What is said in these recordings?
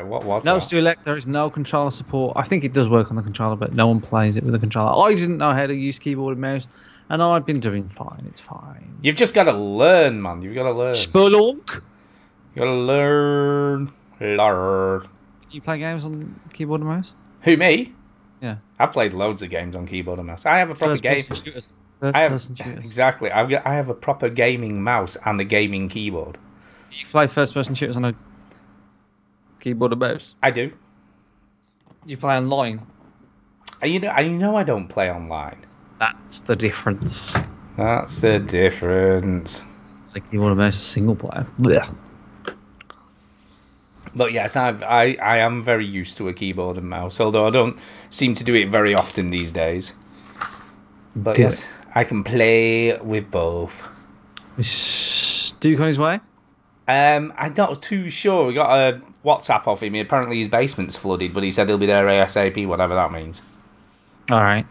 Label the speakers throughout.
Speaker 1: Uh, What was
Speaker 2: Notes
Speaker 1: that?
Speaker 2: to elect. There is no controller support. I think it does work on the controller, but no one plays it with a controller. I didn't know how to use keyboard and mouse, and I've been doing fine. It's fine.
Speaker 1: You've just got to learn, man. You've got to learn.
Speaker 2: Spelunk.
Speaker 1: You got to learn. Learn.
Speaker 2: You play games on keyboard and mouse?
Speaker 1: Who me?
Speaker 2: Yeah.
Speaker 1: I've played loads of games on keyboard and mouse. I have a proper
Speaker 2: First
Speaker 1: game.
Speaker 2: shooters. First
Speaker 1: I have exactly. I've got. I have a proper gaming mouse and a gaming keyboard.
Speaker 2: You play first person shooters on a keyboard and mouse?
Speaker 1: I do.
Speaker 2: You play online?
Speaker 1: And you know, uh, I know I don't play online.
Speaker 2: That's the difference.
Speaker 1: That's the difference.
Speaker 2: Like keyboard and mouse single player. Blech.
Speaker 1: But yes, I've, I I am very used to a keyboard and mouse, although I don't seem to do it very often these days. But
Speaker 2: Do
Speaker 1: yes, I can play with both.
Speaker 2: Is Duke on his way?
Speaker 1: Um, I'm not too sure. We got a WhatsApp off him. Apparently his basement's flooded, but he said he'll be there ASAP, whatever that means.
Speaker 2: All right.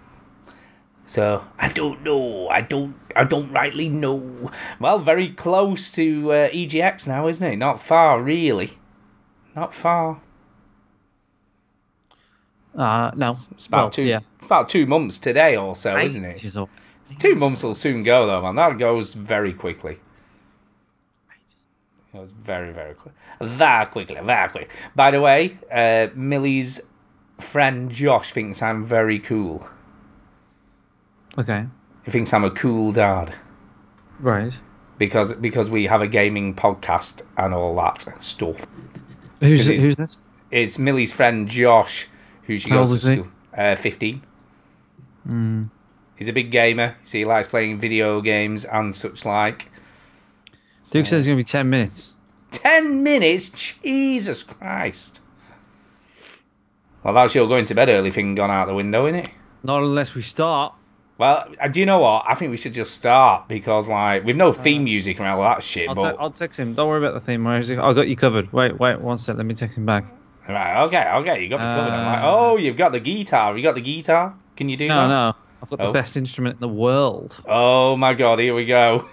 Speaker 1: So I don't know. I don't. I don't rightly know. Well, very close to uh, EGX now, isn't it? Not far, really. Not far.
Speaker 2: Uh, no.
Speaker 1: It's about
Speaker 2: Well,
Speaker 1: two.
Speaker 2: Yeah.
Speaker 1: About two months today or so, isn't it?
Speaker 2: Ages or-
Speaker 1: Two months will soon go though, man. That goes very quickly. It was very, very quick. That quickly, that quick. By the way, uh, Millie's friend Josh thinks I'm very cool.
Speaker 2: Okay.
Speaker 1: He thinks I'm a cool dad
Speaker 2: Right.
Speaker 1: because because we have a gaming podcast and all that stuff.
Speaker 2: Who's who's this?
Speaker 1: It's Millie's friend Josh, who she
Speaker 2: How
Speaker 1: goes to school. Uh, Fifteen.
Speaker 2: Mm.
Speaker 1: He's a big gamer, so he likes playing video games and such like.
Speaker 2: Duke says it's gonna be ten minutes.
Speaker 1: Ten minutes? Jesus Christ. Well, that's your going to bed early thing gone out the window, isn't it?
Speaker 2: Not unless we start.
Speaker 1: Well, uh, do you know what? I think we should just start because, like, with no theme music and all that shit.
Speaker 2: I'll,
Speaker 1: but
Speaker 2: te- I'll text him. Don't worry about the theme music. I got you covered. Wait, wait, one sec. Let me text him back.
Speaker 1: right, okay, okay, you got me covered. I'm like,
Speaker 2: Uh,
Speaker 1: oh, you've got the guitar. You got the guitar? Can you do
Speaker 2: No,
Speaker 1: that?
Speaker 2: no. I've got
Speaker 1: Oh.
Speaker 2: the best instrument in the world.
Speaker 1: Oh my God, here we go.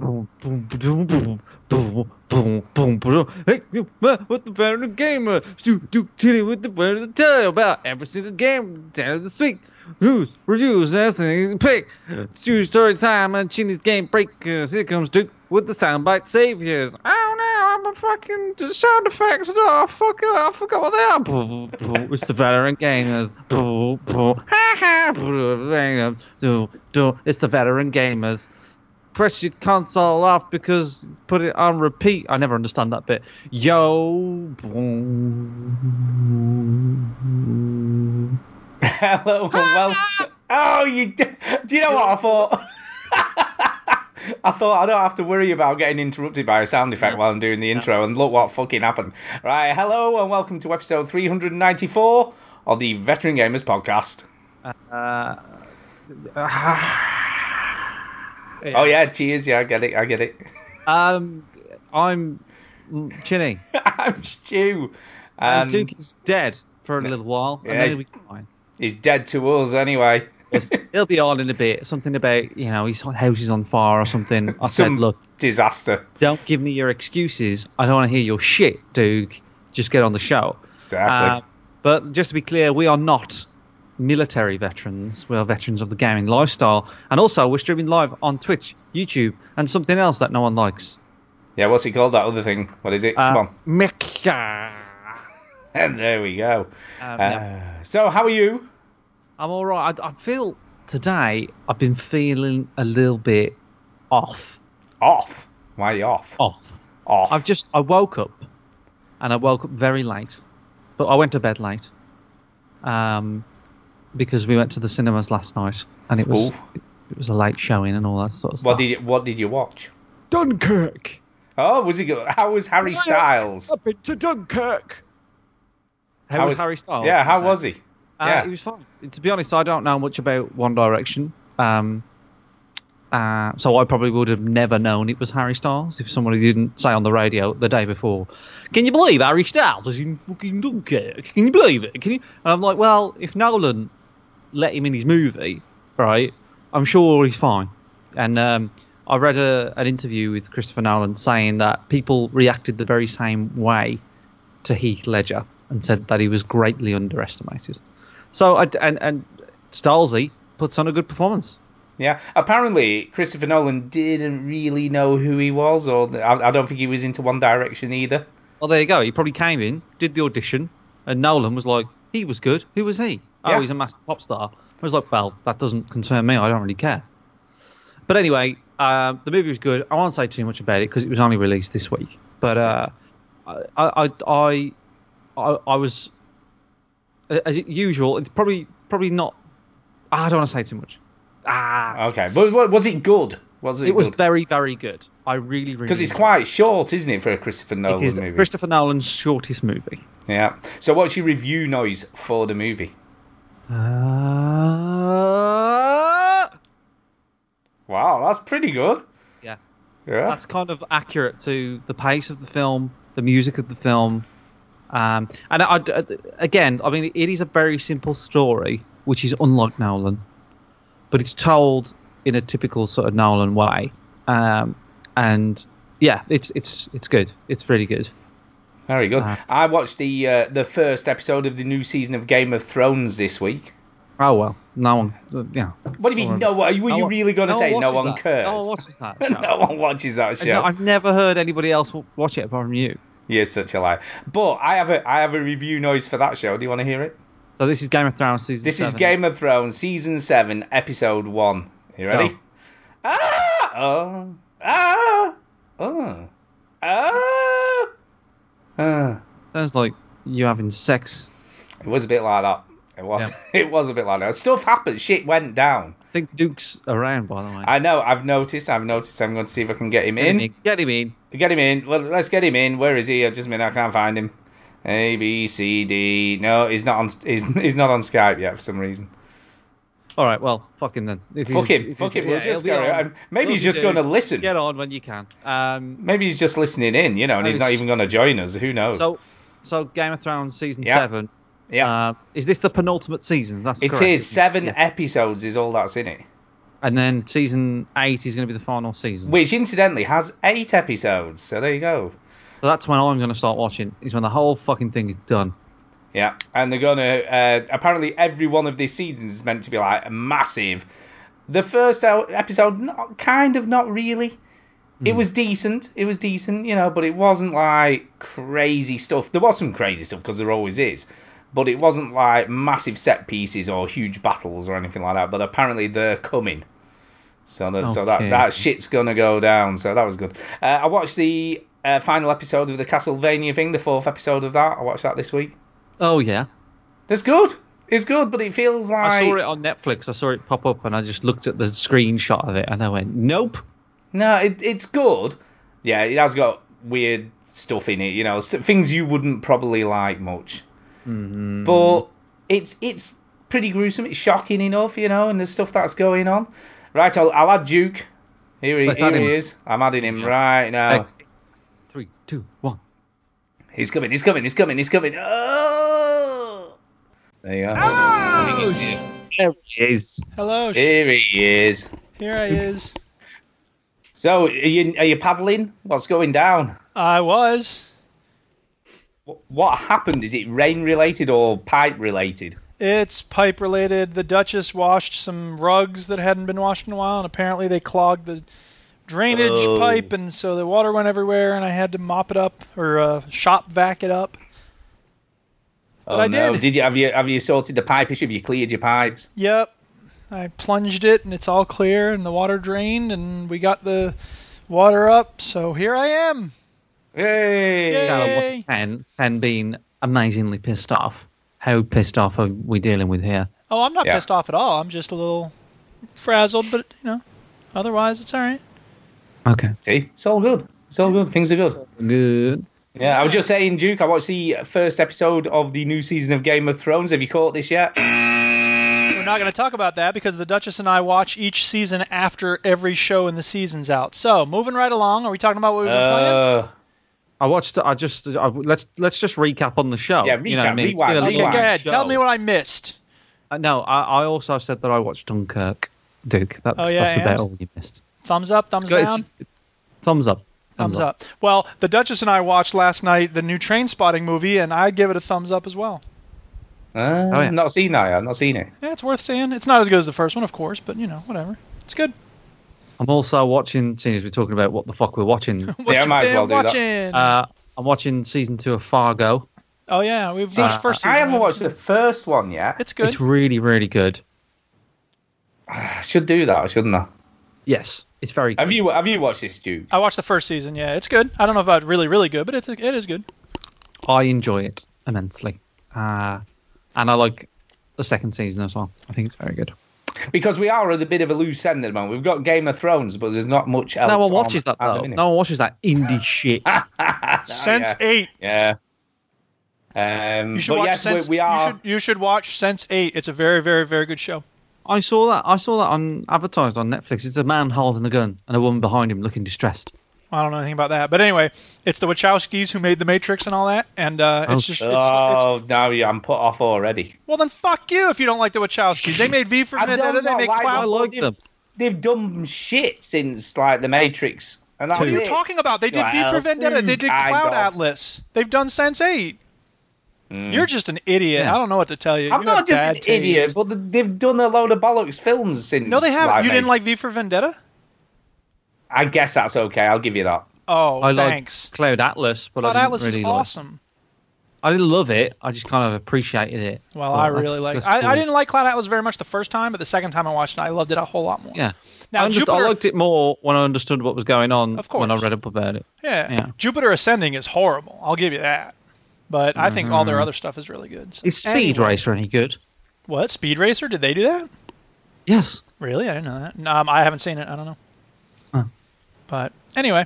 Speaker 2: Boom, boom, boom, boom, boom, boom, boom, boom. Hey, you, uh, what the veteran gamer? Stu, Duke, Tilly with the word to tell you about every single game down of this week. News, reviews, everything, pick. Stu story time and Chinny's game breakers. Here comes Duke with the soundbite saviors. Oh no, I'm a fucking sound effects. Oh fuck it, I forgot what they are. It's the veteran gamers. Boo, boo. Ha ha. do, do. It's the veteran gamers press your console off because put it on repeat. I never understand that bit. Yo.
Speaker 1: Hello well. Oh, you. Do you know what I thought? I thought I don't have to worry about getting interrupted by a sound effect while I'm doing the intro, and look what fucking happened. Right, hello and welcome to episode 394 of the Veteran Gamers Podcast.
Speaker 2: Uh,
Speaker 1: Oh yeah, cheers, yeah, I get it, I get it.
Speaker 2: Um, I'm Chinny.
Speaker 1: I'm Stu,
Speaker 2: And
Speaker 1: and
Speaker 2: Duke is dead for a little while,
Speaker 1: Yeah, he's- he's dead to us anyway.
Speaker 2: He'll be on in a bit. Something about you know his house is on fire or something. I said, look,
Speaker 1: disaster.
Speaker 2: don't give me your excuses. I don't want to hear your shit, Duke. Just get on the show.
Speaker 1: Exactly.
Speaker 2: Uh, but just to be clear, we are not military veterans. We are veterans of the gaming lifestyle. And also, we're streaming live on Twitch, YouTube, and something else that no one likes.
Speaker 1: yeah, what's it called? That other thing? What is it? Come
Speaker 2: Uh,
Speaker 1: on.
Speaker 2: Mixer.
Speaker 1: And there we go.
Speaker 2: Um,
Speaker 1: Uh. So, how are you?
Speaker 2: I'm all right. I, I feel today I've been feeling a little bit off.
Speaker 1: Off. Why are you off?
Speaker 2: Off.
Speaker 1: Off.
Speaker 2: I've just I woke up, and I woke up very late, but I went to bed late. Um, because we went to the cinemas last night, and it was
Speaker 1: Ooh.
Speaker 2: it was a late showing and all that sort of stuff.
Speaker 1: What did you What did you watch?
Speaker 2: Dunkirk.
Speaker 1: Oh, was he good? How was Harry Styles?
Speaker 2: I've been to Dunkirk. How,
Speaker 1: How
Speaker 2: was, Harry Styles?
Speaker 1: Yeah, how was
Speaker 2: say?
Speaker 1: he?
Speaker 2: Uh,
Speaker 1: yeah.
Speaker 2: he was fine. To be honest, I don't know much about One Direction. Um, uh, so I probably would have never known it was Harry Styles if somebody didn't say on the radio the day before, "Can you believe Harry Styles is in fucking Dunkirk? Can you believe it? Can you?" And I'm like, "Well, if Nolan let him in his movie, right, I'm sure he's fine." And um, I read a, an interview with Christopher Nolan saying that people reacted the very same way to Heath Ledger and said that he was greatly underestimated. So I, and and Stolzy puts on a good performance.
Speaker 1: Yeah, apparently Christopher Nolan didn't really know who he was, or I, I don't think he was into One Direction either.
Speaker 2: Well, there you go. He probably came in, did the audition, and Nolan was like, he was good. Who was he?
Speaker 1: Yeah.
Speaker 2: Oh, he's a massive pop star. I was like, well, that doesn't concern me. I don't really care. But anyway, uh, the movie was good. I won't say too much about it because it was only released this week. But uh, I, I, I, I, I was, as usual, it's probably probably not. I don't want to say too much. Ah,
Speaker 1: Okay, but was it good? Was it?
Speaker 2: it was very very good. I really really
Speaker 1: because it's quite short, isn't it, for a Christopher. Nolan
Speaker 2: It is
Speaker 1: movie?
Speaker 2: Christopher Nolan's shortest movie.
Speaker 1: Yeah. So what's your review noise for the movie?
Speaker 2: Uh,
Speaker 1: Wow, that's pretty good.
Speaker 2: yeah,
Speaker 1: Yeah.
Speaker 2: that's kind of accurate to the pace of the film, the music of the film, um, and I, I- again, I mean, it is a very simple story, which is unlike Nolan, but it's told in a typical sort of Nolan way, um, and yeah, it's it's it's good. It's really good.
Speaker 1: Very good.
Speaker 2: Uh,
Speaker 1: I watched the uh, the first episode of the new season of Game of Thrones this week.
Speaker 2: Oh well, no one, uh, yeah.
Speaker 1: What do you mean? No, were you, were
Speaker 2: No
Speaker 1: you
Speaker 2: one-
Speaker 1: really going to
Speaker 2: no
Speaker 1: say no one
Speaker 2: that.
Speaker 1: cares?
Speaker 2: No one watches that show.
Speaker 1: no one watches that show.
Speaker 2: no, I've never heard anybody else watch it apart from you.
Speaker 1: You're such a lie. But I have a I have a review noise for that show. Do you want to hear it?
Speaker 2: So this is Game of Thrones season.
Speaker 1: This is. Game of Thrones season seven, episode one. You ready?
Speaker 2: Go.
Speaker 1: Ah! Oh! Ah! Oh! Ah! Ah!
Speaker 2: Sounds like you having sex.
Speaker 1: It was a bit like that. It was. It was a bit like that. Stuff happened. Shit went down.
Speaker 2: I think Duke's around, by the way.
Speaker 1: I know. I've noticed. I've noticed. I'm going to see if I can get him
Speaker 2: Get him
Speaker 1: in.
Speaker 2: Get him in.
Speaker 1: Get him in. Well, let's get him in. Where is he? I just mean. I can't find him. A B C D. No, he's not on. He's, he's not on Skype yet for some reason.
Speaker 2: All right, well, fuck him then.
Speaker 1: Fuck him. Fuck him. We'll
Speaker 2: yeah,
Speaker 1: just go.
Speaker 2: on.
Speaker 1: um, Maybe he's just going to listen.
Speaker 2: Get on when you can. Um,
Speaker 1: Maybe he's just listening in. You know, and he's not even going to join us. Who knows?
Speaker 2: so, so Game of Thrones season
Speaker 1: Yeah.
Speaker 2: seven.
Speaker 1: yeah.
Speaker 2: Uh, is this the penultimate season? That's
Speaker 1: It
Speaker 2: correct,
Speaker 1: is seven
Speaker 2: Yeah.
Speaker 1: episodes is all that's in it,
Speaker 2: And then season eight is going to be the final season.
Speaker 1: which incidentally has eight episodes. So there you go.
Speaker 2: So that's when I'm going to start watching. Is when the whole fucking thing is done.
Speaker 1: Yeah, and they're gonna. Uh, apparently, every one of these seasons is meant to be like massive. The first episode, not, kind of, not really. It was decent. It was decent, you know, but it wasn't like crazy stuff. There was some crazy stuff because there always is, but it wasn't like massive set pieces or huge battles or anything like that. But apparently, they're coming. So that so that that shit's gonna go down. So that was good. Uh, I watched the uh, final episode of the Castlevania thing, the fourth episode of that. I watched that this week.
Speaker 2: Oh yeah.
Speaker 1: it's good. It's good, but it feels like
Speaker 2: I saw it on Netflix. I saw it pop up, and I just looked at the screenshot of it, and I went, "Nope."
Speaker 1: no, it, it's good. Yeah, it has got weird stuff in it, you know, things you wouldn't probably like much.
Speaker 2: Mhm.
Speaker 1: But it's it's pretty gruesome. It's shocking enough, you know, and the stuff that's going on. Right, I'll, I'll add Duke. Here he, here he is. I'm adding him right now.
Speaker 2: Three, two, one.
Speaker 1: He's coming. He's coming. He's coming. He's coming. Oh! There you go.
Speaker 2: There he is.
Speaker 3: Hello. sh-
Speaker 1: Here he is.
Speaker 3: Here I is.
Speaker 1: So, are you, are you paddling? What's going down?
Speaker 3: I was.
Speaker 1: What happened? Is it rain related or pipe related?
Speaker 3: It's pipe related. The Duchess washed some rugs that hadn't been washed in a while, and apparently they clogged the drainage
Speaker 1: Oh.
Speaker 3: pipe, and so the water went everywhere, and I had to mop it up or uh, shop vac it up. Oh, but
Speaker 1: oh
Speaker 3: I
Speaker 1: no!
Speaker 3: did.
Speaker 1: Did you have you have you sorted the pipe issue? Have you cleared your pipes?
Speaker 3: Yep. I plunged it, and it's all clear, and the water drained, and we got the water up. So here I am.
Speaker 1: Hey!
Speaker 3: Yay.
Speaker 2: Scale of one to ten, ten being amazingly pissed off. How pissed off are we dealing with here?
Speaker 3: Oh, I'm not
Speaker 1: Yeah.
Speaker 3: pissed off at all. I'm just a little frazzled, but you know, otherwise it's all right.
Speaker 2: Okay.
Speaker 1: See, it's all good. It's all good. Things are good.
Speaker 2: Good.
Speaker 1: Yeah, I was just saying, Duke. I watched the first episode of the new season of Game of Thrones. Have you caught this yet?
Speaker 3: We're not going to talk about that because the Duchess and I watch each season after every show in the season's out. So, moving right along, are we talking about what we've been playing?
Speaker 1: Uh,
Speaker 2: I watched. I just. I, let's let's just recap on the show.
Speaker 1: Yeah,
Speaker 2: You know I
Speaker 1: recap,
Speaker 2: mean? It's
Speaker 1: rewind,
Speaker 2: been a
Speaker 3: Okay,
Speaker 2: long
Speaker 1: rewind.
Speaker 3: go ahead.
Speaker 2: show.
Speaker 3: Tell me what I missed.
Speaker 2: Uh, no, I, I also said that I watched Dunkirk. Duke. That's,
Speaker 3: Oh, yeah,
Speaker 2: that's about
Speaker 3: and?
Speaker 2: all you missed.
Speaker 3: Thumbs up, thumbs
Speaker 2: Go-
Speaker 3: down.
Speaker 2: Thumbs up.
Speaker 3: Thumbs up. Well, the Duchess and I watched last night the new Trainspotting movie, and I'd give it a thumbs up as well.
Speaker 1: Uh,
Speaker 2: Oh, yeah.
Speaker 1: Not seen that. yet, I've not seen it.
Speaker 3: Yeah, it's worth seeing. It's not as good as the first one, of course, but you know, whatever. It's good.
Speaker 2: I'm also watching, seeing as we're talking about what the fuck we're watching.
Speaker 3: What
Speaker 1: Yeah,
Speaker 3: you
Speaker 1: might as
Speaker 3: been
Speaker 1: well do that.
Speaker 2: uh, I'm watching season two of Fargo.
Speaker 3: oh yeah, we've
Speaker 2: uh,
Speaker 3: watched first season.
Speaker 1: I haven't
Speaker 3: We
Speaker 1: watched the first one yet.
Speaker 3: It's good.
Speaker 2: It's really, really good.
Speaker 1: I should do that, shouldn't I?
Speaker 2: Yes, it's very good.
Speaker 1: Have you Have you watched this, Stu?
Speaker 3: I watched the first season. Yeah, it's good. I don't know about really, really good, but it's it is good.
Speaker 2: I enjoy it immensely. Uh, and I like the second season as well. I think it's very good.
Speaker 1: Because we are at a bit of a loose end at the moment. We've got Game of Thrones, but there's not much else.
Speaker 2: no one
Speaker 1: on
Speaker 2: watches that though. No one watches that indie shit.
Speaker 1: Oh,
Speaker 3: Sense
Speaker 1: yeah.
Speaker 3: Eight.
Speaker 1: Yeah. Um,
Speaker 3: You should
Speaker 1: but
Speaker 3: watch
Speaker 1: yes,
Speaker 3: Sense.
Speaker 1: we, we are.
Speaker 3: You should you should watch Sense Eight. It's a very, very, very good show.
Speaker 2: I saw that. I saw that on advertised on Netflix. It's a man holding a gun and a woman behind him looking distressed.
Speaker 3: I don't know anything about that, but anyway, it's the Wachowskis who made The Matrix and all that, and uh,
Speaker 2: Oh,
Speaker 3: it's just it's, it's,
Speaker 1: Oh no, yeah, I'm put off already.
Speaker 3: well then fuck you if you don't like the Wachowskis. They made V for Vendetta. They
Speaker 1: know
Speaker 3: make
Speaker 1: why
Speaker 2: I
Speaker 3: Cloud.
Speaker 1: Well,
Speaker 2: like
Speaker 1: they've-
Speaker 2: them.
Speaker 1: They've done shit since like the Matrix, and
Speaker 3: What are you
Speaker 1: it.
Speaker 3: talking about? They did V for Vendetta. They did Cloud. Atlas. They've done Sense Eight.
Speaker 1: Mm.
Speaker 3: You're just an idiot.
Speaker 2: Yeah.
Speaker 3: I don't know what to tell you.
Speaker 1: I'm
Speaker 3: You
Speaker 1: not just an
Speaker 3: taste.
Speaker 1: idiot, but th- they've done a load of bollocks films since.
Speaker 3: No, they haven't.
Speaker 1: like,
Speaker 3: You didn't like V for Vendetta?
Speaker 1: I guess that's okay. I'll give you that.
Speaker 3: Oh,
Speaker 2: I
Speaker 3: thanks.
Speaker 2: like Cloud Atlas, but
Speaker 3: Cloud
Speaker 2: I
Speaker 3: Atlas
Speaker 2: really
Speaker 3: is
Speaker 2: like.
Speaker 3: awesome.
Speaker 2: I didn't love it. I just kind of appreciated it.
Speaker 3: Well,
Speaker 2: But
Speaker 3: I really like.
Speaker 2: that's
Speaker 3: I, I didn't like Cloud Atlas very much the first time, but the second time I watched it, I loved it a whole lot more.
Speaker 2: Yeah.
Speaker 3: Now
Speaker 2: I, underst-
Speaker 3: Jupiter,
Speaker 2: I liked it more when I understood what was going on.
Speaker 3: Of course.
Speaker 2: When I read up about it.
Speaker 3: yeah,
Speaker 2: yeah.
Speaker 3: Jupiter Ascending is horrible. I'll give you that. But I think all their
Speaker 2: Mhm.
Speaker 3: other stuff is really good. So-
Speaker 2: Is Speed
Speaker 3: Anyway.
Speaker 2: Racer any good?
Speaker 3: What Speed Racer? Did they do that?
Speaker 2: Yes.
Speaker 3: Really? I didn't know that. Um, I haven't seen it. I don't know.
Speaker 2: Huh.
Speaker 3: But anyway,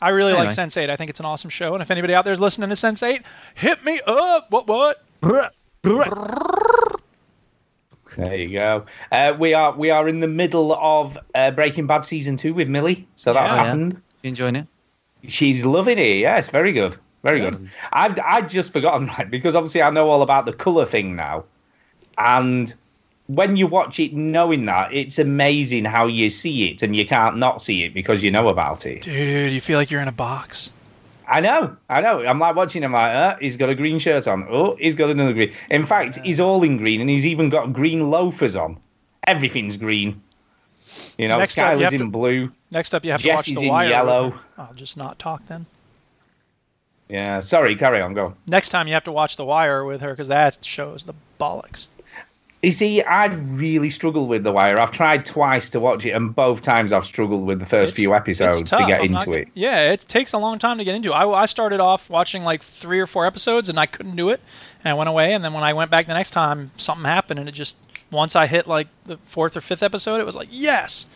Speaker 3: I really like Sense8. I think it's an awesome show. And if anybody out there is listening to Sense8, hit me up. What? What?
Speaker 1: There you go. Uh, we are we are in the middle of uh, Breaking Bad season two with Millie, so that's
Speaker 3: Yeah.
Speaker 2: Oh, yeah.
Speaker 1: happened.
Speaker 2: You enjoying it?
Speaker 1: She's loving it. Yes, very good, very good. I'd just forgotten right because obviously I know all about the color thing now, and when you watch it knowing that, it's amazing how you see it and you can't not see it because you know about it.
Speaker 3: Dude, you feel like you're in a box.
Speaker 1: I know, I know. I'm like watching him like, uh, he's got a green shirt on. Oh, he's got another green. In fact, he's all in green and he's even got green loafers on. Everything's green. You know,
Speaker 3: Next up, you
Speaker 1: in
Speaker 3: to-
Speaker 1: blue.
Speaker 3: Next up, you have
Speaker 1: Jesse's
Speaker 3: to watch
Speaker 1: in
Speaker 3: The Wire.
Speaker 1: yellow.
Speaker 3: I'll just not talk then.
Speaker 1: Yeah, sorry, carry on, go.
Speaker 3: Next time you have to watch The Wire with her because that shows the bollocks.
Speaker 1: You see, I'd really struggled with The Wire. I've tried twice to watch it, and both times I've struggled with the first
Speaker 3: It's-
Speaker 1: few episodes to get
Speaker 3: I'm
Speaker 1: into
Speaker 3: not
Speaker 1: it.
Speaker 3: Yeah, it takes a long time to get into. I, I started off watching like three or four episodes and I couldn't do it, and I went away. And then when I went back the next time, something happened, and it just once I hit like the fourth or fifth episode, it was like yes,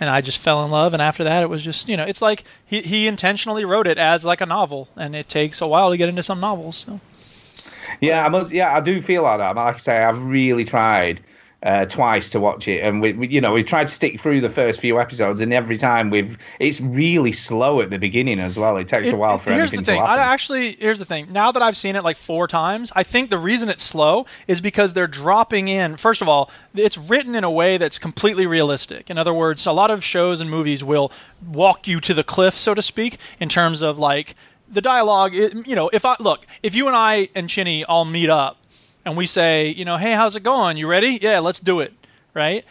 Speaker 3: and I just fell in love. And after that, it was just you know, it's like he he intentionally wrote it as like a novel, and it takes a while to get into some novels. So.
Speaker 1: Yeah, I must. Yeah, I do feel like that. Like I say, I've really tried uh, twice to watch it, and we, we, you know, we've tried to stick through the first few episodes, and every time we've, it's really slow at the beginning as well. It takes a
Speaker 3: It-
Speaker 1: while
Speaker 3: it-
Speaker 1: for
Speaker 3: here's the thing. I actually here's the thing. Now that I've seen it like four times, I think the reason it's slow is because they're dropping in. First of all, it's written in a way that's completely realistic. In other words, a lot of shows and movies will walk you to the cliff, so to speak, in terms of like the dialogue. It, you know, if I look, if you and I and Chinny all meet up and we say, you know, hey, how's it going? You ready? Yeah, let's do it. Right?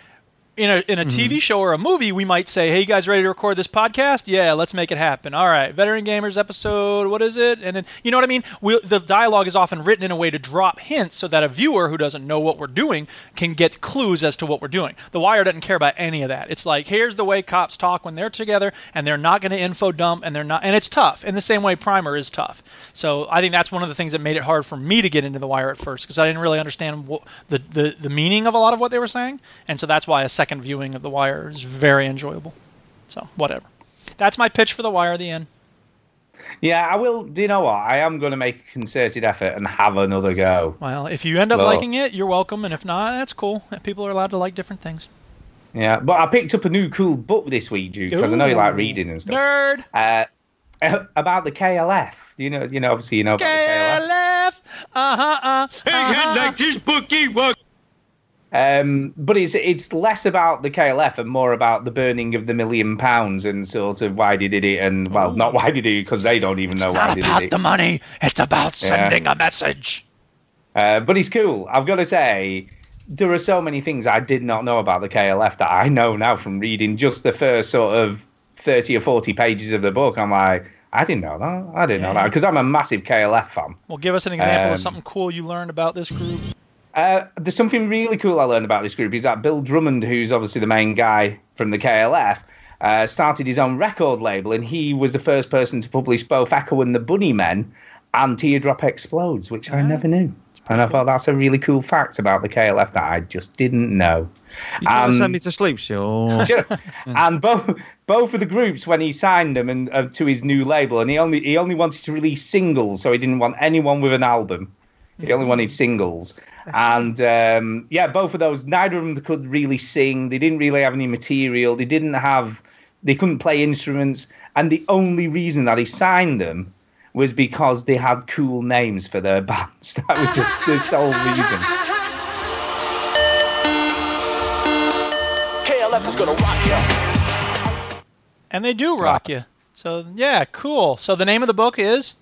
Speaker 3: In a in a mm-hmm. TV show or a movie, we might say, "Hey, you guys ready to record this podcast? Yeah, let's make it happen." All right, Veteran Gamers episode. What is it? And then you know what I mean. We, the dialogue is often written in a way to drop hints so that a viewer who doesn't know what we're doing can get clues as to what we're doing. The Wire doesn't care about any of that. It's like here's the way cops talk when they're together, and they're not going to info dump, and they're not, and it's tough. In the same way, Primer is tough. So I think that's one of the things that made it hard for me to get into The Wire at first because I didn't really understand what, the, the the meaning of a lot of what they were saying, and so that's why a second viewing of The Wire is very enjoyable. So whatever. That's my pitch for The Wire. The end.
Speaker 1: Yeah, I will. Do you know what? I am going to make a concerted effort and have another go.
Speaker 3: Well, if you end up
Speaker 1: Well-
Speaker 3: liking it, you're welcome, and if not, that's cool. People are allowed to like different things.
Speaker 1: Yeah, but I picked up a new cool book this week, Duke, because I know you like reading and stuff.
Speaker 3: Nerd.
Speaker 1: Uh, about the KLF. Do you know? You know, obviously, you know about the KLF.
Speaker 3: KLF. Uh huh. Uh.
Speaker 4: Hey,
Speaker 3: uh-huh,
Speaker 4: he'd like this bookie work.
Speaker 1: Um, but it's it's less about the KLF and more about the burning of the million pounds and sort of why they did it and well, not why they did it because they don't even know
Speaker 3: It's
Speaker 1: why
Speaker 3: not
Speaker 1: they
Speaker 3: about
Speaker 1: did it.
Speaker 3: the money. It's about sending a message.
Speaker 1: Uh, but it's cool. I've got to say, there are so many things I did not know about the KLF that I know now from reading just the first sort of 30 or 40 pages of the book. I'm like, I didn't know that. I didn't know that because I'm a massive KLF fan.
Speaker 3: Well, give us an example
Speaker 1: Um,
Speaker 3: of something cool you learned about this group.
Speaker 1: Uh, there's something really cool I learned about this group is that Bill Drummond, who's obviously the main guy from the KLF, uh, started his own record label, and he was the first person to publish both Echo and the Bunnymen and Teardrop Explodes, which I never knew. And I thought that's a really cool fact about the KLF that I just didn't know.
Speaker 2: You trying to
Speaker 1: Um,
Speaker 2: send me to sleep, sure.
Speaker 1: Do you know- and both both of the groups when he signed them and uh, to his new label, and he only he only wanted to release singles, so he didn't want anyone with an album. He only wanted singles, and um, yeah, both of those. Neither of them could really sing. They didn't really have any material. They didn't have. They couldn't play instruments, and the only reason that he signed them was because they had cool names for their bands. That was the, the sole reason.
Speaker 4: KLF is gonna rock you.
Speaker 3: And they do rock you. So, yeah, cool. So the name of the book is?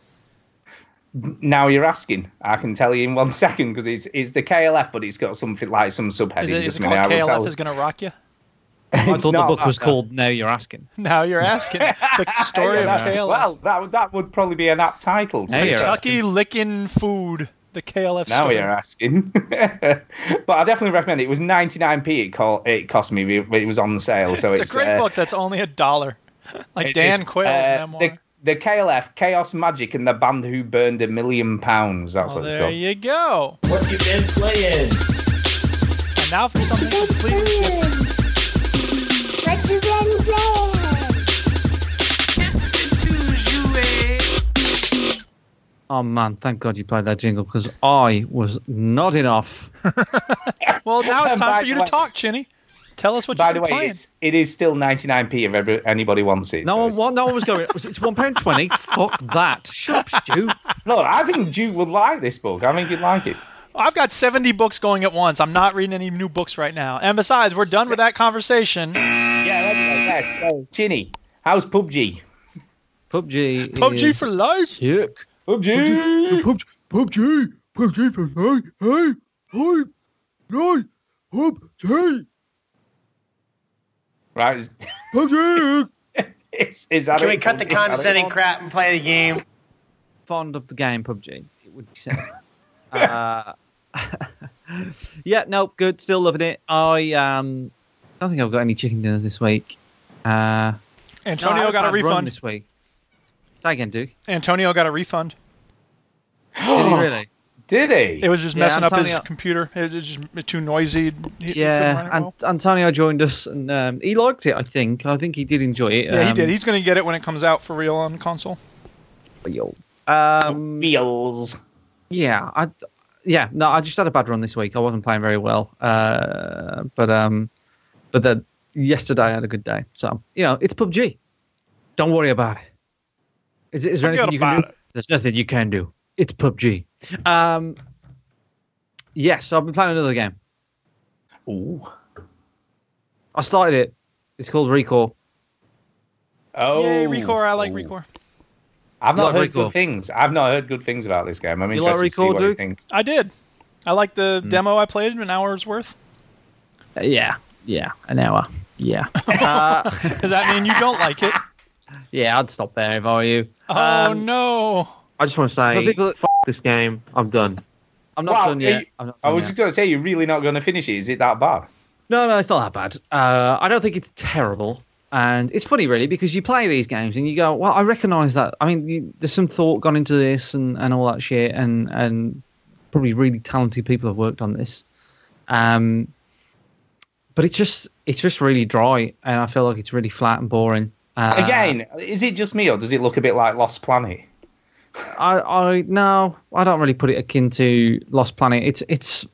Speaker 1: Now you're asking. I can tell you in one second because it's it's the KLF, but it's got something like some subheading.
Speaker 3: Is it, is
Speaker 1: Just
Speaker 3: it called
Speaker 1: I will tell
Speaker 3: KLF is going to rock you?
Speaker 2: I
Speaker 1: It's
Speaker 2: thought the book was
Speaker 1: no.
Speaker 2: called Now You're Asking.
Speaker 3: Now you're asking. The story
Speaker 1: Yeah,
Speaker 3: of
Speaker 1: that-
Speaker 3: KLF.
Speaker 1: Well, that would- that would probably be an apt title. to
Speaker 2: Now
Speaker 1: be
Speaker 2: you're
Speaker 1: fair.
Speaker 3: Kentucky licking food. The KLF
Speaker 1: Now
Speaker 3: story.
Speaker 1: you're asking. but I definitely recommend it. It was 99p. It, call, it cost me, it was on sale. So
Speaker 3: It's
Speaker 1: it's,
Speaker 3: a great
Speaker 1: uh,
Speaker 3: book that's only a dollar. Like Dan
Speaker 1: is,
Speaker 3: Quayle's
Speaker 1: uh,
Speaker 3: memoir.
Speaker 1: The, the KLF, Chaos Magic, and the band who burned a million pounds. That's
Speaker 3: well,
Speaker 1: what it's called.
Speaker 3: there you go.
Speaker 4: What you been playing?
Speaker 3: And now for something completely different.
Speaker 5: What you been playing?
Speaker 2: Oh man, thank God you played that jingle because I was nodding off.
Speaker 3: Well, now it's time for you to talk, Chinny. Tell us what
Speaker 1: By
Speaker 3: you've
Speaker 1: the
Speaker 3: been
Speaker 1: way,
Speaker 3: playing.
Speaker 1: it's, it is still 99p if ever, anybody wants it.
Speaker 2: No
Speaker 1: so
Speaker 2: one,
Speaker 1: it's-
Speaker 2: no one was going. It's one pound twenty. Fuck that. Shut up, Stu.
Speaker 1: Look, I think Duke would like this book. I think you'd like it.
Speaker 3: I've got 70 books going at once. I'm not reading any new books right now. And besides, we're done with that conversation.
Speaker 1: Yeah, anyway, yes. So, Chinny, how's PUBG?
Speaker 2: PUBG.
Speaker 3: PUBG
Speaker 2: is
Speaker 3: for life.
Speaker 2: Sick.
Speaker 1: PUBG!
Speaker 2: PUBG. PUBG. PUBG for life. Hey. Hey. Hey. PUBG.
Speaker 1: Right. Is,
Speaker 2: PUBG.
Speaker 1: is, is that
Speaker 6: Can we
Speaker 1: it?
Speaker 6: cut the
Speaker 1: Is that it?
Speaker 6: condescending crap and play the game?
Speaker 2: Fond of the game PUBG. It would be said. uh, yeah. No. Good. Still loving it. I um. Don't think I've got any chicken dinners this week. Uh.
Speaker 3: Antonio
Speaker 2: no,
Speaker 3: got a refund.
Speaker 2: this week. Say again, Duke.
Speaker 3: Antonio got a refund.
Speaker 2: Did he really?
Speaker 1: Did he?
Speaker 3: It was just
Speaker 2: Yeah,
Speaker 3: messing up his computer. It was just too noisy. He- he couldn't run
Speaker 2: Yeah,
Speaker 3: it
Speaker 2: and
Speaker 3: well.
Speaker 2: Antonio joined us, and um, he liked it. I think. I think he did enjoy it.
Speaker 3: Yeah, he
Speaker 2: um,
Speaker 3: did. He's going to get it when it comes out for real on console.
Speaker 2: Um,
Speaker 1: Feels.
Speaker 2: yeah, I, yeah, no, I just had a bad run this week. I wasn't playing very well, uh, but um, but then yesterday I had a good day. So you know, it's PUBG. Don't worry about it. Is, is there
Speaker 3: Forget
Speaker 2: anything you can
Speaker 3: about
Speaker 2: do? There's nothing you can do. It's PUBG. Um, yes, I've been playing another game.
Speaker 1: Ooh.
Speaker 2: I started it. It's called Recore.
Speaker 1: Oh.
Speaker 3: Yay, Recore. I like
Speaker 1: Ooh.
Speaker 3: Recore.
Speaker 1: I've not
Speaker 2: like
Speaker 1: heard
Speaker 2: Recore?
Speaker 1: good things. I've not heard good things about this game. I'm
Speaker 2: You like
Speaker 1: interested to see
Speaker 2: Recore,
Speaker 1: what you think.
Speaker 3: I did. I like the
Speaker 2: Hmm.
Speaker 3: demo I played, in an hour's worth.
Speaker 2: Uh, yeah, yeah, an hour. Yeah. uh,
Speaker 3: Does that mean you don't like it?
Speaker 2: yeah, I'd stop there if I were you.
Speaker 3: Oh
Speaker 2: Um,
Speaker 3: no.
Speaker 7: I just want to say,
Speaker 2: people-
Speaker 7: f- this game. I'm done.
Speaker 2: I'm not
Speaker 1: Wow,
Speaker 2: done yet.
Speaker 1: you-
Speaker 2: I'm not
Speaker 1: I was
Speaker 2: yet.
Speaker 1: just going to say, you're really not going to finish it. Is it that bad?
Speaker 2: No, no, it's not that bad. Uh, I don't think it's terrible. And it's funny, really, because you play these games and you go, well, I recognise that. I mean, you, there's some thought gone into this and, and all that shit, and, and probably really talented people have worked on this. Um, but it's just it's just really dry, and I feel like it's really flat and boring. Uh,
Speaker 1: Again, is it just me or does it look a bit like Lost Planet?
Speaker 2: I, I no, I don't really put it akin to Lost Planet. It's it's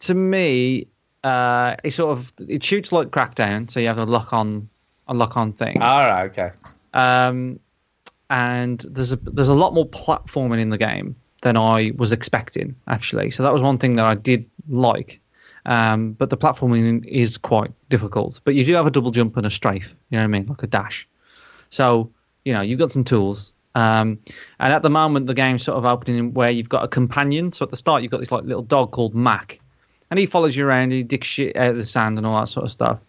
Speaker 2: to me, uh, it sort of it shoots like Crackdown, so you have a lock on a lock on thing.
Speaker 1: All right, okay.
Speaker 2: Um, and there's a there's a lot more platforming in the game than I was expecting actually. So that was one thing that I did like. Um, but the platforming is quite difficult. But you do have a double jump and a strafe. You know what I mean, like a dash. So you know you've got some tools. Um, and at the moment, the game's sort of opening where you've got a companion. So at the start, you've got this like little dog called Mac, and he follows you around. He digs shit out of the sand and all that sort of stuff.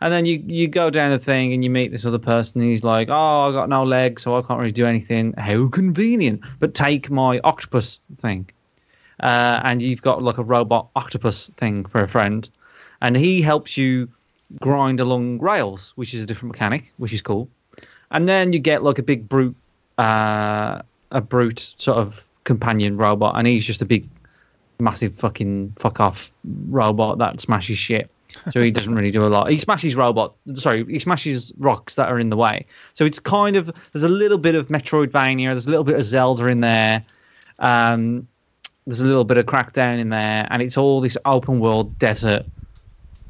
Speaker 2: And then you you go down the thing and you meet this other person. And he's like, "Oh, I got no legs, so I can't really do anything. How convenient! But take my octopus thing." Uh, and you've got like a robot octopus thing for a friend, and he helps you grind along rails, which is a different mechanic, which is cool. And then you get like a big brute, uh, a brute sort of companion robot, and he's just a big, massive fucking fuck off robot that smashes shit. So he doesn't really do a lot. He smashes robot, sorry, he smashes rocks that are in the way. So it's kind of there's a little bit of Metroidvania, there's a little bit of Zelda in there. Um, there's a little bit of Crackdown in there, and it's all this open world desert,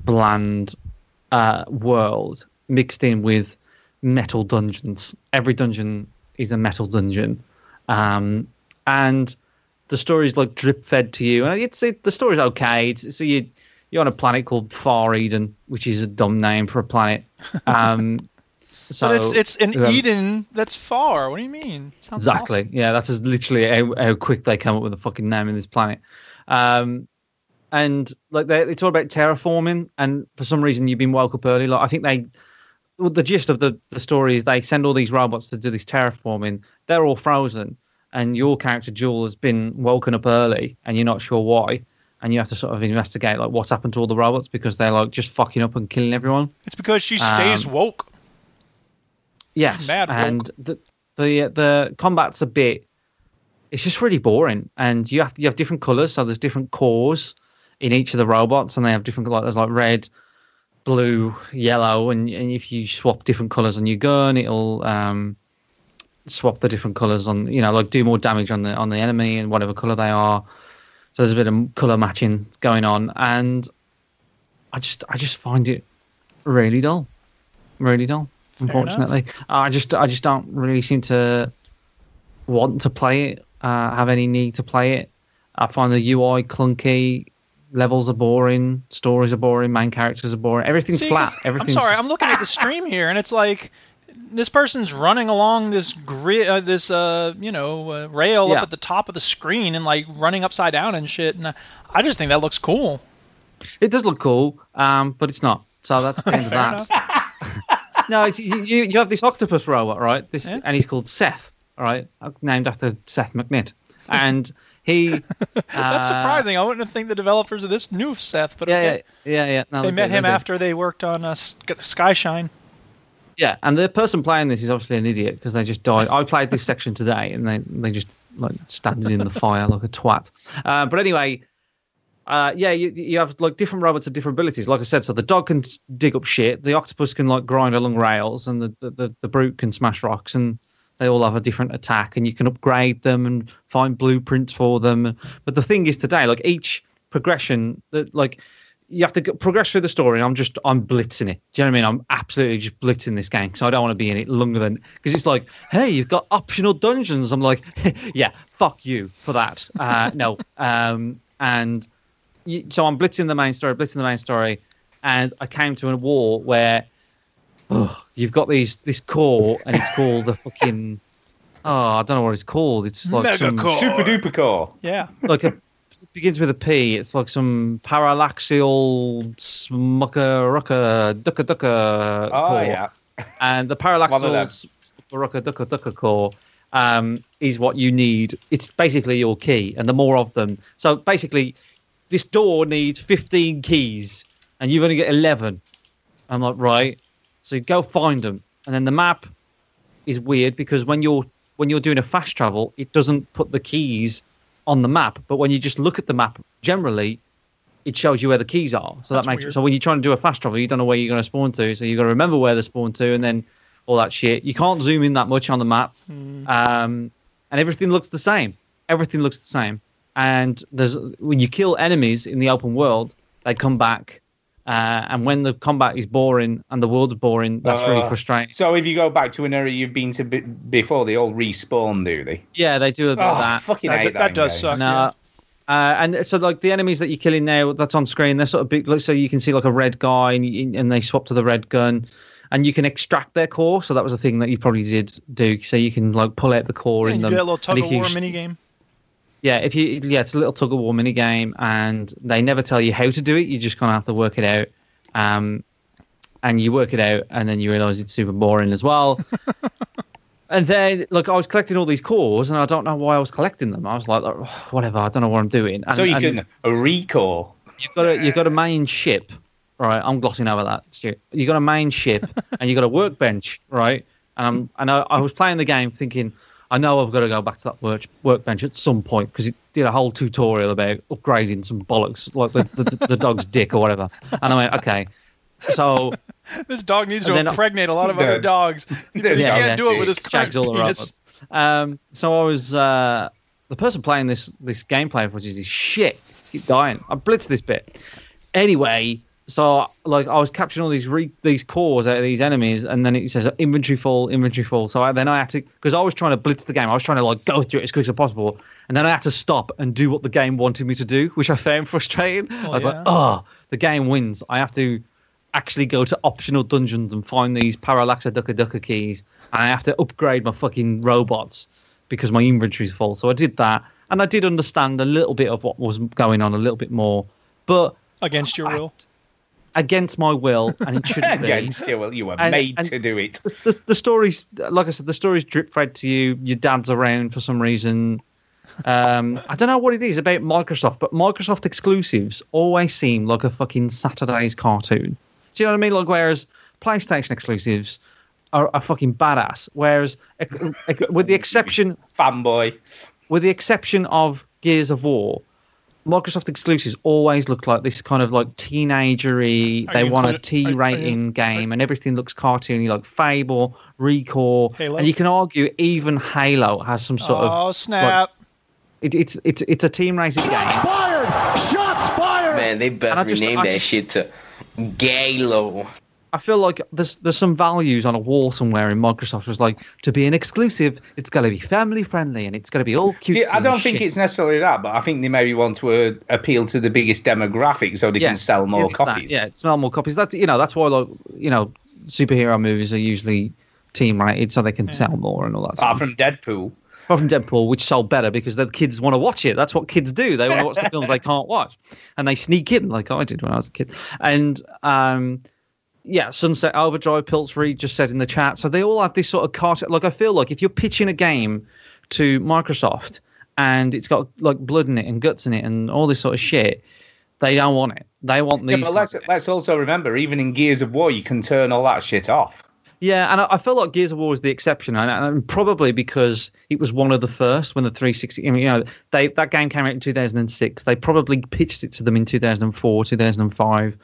Speaker 2: bland uh, world mixed in with metal dungeons. Every dungeon is a metal dungeon, um, and the story's like drip fed to you. And it's it, the story's okay. It's, so you you're on a planet called Far Eden, which is a dumb name for a planet. Um, so
Speaker 3: but it's it's an
Speaker 2: um,
Speaker 3: Eden that's far. What do you mean? Sounds
Speaker 2: Exactly.
Speaker 3: awesome.
Speaker 2: Yeah, that's literally how, how quick they come up with a fucking name in this planet. Um, and like they, it's all about terraforming, and for some reason you've been woke up early. Like I think they, well, the gist of the the story is they send all these robots to do this terraforming. They're all frozen, and your character Jewel has been woken up early, and you're not sure why. And you have to sort of investigate like what's happened to all the robots because they're like just fucking up and killing everyone.
Speaker 3: It's because she stays
Speaker 2: Um,
Speaker 3: woke.
Speaker 2: Yes,
Speaker 3: mad woke.
Speaker 2: and the the the combat's a bit. It's just really boring, and you have you have different colors, so there's different cores in each of the robots, and they have different like there's like red, blue, yellow, and and if you swap different colors on your gun, it'll um swap the different colors on you know like do more damage on the on the enemy and whatever color they are. So there's a bit of color matching going on, and I just I just find it really dull, really dull. Unfortunately, I just I just don't really seem to want to play it. Uh, have any need to play it. I find the UI clunky, levels are boring, stories are boring, main characters are boring. Everything's
Speaker 3: See,
Speaker 2: flat. Everything's
Speaker 3: I'm sorry, I'm looking at the stream here, and it's like this person's running along this grid, uh, this uh, you know, uh, rail
Speaker 2: Yeah.
Speaker 3: up at the top of the screen, and like running upside down and shit. And uh, I just think that looks cool.
Speaker 2: It does look cool, um, but it's not. So that's the end of that. no, it's, you, you have this octopus robot, right? This
Speaker 3: Yeah.
Speaker 2: and he's called Seth, all right, named after Seth McNitt, and he.
Speaker 3: That's
Speaker 2: uh,
Speaker 3: surprising. I wouldn't have think the developers of this knew Seth, but
Speaker 2: Yeah,
Speaker 3: okay.
Speaker 2: yeah, yeah, yeah. No,
Speaker 3: they met
Speaker 2: do,
Speaker 3: him after they worked on uh, Skyshine.
Speaker 2: Yeah, and the person playing this is obviously an idiot because they just died. I played this section today, and they they just like standing in the fire like a twat. Uh, but anyway, uh, yeah, you you have like different robots with different abilities. Like I said, so the dog can dig up shit, the octopus can like grind along rails, and the the, the, the brute can smash rocks, and they all have a different attack, and you can upgrade them and find blueprints for them. But the thing is today, like each progression, that like you have to progress through the story. I'm just I'm blitzing it. Do you know what I mean? I'm absolutely just blitzing this game because I don't want to be in it longer than because it's like, hey, you've got optional dungeons. I'm like, yeah, fuck you for that. Uh, no, um, and you, so I'm blitzing the main story, blitzing the main story, and I came to a war where oh, you've got these this core and it's called the fucking oh I don't know what it's called. It's like
Speaker 3: Mega
Speaker 2: some
Speaker 3: core.
Speaker 1: Super duper core.
Speaker 3: Yeah.
Speaker 2: like a it begins with a P. It's like some parallaxial smucker rucka ducker ducka
Speaker 1: Oh
Speaker 2: core.
Speaker 1: yeah.
Speaker 2: And the
Speaker 1: One of them.
Speaker 2: parallaxial rucka ducka ducka core um, is what you need. It's basically your key, and the more of them. So basically, this door needs 15 keys, and you've only got 11. I'm like, right. So go find them, and then the map is weird because when you're when you're doing a fast travel, it doesn't put the keys on the map. But when you just look at the map, generally, it shows you where the keys are. So
Speaker 3: That's
Speaker 2: that makes
Speaker 3: weird.
Speaker 2: so when you're trying to do a fast travel, you don't know where you're going to spawn to. So you've got to remember where they spawn to, and then all that shit. You can't zoom in that much on the map,
Speaker 3: Hmm.
Speaker 2: um, and everything looks the same. Everything looks the same. And there's when you kill enemies in the open world, they come back. Uh, and when the combat is boring and the world's boring, that's really
Speaker 1: Uh,
Speaker 2: frustrating.
Speaker 1: So if you go back to an area you've been to be- before, they all respawn, do they?
Speaker 2: Yeah, they do a bit
Speaker 1: Oh,
Speaker 2: of that.
Speaker 1: fucking
Speaker 3: That-
Speaker 1: hate
Speaker 3: that
Speaker 1: in
Speaker 3: does
Speaker 1: games.
Speaker 3: suck.
Speaker 2: No,
Speaker 3: yeah.
Speaker 2: Uh, and so like the enemies that you're killing now, that's on screen. They're sort of big. like, So you can see like a red guy, and, and they swap to the red gun, and you can extract their core. So that was a thing that you probably did do. So you can like pull out the core
Speaker 3: Yeah,
Speaker 2: in
Speaker 3: you
Speaker 2: them.
Speaker 3: do that little
Speaker 2: and
Speaker 3: tug of war
Speaker 2: sh-
Speaker 3: mini game.
Speaker 2: Yeah, if you yeah, it's a little tug of war mini game, and they never tell you how to do it. You just kind of have to work it out. Um, and you work it out, and then you realise it's super boring as well. and then, look, I was collecting all these cores, and I don't know why I was collecting them. I was like, "Oh, whatever, I don't know what I'm doing. And,
Speaker 1: so you can a recore.
Speaker 2: you've got a you've got a main ship, right? I'm glossing over that. Stu. You got a main ship, and you've got a workbench, right? Um, and I, I was playing the game thinking, I know I've got to go back to that work, workbench at some point because it did a whole tutorial about upgrading some bollocks, like the, the, the dog's dick or whatever. And I went, okay. So
Speaker 3: This dog needs to impregnate a lot of
Speaker 1: Yeah.
Speaker 3: other dogs. He
Speaker 1: Yeah,
Speaker 3: can't
Speaker 2: yeah.
Speaker 3: do it with his current penis.
Speaker 2: Um, so I was uh, the person playing this this gameplay, which is shit. Keep dying. I blitzed this bit. Anyway, so like I was capturing all these re- these cores out of these enemies, and then it says inventory full, inventory full. So I, then I had to because I was trying to blitz the game. I was trying to like go through it as quick as possible, and then I had to stop and do what the game wanted me to do, which I found frustrating. Oh, I was
Speaker 3: yeah.
Speaker 2: like, oh, the game wins. I have to actually go to optional dungeons and find these parallaxa ducka ducka keys and I have to upgrade my fucking robots because my inventory's full. So I did that and I did understand a little bit of what was going on a little bit more. But
Speaker 3: Against your will.
Speaker 2: Against my will and it shouldn't be.
Speaker 1: Against your will, you were
Speaker 2: And-
Speaker 1: made
Speaker 2: and-
Speaker 1: to do it.
Speaker 2: The, the stories like I said, the stories drip fed to you, your dad's around for some reason. Um, I don't know what it is about Microsoft, but Microsoft exclusives always seem like a fucking Saturday's cartoon. Do you know what I mean? Like, whereas PlayStation exclusives are, are fucking badass. Whereas, with the exception,
Speaker 1: Fanboy.
Speaker 2: with the exception of Gears of War, Microsoft exclusives always look like this kind of like teenagery.
Speaker 3: Are
Speaker 2: They want a
Speaker 3: included-
Speaker 2: T
Speaker 3: are- are you-
Speaker 2: rating game, and everything looks cartoony, like Fable, Recore,
Speaker 3: Halo?
Speaker 2: and you can argue even Halo has some sort of.
Speaker 3: Oh snap!
Speaker 2: It, it's it's it's a teen rated game.
Speaker 8: Shots fired!
Speaker 2: Shots fired!
Speaker 8: Man,
Speaker 2: they better
Speaker 8: rename
Speaker 2: I
Speaker 8: that
Speaker 2: just-
Speaker 8: shit to Galo.
Speaker 2: I feel like there's there's some values on a wall somewhere in Microsoft. Was like to be an exclusive, it's got to be family friendly and it's got to be all cute.
Speaker 1: See, I don't think it's necessarily that, but I think they maybe want to uh, appeal to the biggest demographic so they can sell more
Speaker 2: it's that,
Speaker 1: copies.
Speaker 2: yeah, sell more copies. That's you know that's why like you know superhero movies are usually teen rated so they can sell more and all that.
Speaker 1: Apart
Speaker 2: Stuff.
Speaker 1: from Deadpool.
Speaker 2: Apart from Deadpool, which sold better because the kids want to watch it. That's what kids do. They want to watch the films they can't watch, and they sneak in like I did when I was a kid. And um, yeah, Sunset Overdrive, Pilsbury just said in the chat. So they all have this sort of cart. Like I feel like if you're pitching a game to Microsoft and it's got like blood in it and guts in it and all this sort of shit, they don't want it. They want
Speaker 1: Yeah,
Speaker 2: these.
Speaker 1: but let's let's also remember, even in Gears of War, you can turn all that shit off.
Speaker 2: Yeah, and I, I feel like Gears of War was the exception, and, and probably because it was one of the first when the 360. I mean, you know, they that game came out in 2006. They probably pitched it to them in 2004, 2005.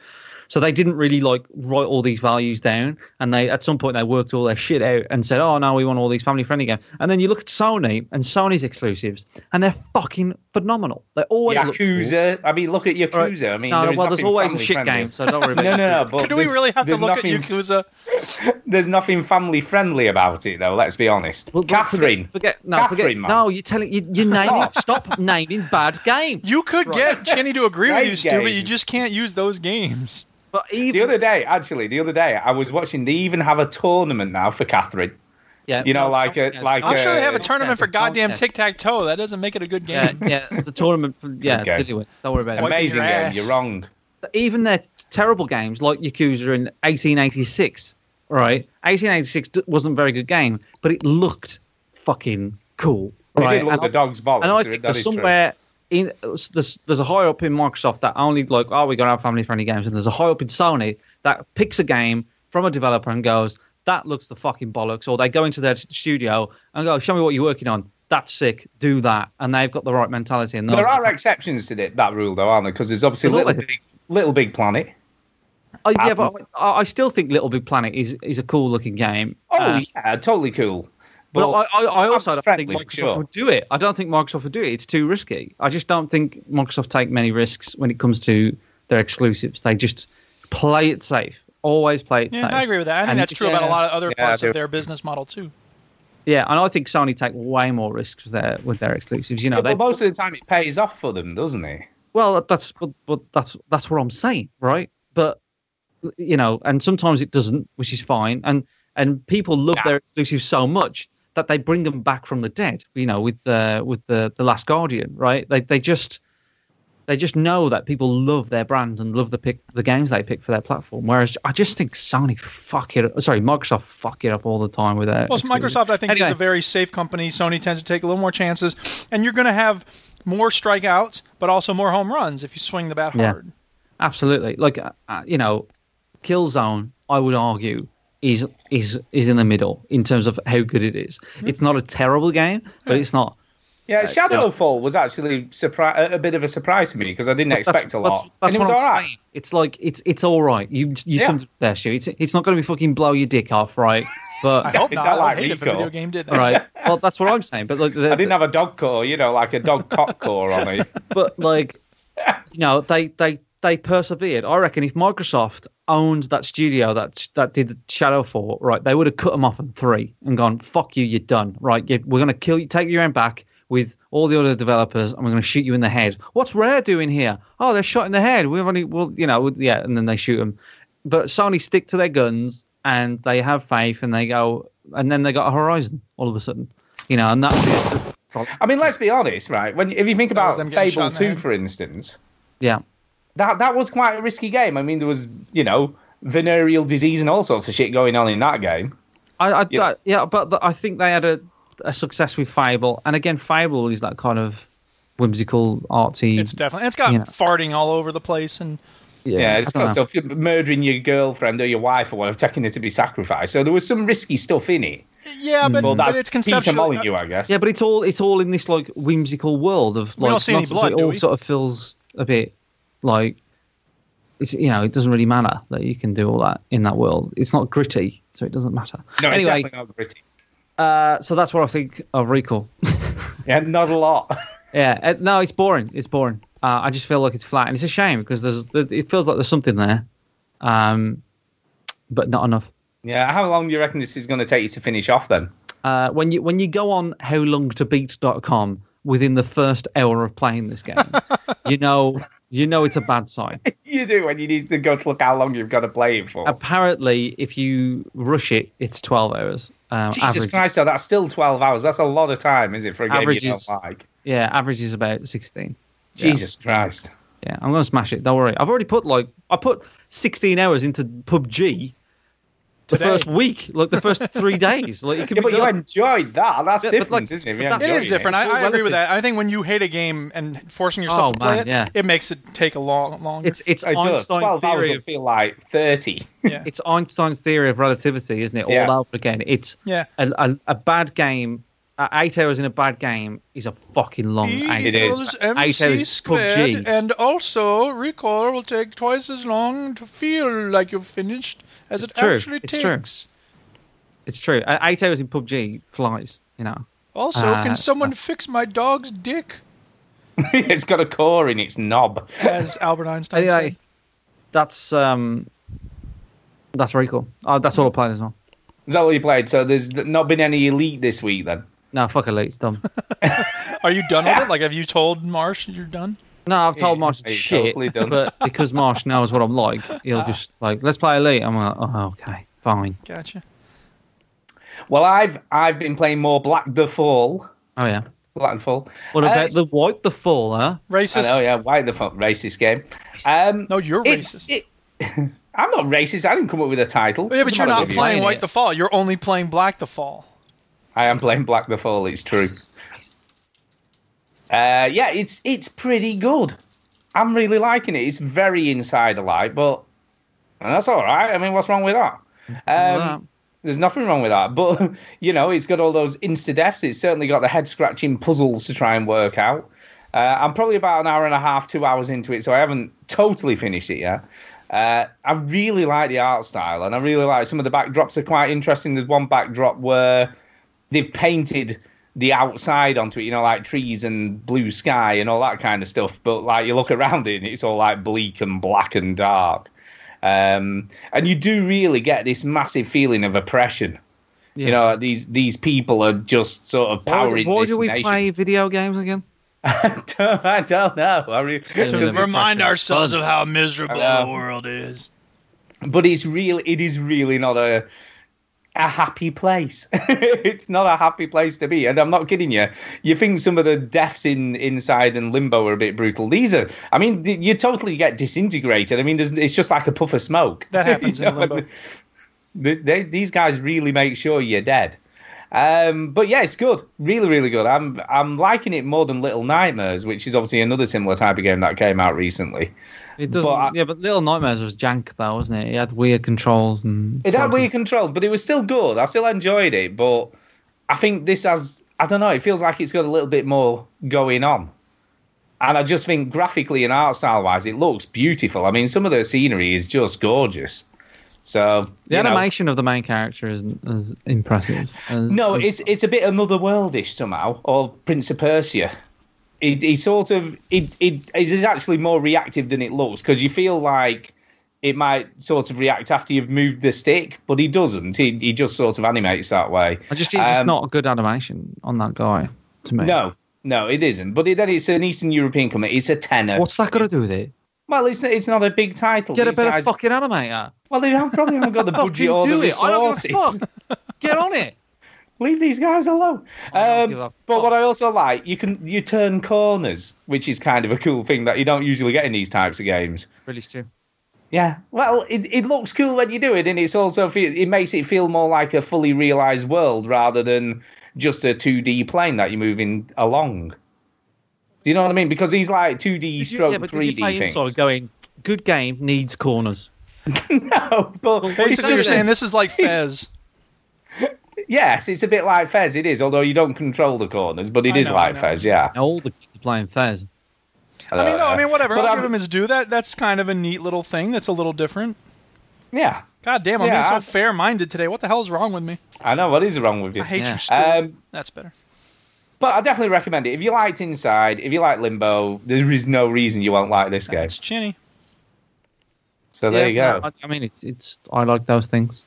Speaker 2: So they didn't really like write all these values down, and they at some point they worked all their shit out and said, "Oh now we want all these family-friendly games." And then you look at Sony and Sony's exclusives, and they're fucking phenomenal. They always look cool.
Speaker 1: Yakuza. I mean, look at Yakuza.
Speaker 2: Right.
Speaker 1: I mean,
Speaker 2: No,
Speaker 1: there is
Speaker 2: well, there's always a shit
Speaker 1: friendly.
Speaker 2: game, so don't worry about
Speaker 1: no, no, no. But
Speaker 3: Do we really have to
Speaker 1: there's
Speaker 3: look
Speaker 1: nothing,
Speaker 3: at Yakuza?
Speaker 1: There's nothing family friendly about it, though. Let's be honest.
Speaker 2: Well,
Speaker 1: Catherine.
Speaker 2: Forget, forget, no,
Speaker 1: Catherine,
Speaker 2: forget,
Speaker 1: man.
Speaker 2: no, you're telling you, you're naming. stop naming bad games.
Speaker 3: You could get Chinny to agree with you, Stu, but you just can't use those games.
Speaker 2: But even
Speaker 1: The other day, actually, the other day, I was watching. They even have a tournament now for Catherine.
Speaker 2: Yeah,
Speaker 1: You know,
Speaker 2: no,
Speaker 1: like a-
Speaker 2: yeah,
Speaker 1: like
Speaker 3: I'm
Speaker 1: Uh,
Speaker 3: sure they have a
Speaker 1: yeah,
Speaker 3: tournament for goddamn tic tac toe. That doesn't make it a good game.
Speaker 2: yeah, it's a tournament. For, yeah,
Speaker 1: Okay.
Speaker 2: to do it. Don't worry about it.
Speaker 1: Amazing
Speaker 3: your
Speaker 1: game.
Speaker 3: ass.
Speaker 1: You're wrong.
Speaker 2: Even their terrible games like Yakuza in 1886, right? 1886 wasn't a very good game, but it looked fucking cool.
Speaker 1: They
Speaker 2: right?
Speaker 1: did look
Speaker 2: And
Speaker 1: the
Speaker 2: I-
Speaker 1: dog's bollocks.
Speaker 2: And I think
Speaker 1: is
Speaker 2: there's
Speaker 1: true.
Speaker 2: somewhere in there's, there's a high up in Microsoft that only like oh we got to have family friendly games, and there's a high up in Sony that picks a game from a developer and goes that looks the fucking bollocks, or they go into their studio and go show me what you're working on. That's sick. Do that, and they've got the right mentality. And
Speaker 1: There are exceptions to that, rule, though, aren't there? Because there's obviously little big, little big planet.
Speaker 2: Oh, yeah, but I, I still think Little Big Planet is is a cool looking game.
Speaker 1: Oh
Speaker 2: Uh,
Speaker 1: yeah, totally cool.
Speaker 2: But I, I, I also don't
Speaker 1: friendly,
Speaker 2: think Microsoft
Speaker 1: sure.
Speaker 2: would do it. I don't think Microsoft would do it. It's too risky. I just don't think Microsoft take many risks when it comes to their exclusives. They just play it safe. Always play it safe.
Speaker 3: Yeah,
Speaker 2: safe.
Speaker 3: I agree with that. I think
Speaker 2: And
Speaker 3: that's true about a lot of other
Speaker 1: yeah,
Speaker 3: parts of their business model too.
Speaker 2: Yeah, and I think Sony take way more risks with their with their exclusives. You know,
Speaker 1: Yeah,
Speaker 2: they
Speaker 1: but most of the time it pays off for them, doesn't it?
Speaker 2: Well, that's but, but that's that's what I'm saying, right? But you know, and sometimes it doesn't, which is fine. And and people love
Speaker 1: Yeah.
Speaker 2: their exclusives so much that they bring them back from the dead. You know, with the with the the Last Guardian, right? They they just they just know that people love their brand and love the pick the games they pick for their platform. Whereas I just think Sony fuck it, sorry, Microsoft fuck it up all the time with that.
Speaker 3: Well, so. Microsoft, I think,
Speaker 2: Anyway.
Speaker 3: is a very safe company. Sony tends to take a little more chances, and you're going to have more strikeouts, but also more home runs if you swing the bat hard. Yeah.
Speaker 2: Absolutely. Like uh, uh, you know, Killzone, I would argue, is is is in the middle in terms of how good it is. Mm-hmm. It's not a terrible game, but it's not.
Speaker 1: Yeah, uh, Shadowfall was actually surpri- a, a bit of a surprise to me because I didn't
Speaker 2: That's-
Speaker 1: expect a lot.
Speaker 2: That's,
Speaker 1: and it was
Speaker 2: what I'm
Speaker 1: right.
Speaker 2: saying. It's like it's it's all right. You you
Speaker 1: Yeah.
Speaker 2: summed it up there, Stu. It's it's not going to be fucking blow your dick off, right? But
Speaker 3: I hope not.
Speaker 1: not
Speaker 3: I
Speaker 1: like
Speaker 3: would hate it if a video game did that.
Speaker 2: all right. Well, that's what I'm saying. But like, the,
Speaker 1: I didn't have a dog core, you know, like a dog cock core on it.
Speaker 2: but like you know they they they persevered. I reckon if microsoft owned that studio that that did shadowfall right they would have cut them off in three and gone fuck you you're done right? You, we're going to kill you take your own back with all the other developers and we're going to shoot you in the head. What's rare doing here? Oh they're shot in the head. We've only well you know yeah and then they shoot them but sony stick to their guns and they have faith and they go and then they got a horizon all of a sudden you know and that
Speaker 1: I mean, let's be honest, right? When if you think about
Speaker 3: them getting shot
Speaker 1: Fable 2, for instance,
Speaker 2: yeah
Speaker 1: that that was quite a risky game. I mean, there was, you know, venereal disease and all sorts of shit going on in that game.
Speaker 2: I, I
Speaker 1: Yeah.
Speaker 2: that- yeah, but the, I think they had a, a success with Fable, and again, Fable is that kind of whimsical, artsy.
Speaker 3: It's definitely. It's got
Speaker 2: you know.
Speaker 3: farting all over the place, and
Speaker 1: Yeah, it's
Speaker 2: I don't
Speaker 1: got
Speaker 2: know.
Speaker 1: stuff murdering your girlfriend or your wife or whatever, taking her to be sacrificed. So there was some risky stuff in it.
Speaker 3: yeah, but, hmm.
Speaker 1: Well,
Speaker 3: but it's
Speaker 1: Peter
Speaker 3: conceptual.
Speaker 1: Molyneux, I guess.
Speaker 2: Yeah, but it's all it's all in this like whimsical world of
Speaker 3: We
Speaker 2: like
Speaker 3: don't see any
Speaker 2: nonsense.
Speaker 3: blood,
Speaker 2: it
Speaker 3: do
Speaker 2: all
Speaker 3: we?
Speaker 2: sort of feels a bit like it's you know it doesn't really matter that you can do all that in that world. It's not gritty, so it doesn't matter.
Speaker 1: no, it's
Speaker 2: anyway,
Speaker 1: definitely not gritty.
Speaker 2: uh, so that's what I think of Recore.
Speaker 1: Yeah, not a lot.
Speaker 2: Yeah, uh, no, it's boring. It's boring. Uh, I just feel like it's flat, and it's a shame because there's it feels like there's something there, um, but not enough.
Speaker 1: yeah, how long do you reckon this is going to take you to finish off then?
Speaker 2: Uh, when you when you go on howlongtobeat.com within the first hour of playing this game, you know you know it's a bad sign.
Speaker 1: You do when you need to go to look how long you've got to play it for.
Speaker 2: Apparently, if you rush it, it's 12 hours. Um,
Speaker 1: Jesus
Speaker 2: average,
Speaker 1: Christ, that's still 12 hours. That's a lot of time, is it, for a game
Speaker 2: Average
Speaker 1: you don't like?
Speaker 2: Yeah, average is about 16. Yeah.
Speaker 1: Jesus Christ.
Speaker 2: Yeah, I'm gonna smash it. Don't worry. I've already put like I put 16 hours into PUBG. The first week, like the first three days, like it can
Speaker 1: Yeah,
Speaker 2: be
Speaker 1: but you enjoyed that. That's
Speaker 2: Yeah,
Speaker 1: different,
Speaker 2: like-
Speaker 1: isn't it?
Speaker 2: but
Speaker 1: You
Speaker 2: that's-
Speaker 3: It different. I, I agree with that. I think when you hate a game and forcing yourself
Speaker 2: Oh,
Speaker 3: to play
Speaker 2: man,
Speaker 3: it,
Speaker 2: yeah.
Speaker 3: it makes it take a long, longer.
Speaker 2: It's it's
Speaker 1: It does.
Speaker 2: Einstein's
Speaker 1: 12 hours
Speaker 2: theory
Speaker 1: will
Speaker 2: of
Speaker 1: feel like 30.
Speaker 3: yeah.
Speaker 2: it's Einstein's theory of relativity, isn't it? All
Speaker 1: Yeah.
Speaker 2: over again. It's
Speaker 3: Yeah.
Speaker 2: a, a, a bad game. Uh, eight hours in a bad game is a fucking long eight
Speaker 1: It is.
Speaker 3: equals
Speaker 2: Eight hours
Speaker 3: squared,
Speaker 2: PUBG.
Speaker 3: and also Recore will take twice as long to feel like you've finished as
Speaker 2: It's
Speaker 3: it
Speaker 2: true.
Speaker 3: actually
Speaker 2: It's true.
Speaker 3: takes.
Speaker 2: It's true. Uh, eight hours in PUBG flies. You know.
Speaker 3: Also,
Speaker 2: Uh,
Speaker 3: can someone fix my dog's dick?
Speaker 1: it's got a core in its knob.
Speaker 3: As Albert Einstein
Speaker 2: Anyway,
Speaker 3: said.
Speaker 2: that's um, that's very cool. Uh, that's all I played as well.
Speaker 1: Is that what you played? So there's not been any elite this week then?
Speaker 2: No, fuck elite, it's done.
Speaker 3: Are you done with it? Like, have you told Marsh you're done?
Speaker 2: No, I've told Marsh it's shit,
Speaker 1: totally done.
Speaker 2: but because Marsh knows what I'm like, he'll just like, let's play elite. I'm like, oh, okay, fine.
Speaker 3: Gotcha.
Speaker 1: Well, I've I've been playing more Black the Fall.
Speaker 2: Oh yeah.
Speaker 1: Black the Fall.
Speaker 2: What
Speaker 1: Uh,
Speaker 2: about
Speaker 1: it's-
Speaker 2: the white, the fall, huh?
Speaker 1: I
Speaker 3: Racist.
Speaker 1: know, yeah, why the fuck racist game? Um,
Speaker 3: No, you're
Speaker 1: it's-
Speaker 3: racist.
Speaker 1: It, I'm not racist. I didn't come up with a title.
Speaker 3: yeah, but
Speaker 1: Doesn't
Speaker 3: you're
Speaker 1: matter
Speaker 3: not
Speaker 1: with you.
Speaker 3: playing
Speaker 2: playing
Speaker 3: White
Speaker 2: it.
Speaker 3: the Fall. You're only playing Black the Fall.
Speaker 1: I am playing Black the Fall. It's true. Uh, yeah, it's it's pretty good. I'm really liking it. It's very inside alike, but and that's all right. I mean, what's wrong with that? Um, there's nothing wrong with that. But you know, it's got all those insta deaths. It's certainly got the head scratching puzzles to try and work out. Uh, I'm probably about an hour and a half, two hours into it, so I haven't totally finished it yet. Uh, I really like the art style, and I really like some of the backdrops are quite interesting. There's one backdrop where they've painted the outside onto it, you know, like trees and blue sky and all that kind of stuff. But like you look around it, and it's all like bleak and black and dark. Um, and you do really get this massive feeling of oppression You know, these these people are just sort of
Speaker 2: Why,
Speaker 1: powering
Speaker 2: why
Speaker 1: this
Speaker 2: do we
Speaker 1: nation.
Speaker 2: play video games again?
Speaker 1: I, don't, I don't know. I
Speaker 2: mean,
Speaker 3: To
Speaker 2: because-
Speaker 3: remind
Speaker 2: Fun.
Speaker 3: ourselves of how miserable the world is.
Speaker 1: but it's really it is really not a a happy place. it's not a happy place to be, and I'm not kidding you. You think some of the deaths in inside and limbo are a bit brutal. These are, I mean, you totally get disintegrated. I mean, it's just like a puff of smoke.
Speaker 3: That happens
Speaker 1: You
Speaker 3: in Limbo.
Speaker 1: They, they, these guys really make sure you're dead. Um, but yeah, it's good, really, really good. I'm I'm liking it more than Little Nightmares, which is obviously another similar type of game that came out recently.
Speaker 2: It doesn't.
Speaker 1: But I-
Speaker 2: yeah, but Little Nightmares was jank though, wasn't it? It had weird controls and.
Speaker 1: It had weird controls, but it was still good. I still enjoyed it, but I think this has I don't know, it feels like it's got a little bit more going on. And I just think graphically and art style wise, it looks beautiful. I mean, some of the scenery is just gorgeous. So
Speaker 2: The
Speaker 1: you know,
Speaker 2: animation of the main character isn't as impressive. As,
Speaker 1: no, it's it's a bit anotherworldish somehow, or Prince of Persia. He sort of it, it is actually more reactive than it looks because you feel like it might sort of react after you've moved the stick, but he doesn't. He he just sort of animates that way.
Speaker 2: I just it's
Speaker 1: Um,
Speaker 2: not a good animation on that guy to me.
Speaker 1: No, no, it isn't. But it, then it's an Eastern European company. It's a tenner.
Speaker 2: What's that got to do with it?
Speaker 1: Well, it's it's not a big title.
Speaker 2: Get a better
Speaker 1: guys-
Speaker 2: fucking animator.
Speaker 1: Well, they have, probably haven't got the budget or the
Speaker 2: do it. I don't give a
Speaker 1: resources.
Speaker 2: Get on it.
Speaker 1: Leave these guys alone.
Speaker 2: I don't give a
Speaker 1: Um, but what I also like, you can you turn corners, which is kind of a cool thing that you don't usually get in these types of games.
Speaker 2: Really, Stu.
Speaker 1: Yeah, well, it, it looks cool when you do it, and it's also it makes it feel more like a fully realized world rather than just a 2D plane that you're moving along. Do you know what I mean? Because these like 2D
Speaker 2: Did you-
Speaker 1: stroke
Speaker 2: yeah, but did you
Speaker 1: 3D
Speaker 2: play
Speaker 1: things.
Speaker 2: Inside going, good game needs corners.
Speaker 1: no, but
Speaker 3: Basically, you're saying this is like Fez.
Speaker 1: Yes, it's a bit like Fez. It is, although you don't control the corners, but it
Speaker 3: I
Speaker 1: is
Speaker 3: know,
Speaker 1: like. Fez. Yeah.
Speaker 2: Now all the kids are playing Fez.
Speaker 3: I mean, no, I mean, whatever.
Speaker 1: But
Speaker 3: I'll
Speaker 1: I'm-
Speaker 3: give him his due. That that's kind of a neat little thing. That's a little different.
Speaker 1: Yeah,
Speaker 3: God damn, I'm
Speaker 1: Yeah,
Speaker 3: being so
Speaker 1: I-
Speaker 3: fair-minded today. What the hell's wrong with me?
Speaker 1: I know. What is wrong with you?
Speaker 3: I hate
Speaker 2: Yeah.
Speaker 3: you, Stu.
Speaker 1: Um,
Speaker 3: that's better.
Speaker 1: But I definitely recommend it. If you liked Inside, if you like Limbo, there is no reason you won't like this game.
Speaker 3: It's chinny.
Speaker 1: So there you go.
Speaker 2: no, I, I mean, it's it's. I like those things.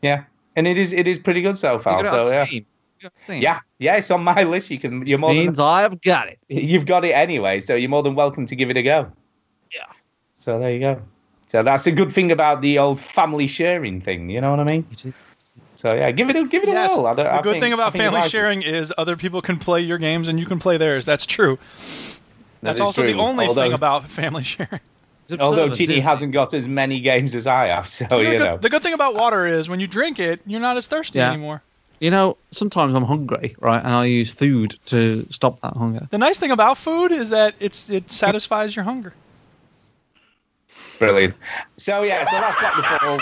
Speaker 1: Yeah, and it is it is pretty good so far. So yeah,
Speaker 2: Steam. You got Steam.
Speaker 1: yeah, yeah, it's on my list. You can you're more than
Speaker 2: means I've got it.
Speaker 1: you've got it anyway, so you're more than welcome to give it a go.
Speaker 2: Yeah.
Speaker 1: So there you go. So that's a good thing about the old family sharing thing. You know what I mean?
Speaker 2: It is.
Speaker 1: So yeah, give it a give it
Speaker 3: Yes.
Speaker 1: a whirl.
Speaker 3: The
Speaker 1: I
Speaker 3: good
Speaker 1: think-
Speaker 3: thing about family
Speaker 1: like it.
Speaker 3: sharing is other people can play your games and you can play theirs. That's true.
Speaker 1: That
Speaker 3: That's
Speaker 1: is
Speaker 3: also the only
Speaker 1: Although-
Speaker 3: thing about family sharing.
Speaker 1: Although
Speaker 2: absurd,
Speaker 1: Chinny
Speaker 2: isn't it?
Speaker 1: hasn't got as many games as I have, so
Speaker 3: the,
Speaker 1: you
Speaker 3: good,
Speaker 1: know.
Speaker 3: the good thing about water is when you drink it, you're not as thirsty
Speaker 2: Yeah.
Speaker 3: anymore.
Speaker 2: You know, sometimes I'm hungry, right, and I use food to stop that hunger.
Speaker 3: The nice thing about food is that it's it satisfies your hunger.
Speaker 1: Brilliant. So yeah, so that's Black the Fall.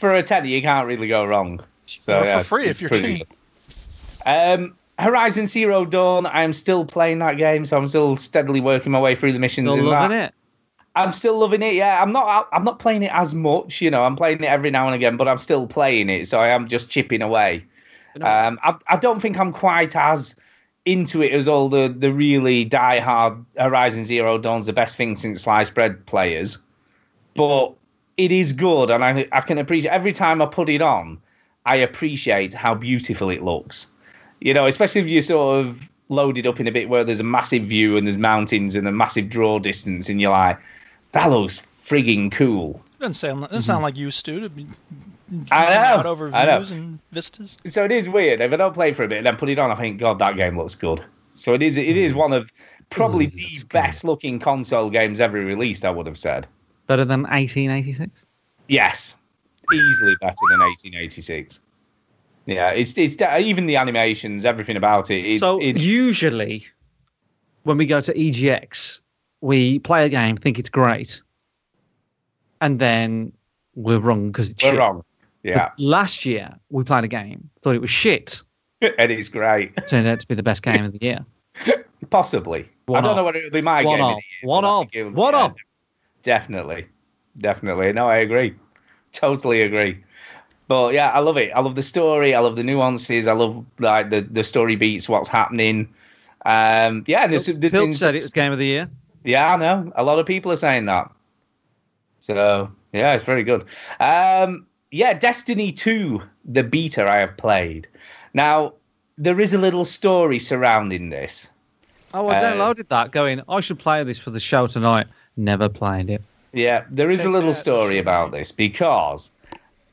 Speaker 1: For a tenner, you can't really go wrong. So
Speaker 3: Or for
Speaker 1: yeah, it's-
Speaker 3: free if you're cheap.
Speaker 1: Um, Horizon Zero Dawn. I'm still playing that game, so I'm still steadily working my way through the missions.
Speaker 2: Still
Speaker 1: in
Speaker 2: loving
Speaker 1: that.
Speaker 2: it.
Speaker 1: I'm still loving it. Yeah, I'm not. I'm not playing it as much. You know, I'm playing it every now and again, but I'm still playing it. So I am just chipping away. Um, I, I don't think I'm quite as into it as all the the really die-hard Horizon Zero Dawn's the best thing since sliced bread players, but it is good, and I I can appreciate every time I put it on, I appreciate how beautiful it looks. You know, especially if you sort of load it up in a bit where there's a massive view and there's mountains and a massive draw distance, and you're like, that looks frigging cool.
Speaker 3: Doesn't sound doesn't sound like you, Stu, to be
Speaker 1: Mm-hmm. I know,
Speaker 3: out over
Speaker 1: I know.
Speaker 3: views and vistas.
Speaker 1: so it is weird. If I don't play for a bit and then put it on, I think, God, that game looks good. So it is. It is one of probably
Speaker 2: Mm,
Speaker 1: the
Speaker 2: that's good.
Speaker 1: best looking console games ever released. I would have said.
Speaker 2: Better than 1886.
Speaker 1: Yes, easily better than 1886. Yeah, it's it's even the animations, everything about it. It's,
Speaker 2: so
Speaker 1: it's,
Speaker 2: usually, when we go to EGX, we play a game, think it's great, and then we're wrong because it's
Speaker 1: we're
Speaker 2: shit.
Speaker 1: wrong. Yeah,
Speaker 2: But last year we played a game, thought it was shit,
Speaker 1: and it's great.
Speaker 2: turned out to be the best game of the year.
Speaker 1: Possibly. I don't
Speaker 2: of.
Speaker 1: know whether it'll be my
Speaker 2: One
Speaker 1: game. of
Speaker 2: of.
Speaker 1: the year,
Speaker 2: One
Speaker 1: but I
Speaker 2: of. One of.
Speaker 1: Definitely. Definitely. No, I agree. Totally agree. But yeah, I love it. I love the story. I love the nuances. I love like the, the story beats, what's happening. Um, yeah, there's, there's
Speaker 2: Bill
Speaker 1: been
Speaker 2: said it was game of the year.
Speaker 1: Yeah, I know. A lot of people are saying that. So yeah, it's very good. Um, yeah, Destiny 2, the beta I have played. Now, there is a little story surrounding this.
Speaker 2: Oh, I
Speaker 1: Uh,
Speaker 2: downloaded that going, I should play this for the show tonight. Never played it.
Speaker 1: Yeah, there is a little story about this because,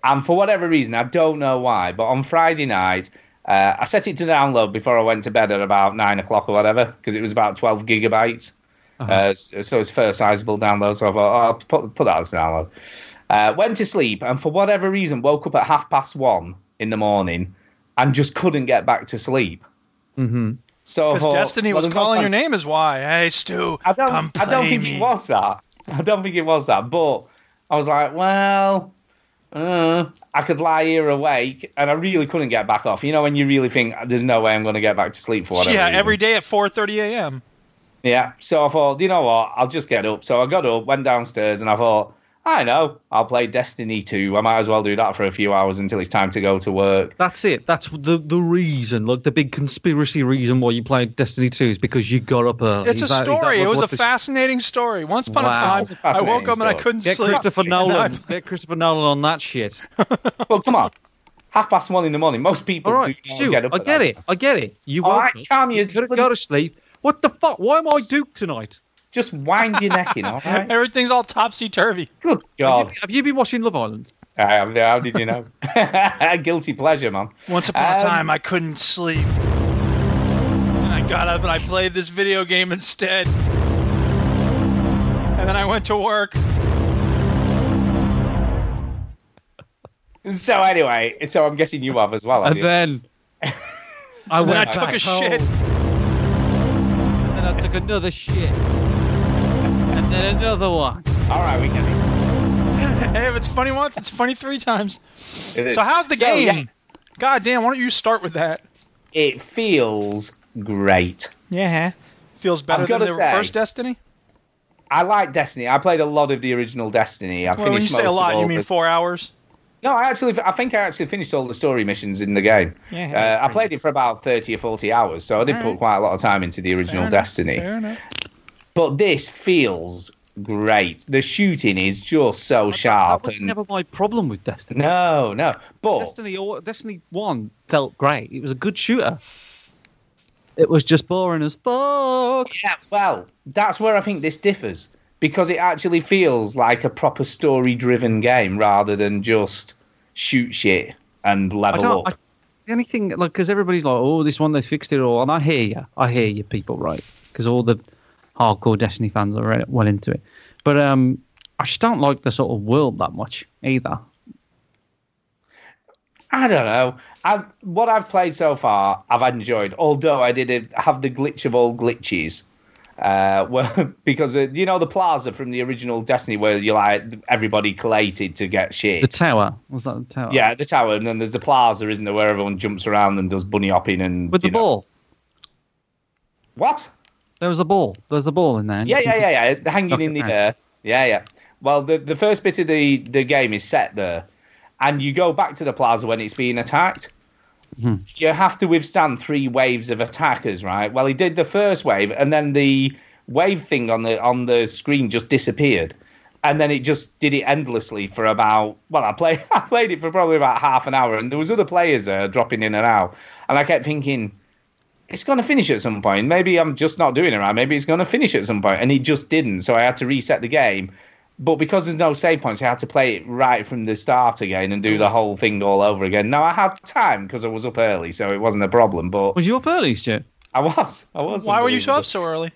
Speaker 1: and for whatever reason, I don't know why, but on Friday night, uh, I set it to download before I went to bed at about nine o'clock or whatever, because it was about 12 gigabytes.
Speaker 2: Uh-huh.
Speaker 1: Uh, so so it's first sizable download, so I thought, oh, I'll put, put that as a download. Uh, went to sleep, and for whatever reason, woke up at half past one in the morning and just couldn't get back to sleep.
Speaker 2: hmm
Speaker 1: So
Speaker 3: Because Destiny
Speaker 1: well,
Speaker 3: was
Speaker 1: no
Speaker 3: calling your name is why. Hey, Stu,
Speaker 1: I don't.
Speaker 3: come play
Speaker 1: I don't think
Speaker 3: me.
Speaker 1: it was that. I don't think it was that. But I was like, well, uh, I could lie here awake, and I really couldn't get back off. You know, when you really think there's no way I'm going to get back to sleep for whatever
Speaker 3: yeah,
Speaker 1: reason.
Speaker 3: every day at 4:30 a.m.
Speaker 1: Yeah. So I thought, you know what? I'll just get up. So I got up, went downstairs, and I thought, I know, I'll play Destiny 2. I might as well do that for a few hours until it's time to go to work.
Speaker 2: That's it. That's the the reason. Like the big conspiracy reason why you played Destiny 2 is because you got up early.
Speaker 3: It's a
Speaker 2: Is that- is that
Speaker 3: story.
Speaker 2: what-
Speaker 3: It was a
Speaker 2: the-
Speaker 3: fascinating story. Once upon a time,
Speaker 1: It's a
Speaker 3: I woke up and I couldn't
Speaker 2: Get
Speaker 3: sleep.
Speaker 2: Christopher Nolan. Get Christopher Nolan on that shit.
Speaker 1: Well, come on. Half past one in the morning. Most people
Speaker 2: All right,
Speaker 1: do not
Speaker 2: Stu,
Speaker 1: get up.
Speaker 2: I get
Speaker 1: that
Speaker 2: it. I get it. You
Speaker 1: All
Speaker 2: woke
Speaker 1: right,
Speaker 2: up.
Speaker 1: calm your
Speaker 2: you couldn't
Speaker 1: bloody-
Speaker 2: go to sleep. What the fuck? Why am I Duke tonight?
Speaker 1: Just wind your neck in, all right?
Speaker 3: Everything's all topsy turvy.
Speaker 1: Good
Speaker 2: Have
Speaker 1: God.
Speaker 2: you, have you been watching Love Island?
Speaker 1: Uh, how did you know? Guilty pleasure, man.
Speaker 3: Once upon a
Speaker 1: Um,
Speaker 3: time, I couldn't sleep. And I got up and I played this video game instead. And then I went to work.
Speaker 1: So anyway, so I'm guessing you have as well. have
Speaker 2: And
Speaker 1: you?
Speaker 2: then I went.
Speaker 3: And then
Speaker 2: went
Speaker 3: I took
Speaker 2: back
Speaker 3: a shit.
Speaker 2: And then I took another shit. And then another one.
Speaker 1: All right, we it.
Speaker 3: hey, if it's funny once, it's funny three times. So how's the
Speaker 1: So,
Speaker 3: game?
Speaker 1: yeah,
Speaker 3: God damn, why don't you start with that?
Speaker 1: it feels great.
Speaker 3: Yeah. Feels better
Speaker 1: I've
Speaker 3: than the
Speaker 1: say-
Speaker 3: first Destiny?
Speaker 1: I like Destiny. I played a lot of the original Destiny. I
Speaker 3: Well, when you say a lot, you mean
Speaker 1: the-
Speaker 3: four hours?
Speaker 1: No, I actually, I think I actually finished all the story missions in the game.
Speaker 3: Yeah.
Speaker 1: Uh, I played it for about 30 or 40 hours, so I did put quite a lot of time into the original
Speaker 3: Fair enough,
Speaker 1: Destiny.
Speaker 3: Fair enough.
Speaker 1: But this feels great. The shooting is just so sharp.
Speaker 2: That was
Speaker 1: and
Speaker 2: never my problem with Destiny.
Speaker 1: no, no. But
Speaker 2: Destiny or Destiny One felt great. It was a good shooter. It was just boring as fuck.
Speaker 1: Yeah, well, that's where I think this differs because it actually feels like a proper story-driven game rather than just shoot shit and level up.
Speaker 2: I, the only thing, like, because everybody's like, "Oh, this one they fixed it all," and I hear you. I hear you, people, right? Because all the hardcore Destiny fans are re- well into it. But um, I just don't like the sort of world that much either.
Speaker 1: I don't know. I, what I've played so far, I've enjoyed. Although I did have the glitch of all glitches. Uh, well, because uh, you know the plaza from the original Destiny, where you like everybody collated to get shit.
Speaker 2: The tower was that the tower?
Speaker 1: yeah, the tower, and then there's the plaza, isn't there, where everyone jumps around and does bunny hopping and
Speaker 2: With the
Speaker 1: know-
Speaker 2: ball.
Speaker 1: What?
Speaker 2: There was a ball. There was a ball in there.
Speaker 1: Yeah, yeah, yeah, yeah. Hanging in the air. Yeah, yeah. Well, the the first bit of the the game is set there, and you go back to the plaza when it's being attacked.
Speaker 2: Mhm.
Speaker 1: You have to withstand three waves of attackers, right? Well, he did the first wave, and then the wave thing on the on the screen just disappeared, and then it just did it endlessly for about. Well, I played I played it for probably about half an hour, and there was other players there dropping in and out, and I kept thinking it's going to finish at some point. Maybe I'm just not doing it right. Maybe it's going to finish at some point, and it just didn't. So I had to reset the game. But because there's no save points, I had to play it right from the start again and do the whole thing all over again. Now I had time because I was up early, so it wasn't a problem. But
Speaker 2: Was you up early, Stu?
Speaker 1: I was, I was.
Speaker 3: Why were you so up so early?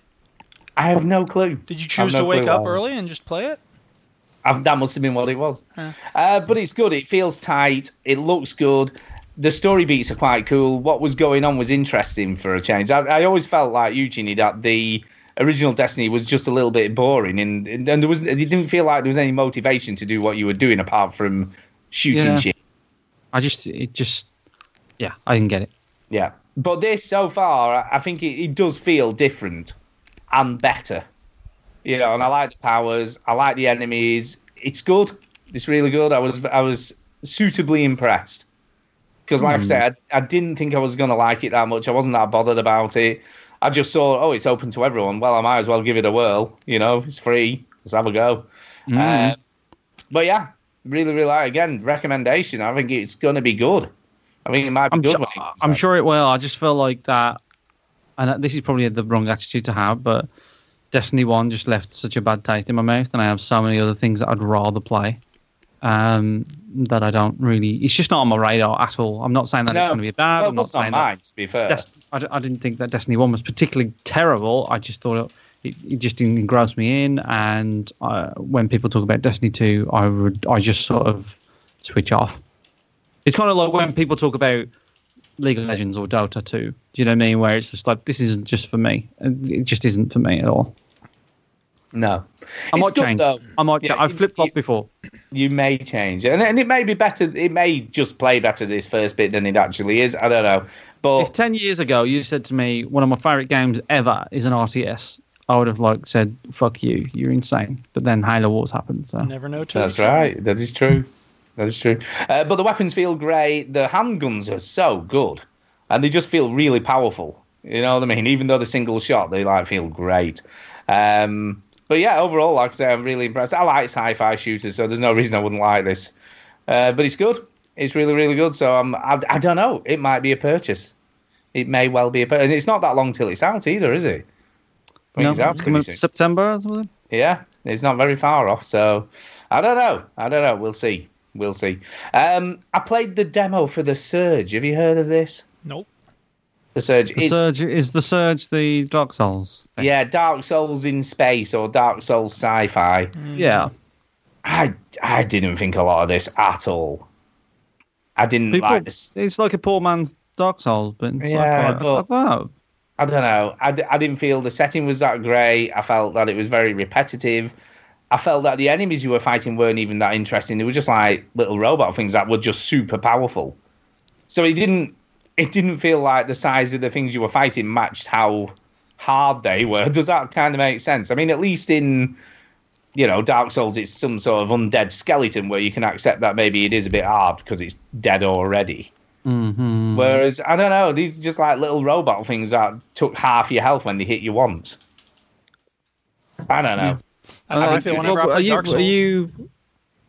Speaker 1: I have no clue.
Speaker 3: Did you choose
Speaker 1: no
Speaker 3: to wake up early and just play it?
Speaker 1: I, that must have been what it was.
Speaker 3: Huh.
Speaker 1: Uh, but it's good. It feels tight. It looks good. The story beats are quite cool. What was going on was interesting for a change. I, I always felt like Eugenie that the original Destiny was just a little bit boring, and, and there was it didn't feel like there was any motivation to do what you were doing apart from shooting
Speaker 2: Yeah.
Speaker 1: shit.
Speaker 2: I just, it just, yeah, I didn't get it.
Speaker 1: Yeah. But this so far, I- think it, it does feel different and better. You know, and I like the powers. I like the enemies. It's good. It's really good. I was I was suitably impressed. Because, like I said, I, I didn't think I was going to like it that much. I wasn't that bothered about it. I just saw, oh, it's open to everyone. Well, I might as well give it a whirl. You know, it's free. Let's have a go.
Speaker 2: Mm.
Speaker 1: Uh, but yeah, Really, really like. Again, recommendation. I think it's going to be good. I think it might be
Speaker 2: I'm,
Speaker 1: good. it
Speaker 2: I'm
Speaker 1: out.
Speaker 2: sure it will. I just feel like that, and this is probably the wrong attitude to have, but Destiny 1 just left such a bad taste in my mouth, and I have so many other things that I'd rather play um, that I don't really. It's just not on my radar at all. I'm not saying that
Speaker 1: No.
Speaker 2: it's going to be bad.
Speaker 1: Well,
Speaker 2: I'm not saying
Speaker 1: mine, to be fair.
Speaker 2: that. Des- I, didn't think that Destiny 1 was particularly terrible. I just thought it, it, it just didn't engross me in, and uh, when people talk about Destiny 2, I would I just sort of switch off. It's kind of like when people talk about League of Legends or Dota 2. Do you know what I mean? Where it's just like this isn't just for me. It just isn't for me at all.
Speaker 1: No.
Speaker 2: I might
Speaker 1: good,
Speaker 2: change.
Speaker 1: though.
Speaker 2: I might.
Speaker 1: Yeah,
Speaker 2: cha- I've
Speaker 1: it-
Speaker 2: flip flopped before.
Speaker 1: You may change, and, and it may be better. It may just play better this first bit than it actually is. I don't know, but
Speaker 2: If ten years ago you said to me one of my favorite games ever is an RTS, I would have like said fuck you, you're insane. But then Halo Wars happened, so
Speaker 3: Never know. till
Speaker 1: That's
Speaker 3: you try.
Speaker 1: right. That is true. That is true. Uh, but the weapons feel great. The handguns are so good, and they just feel really powerful. You know what I mean? Even though they're single shot, they like feel great. Um, but yeah, overall, like I say, I'm really impressed. I like sci-fi shooters, so there's no reason I wouldn't like this. Uh, but it's good. It's really, really good. So I'm, I, I don't know. It might be a purchase. It may well be a purchase. And it's not that long till it's out either, is it? I think
Speaker 2: no,
Speaker 1: it's out
Speaker 2: it's coming up. September or.
Speaker 1: Yeah, it's not very far off. So I don't know. I don't know. We'll see. We'll see. Um, I played the demo for the Surge. Have you heard of this?
Speaker 3: Nope.
Speaker 1: The Surge.
Speaker 2: The
Speaker 1: It's,
Speaker 2: Surge is the Surge the Dark Souls. thing?
Speaker 1: yeah, Dark Souls in space or Dark Souls sci-fi. Mm.
Speaker 2: Yeah.
Speaker 1: I I didn't think a lot of this at all. I didn't
Speaker 2: People,
Speaker 1: like this.
Speaker 2: it's like a poor man's Dark Souls, but it's
Speaker 1: Yeah,
Speaker 2: like, I,
Speaker 1: but-
Speaker 2: I don't know.
Speaker 1: I don't know. I, d- I didn't feel the setting was that great. I felt that it was very repetitive. I felt that the enemies you were fighting weren't even that interesting. They were just like little robot things that were just super powerful. So it didn't it didn't feel like the size of the things you were fighting matched how hard they were. Does that kind of make sense? I mean, at least in you know Dark Souls, it's some sort of undead skeleton where you can accept that maybe it is a bit hard because it's dead already.
Speaker 2: hmm
Speaker 1: Whereas I don't know, these are just like little robot things that took half your health when they hit you once. I don't know.
Speaker 3: That's
Speaker 1: I
Speaker 3: how I
Speaker 1: mean,
Speaker 3: feel
Speaker 1: well,
Speaker 3: whenever I
Speaker 2: are
Speaker 3: play
Speaker 2: you,
Speaker 3: Dark Souls.
Speaker 2: Are you?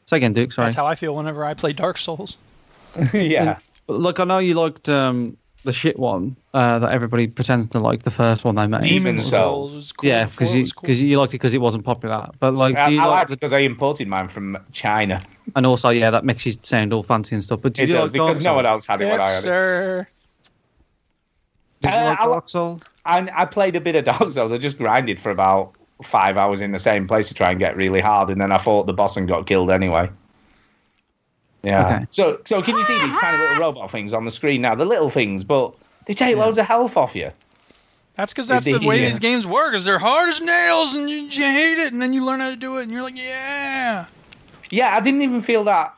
Speaker 2: Say again, Duke. Sorry.
Speaker 3: That's how I feel whenever I play Dark Souls.
Speaker 1: yeah.
Speaker 2: Like I know you liked um, the shit one uh, that everybody pretends to like, the first one they made.
Speaker 1: Demon's Souls.
Speaker 3: cool
Speaker 2: yeah, because you
Speaker 3: was cool.
Speaker 2: because you liked it because it wasn't popular. But like,
Speaker 1: I,
Speaker 2: do you
Speaker 1: I
Speaker 2: like
Speaker 1: liked
Speaker 2: the,
Speaker 1: it because I imported mine from China.
Speaker 2: and also yeah, that makes you sound all fancy and stuff. But do
Speaker 1: It
Speaker 2: you
Speaker 1: does,
Speaker 2: like
Speaker 1: because
Speaker 2: Dark
Speaker 1: no one else had it when I had it.
Speaker 2: Did you
Speaker 1: Uh,
Speaker 2: like
Speaker 1: I
Speaker 2: Dark Souls?
Speaker 1: And I played a bit of Dark Souls. I just grinded for about five hours in the same place to try and get really hard, and then I fought the boss and got killed anyway. Yeah.
Speaker 2: Okay.
Speaker 1: So, so can you see these tiny little ah. robot things on the screen now? The little things, but they take loads of health off you.
Speaker 3: That's because that's
Speaker 1: They-
Speaker 3: the way
Speaker 1: yeah.
Speaker 3: these games work. Is they're hard as nails, and you, you hate it, and then you learn how to do it, and you're like, yeah.
Speaker 1: Yeah, I didn't even feel that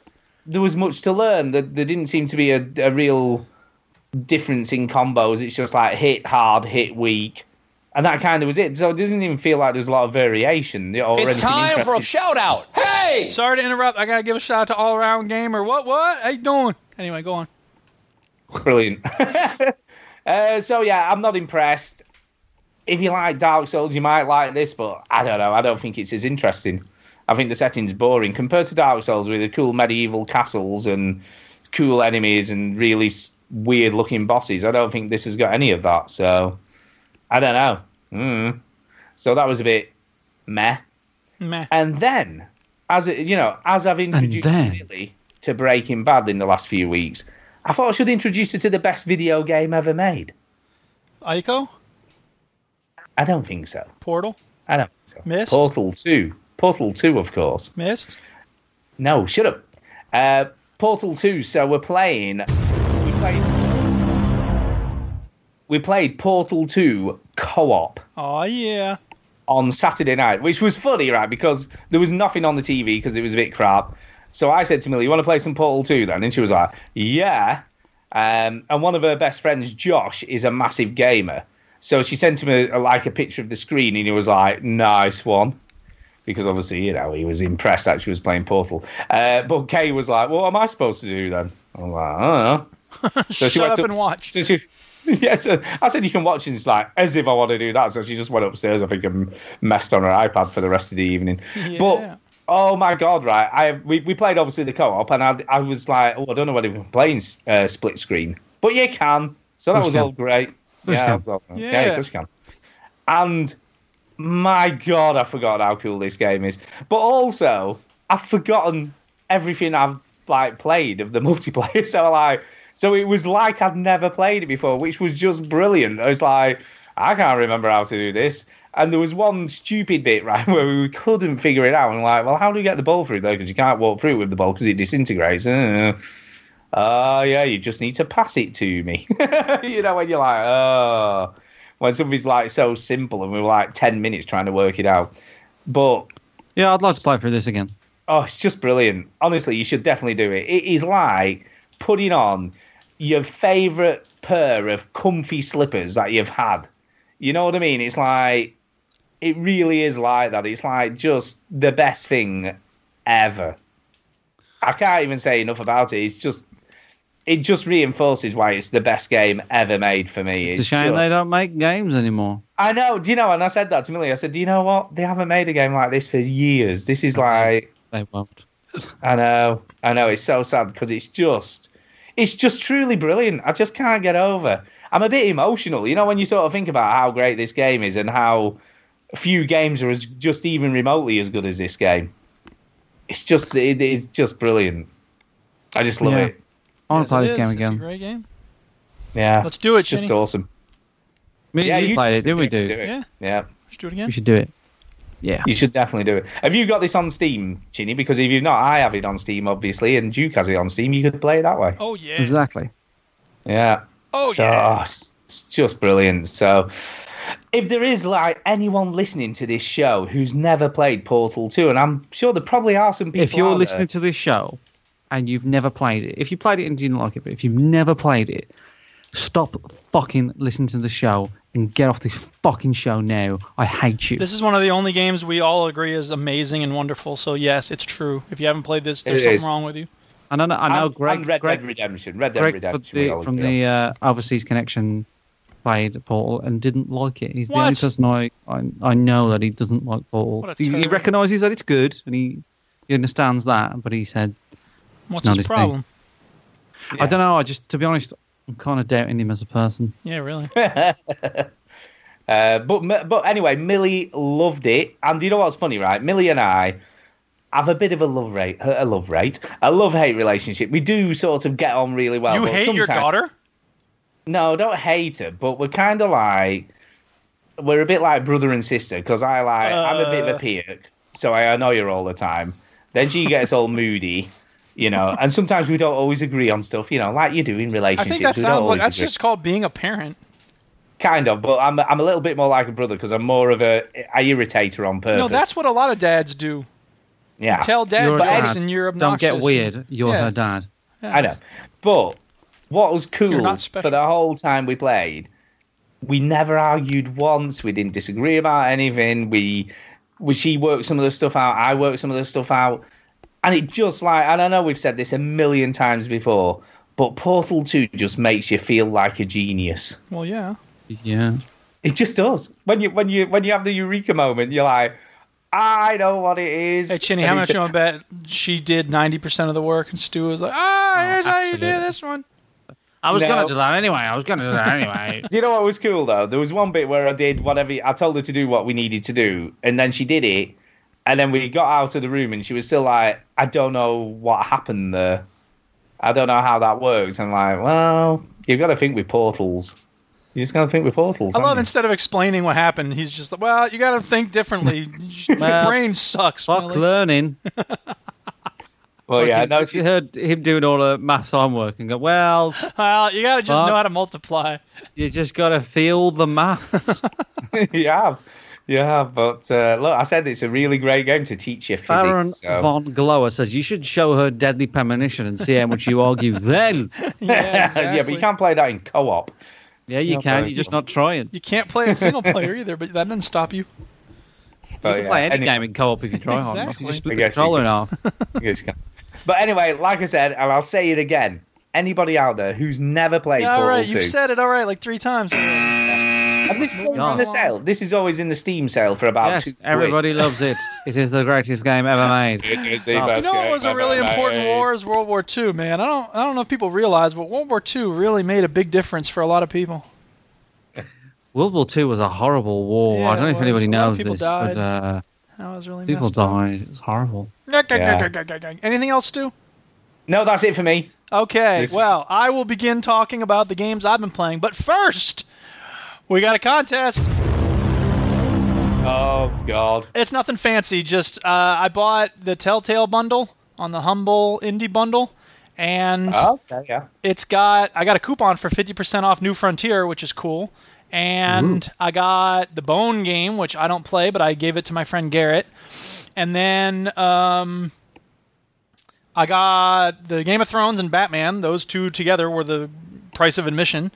Speaker 1: there was much to learn. There, there didn't seem to be a, a real difference in combos. It's just like hit hard, hit weak, and that kind of was it. So it doesn't even feel like there's a lot of variation. Or
Speaker 4: It's time for a
Speaker 1: interesting.
Speaker 4: shout out. Hey!
Speaker 3: Sorry to interrupt. I gotta give a shout out to All Around Gamer. What? What? How you doing? Anyway, go on.
Speaker 1: Brilliant. uh, so yeah, I'm not impressed. If you like Dark Souls, you might like this, but I don't know. I don't think it's as interesting. I think the setting's boring compared to Dark Souls with the cool medieval castles and cool enemies and really weird looking bosses. I don't think this has got any of that. So I don't know. Mm. So that was a bit meh.
Speaker 3: Meh.
Speaker 1: And then, as it, you know, as I've introduced
Speaker 2: then-
Speaker 1: Billy to Breaking Bad in the last few weeks, I thought I should introduce you to the best video game ever made.
Speaker 3: Ico?
Speaker 1: I don't think so.
Speaker 3: Portal?
Speaker 1: I don't think so.
Speaker 3: Myst?
Speaker 1: Portal 2. Portal 2, of course.
Speaker 3: Missed?
Speaker 1: No, shut up. Uh, Portal 2. So we're playing. We played. We played Portal 2 co-op
Speaker 3: Oh yeah.
Speaker 1: on Saturday night, which was funny, right? Because there was nothing on the TV because it was a bit crap. So I said to Millie, "You want to play some Portal 2 then?" And she was like, "Yeah." Um, and one of her best friends, Josh, is a massive gamer. So she sent him a, a, like a picture of the screen, and he was like, "Nice one," because obviously, you know, he was impressed that she was playing Portal. Uh, but Kay was like, "What am I supposed to do then?" I'm like, "I don't know." So she
Speaker 3: Shut
Speaker 1: went
Speaker 3: up and watch.
Speaker 1: So she, yeah, so I said you can watch, and it's like as if I want to do that. So she just went upstairs, I think, and messed on her iPad for the rest of the evening.
Speaker 3: Yeah.
Speaker 1: But Oh my god! Right, I we, we played obviously the co-op, and I, I was like, oh, I don't know whether we can play in uh, split screen, but you can. So that
Speaker 2: Course
Speaker 1: was all great.
Speaker 2: Course
Speaker 1: yeah,
Speaker 2: you
Speaker 1: that
Speaker 2: can.
Speaker 1: was all okay.
Speaker 3: Yeah.
Speaker 1: Of course you can. And my god, I forgot how cool this game is. But also, I've forgotten everything I've like played of the multiplayer. So like, so it was like I'd never played it before, which was just brilliant. I was like, I can't remember how to do this. And there was one stupid bit, right, where we couldn't figure it out. And like, well, how do you get the ball through though? Because you can't walk through with the ball because it disintegrates. Uh, oh yeah, you just need to pass it to me. you know when you're like, oh, when something's like so simple, and we were like ten minutes trying to work it out. But
Speaker 2: Yeah, I'd like to play through this again.
Speaker 1: oh, it's just brilliant. Honestly, you should definitely do it. It is like putting on your favourite pair of comfy slippers that you've had. You know what I mean? It's like it really is like that. It's like just the best thing ever. I can't even say enough about it. It's just it just reinforces why it's the best game ever made for me.
Speaker 2: It's a shame
Speaker 1: just-
Speaker 2: they don't make games anymore.
Speaker 1: I know. Do you know? And I said that to Millie. I said, "Do you know what? They haven't made a game like this for years. This is like,
Speaker 2: They won't.
Speaker 1: I know, I know. It's so sad because it's just, it's just truly brilliant. I just can't get over. I'm a bit emotional, you know, when you sort of think about how great this game is and how few games are as just even remotely as good as this game. It's just, it is just brilliant. I just love
Speaker 2: Yeah.
Speaker 1: it.
Speaker 2: I want
Speaker 3: Yes,
Speaker 2: to play
Speaker 3: it
Speaker 2: this game
Speaker 3: is. It's a
Speaker 2: again.
Speaker 3: great game.
Speaker 1: Yeah,
Speaker 3: Let's do it,
Speaker 1: It's just
Speaker 3: Chinny.
Speaker 1: awesome.
Speaker 2: Me
Speaker 1: yeah,
Speaker 2: you
Speaker 1: you
Speaker 2: played it,
Speaker 1: just
Speaker 2: didn't we,
Speaker 1: definitely
Speaker 2: dude?
Speaker 1: do it.
Speaker 3: Yeah.
Speaker 1: Yeah.
Speaker 3: Let's do it again.
Speaker 2: We should do it. Yeah.
Speaker 1: You should definitely do it. Have you got this on Steam, Chinny? Because if you've not, I have it on Steam, obviously, and Duke has it on Steam. You could play it that way.
Speaker 3: Oh yeah.
Speaker 2: Exactly.
Speaker 1: Yeah.
Speaker 3: Oh
Speaker 1: so,
Speaker 3: yeah.
Speaker 1: oh, it's it's just brilliant. So, if there is like anyone listening to this show who's never played Portal 2, and I'm sure there probably are some people.
Speaker 2: If you're listening
Speaker 1: there,
Speaker 2: to this show and you've never played it, if you played it and didn't like it, but if you've never played it, stop fucking listening to the show and get off this fucking show now. I hate you.
Speaker 3: This is one of the only games we all agree is amazing and wonderful. So yes, it's true. If you haven't played this, there's
Speaker 1: It
Speaker 3: something
Speaker 1: is.
Speaker 3: wrong with you.
Speaker 2: I know, I know
Speaker 1: and,
Speaker 2: Greg,
Speaker 1: and Red
Speaker 2: Greg,
Speaker 1: Dead Redemption. Red Dead
Speaker 2: Greg
Speaker 1: Redemption.
Speaker 2: the, from the uh, Overseas Connection played Portal and didn't like it. He's the only person I, I I know that he doesn't like Portal.
Speaker 3: What a
Speaker 2: He, he recognises that it's good and he, he understands that, but he said,
Speaker 3: What's
Speaker 2: not
Speaker 3: his
Speaker 2: his thing.
Speaker 3: problem?
Speaker 2: I don't know. I just, to be honest, I'm kind of doubting him as a person.
Speaker 3: Yeah, really.
Speaker 1: Uh, but but anyway, Millie loved it, and you know what's funny, right? Millie and I have a bit of a love rate, a love rate, a love hate relationship. We do sort of get on really well.
Speaker 3: you hate your daughter?
Speaker 1: No, don't hate her, but we're kind of like we're a bit like brother and sister because I like I'm a bit of
Speaker 3: Uh.
Speaker 1: a peak, so I annoy her all the time. Then she gets all moody, you know, and sometimes we don't always agree on stuff, you know, like you do in relationships.
Speaker 3: I
Speaker 1: relationships.
Speaker 3: think that
Speaker 1: we
Speaker 3: sounds like that's
Speaker 1: agree.
Speaker 3: just called being a parent.
Speaker 1: kind of, but I'm I'm a little bit more like a brother because I'm more of a I irritate her on purpose.
Speaker 3: No, that's what a lot of dads do.
Speaker 1: yeah.
Speaker 3: Tell dad
Speaker 2: You're a dad.
Speaker 3: and you're obnoxious.
Speaker 2: Don't get weird. You're
Speaker 3: Yeah.
Speaker 2: her dad.
Speaker 3: Yeah,
Speaker 1: I know. But what was cool for the whole time we played, we never argued once. We didn't disagree about anything. We, we she worked some of the stuff out. I worked some of the stuff out, and it just like and I know we've said this a million times before, but Portal Two just makes you feel like a genius.
Speaker 3: Well, yeah.
Speaker 2: Yeah.
Speaker 1: It just does. When you when you when you have the eureka moment, you're like, I know what it is.
Speaker 3: Hey, Chinny, how much you want to bet she did 90% of the work and Stu was like, ah, here's how you do this one.
Speaker 2: I was
Speaker 1: No.
Speaker 2: gonna do that anyway. I was gonna do that anyway.
Speaker 1: Do you know what was cool though? There was one bit where I did whatever I told her to do what we needed to do, and then she did it, and then we got out of the room, and she was still like, "I don't know what happened there. I don't know how that works." I'm like, "Well, you've got to think with portals. You just got to think with portals."
Speaker 3: I love
Speaker 1: haven't
Speaker 3: instead of explaining what happened, he's just like, well, you got to think differently. Your
Speaker 2: Well,
Speaker 3: brain sucks.
Speaker 2: Fuck
Speaker 3: Millie.
Speaker 2: learning.
Speaker 1: you? Well, yeah,
Speaker 2: Fucking-
Speaker 1: no, she,
Speaker 2: heard him doing all the maths homework and go, well,
Speaker 3: Well, you got to just
Speaker 2: Fuck.
Speaker 3: know how to multiply.
Speaker 2: you just gotta feel the maths.
Speaker 1: you have, you have. But uh, look, I said it's a really great game to teach you physics.
Speaker 2: Baron
Speaker 1: so-
Speaker 2: von Glower says you should show her deadly premonition and see how much you argue then.
Speaker 3: Yeah, exactly.
Speaker 1: yeah, but you can't play that in co-op.
Speaker 2: Yeah, you
Speaker 1: No,
Speaker 2: can. You're just not trying.
Speaker 3: You can't play it single player either, but that doesn't stop you.
Speaker 1: But,
Speaker 2: you can
Speaker 1: yeah,
Speaker 2: play any
Speaker 1: anyway.
Speaker 2: game in co-op if you try hard enough.
Speaker 3: Exactly.
Speaker 2: You just split
Speaker 1: I
Speaker 2: the controller in half.
Speaker 1: Yes, you can. But anyway, like I said, and I'll say it again. Anybody out there who's never played
Speaker 3: Yeah, all
Speaker 1: Portal
Speaker 3: right,
Speaker 1: 2,
Speaker 3: you've said it all right like three times already.
Speaker 1: And And this is always
Speaker 2: God.
Speaker 1: in the sale. This is always in the Steam sale for about
Speaker 2: Yes,
Speaker 1: two. quid.
Speaker 2: everybody loves it. It is the greatest game ever made.
Speaker 1: It is the
Speaker 2: Oh.
Speaker 1: best
Speaker 3: You know what was a really important
Speaker 1: made.
Speaker 3: war is World War II, man. I don't I don't know if people realize, but World War II really made a big difference for a lot of people.
Speaker 2: World War Two was a horrible war.
Speaker 3: Yeah,
Speaker 2: I don't know
Speaker 3: it
Speaker 2: if anybody.
Speaker 3: A lot of
Speaker 2: knows
Speaker 3: people
Speaker 2: this,
Speaker 3: died.
Speaker 2: but uh,
Speaker 3: That was really
Speaker 2: people
Speaker 3: messed up.
Speaker 2: died. It's horrible.
Speaker 3: Anything else, Stu?
Speaker 1: No, that's it for me.
Speaker 3: Okay, well, I will begin talking about the games I've been playing, but first, we got a contest.
Speaker 1: Oh God.
Speaker 3: It's nothing fancy, just uh, I bought the Telltale bundle on the Humble Indie bundle, and
Speaker 1: Okay, yeah.
Speaker 3: it's got I got a coupon for 50% off New Frontier, which is cool. And I got the Bone game, which I don't play, but I gave it to my friend Garrett. And then um, I got the Game of Thrones and Batman. Those two together were the price of admission.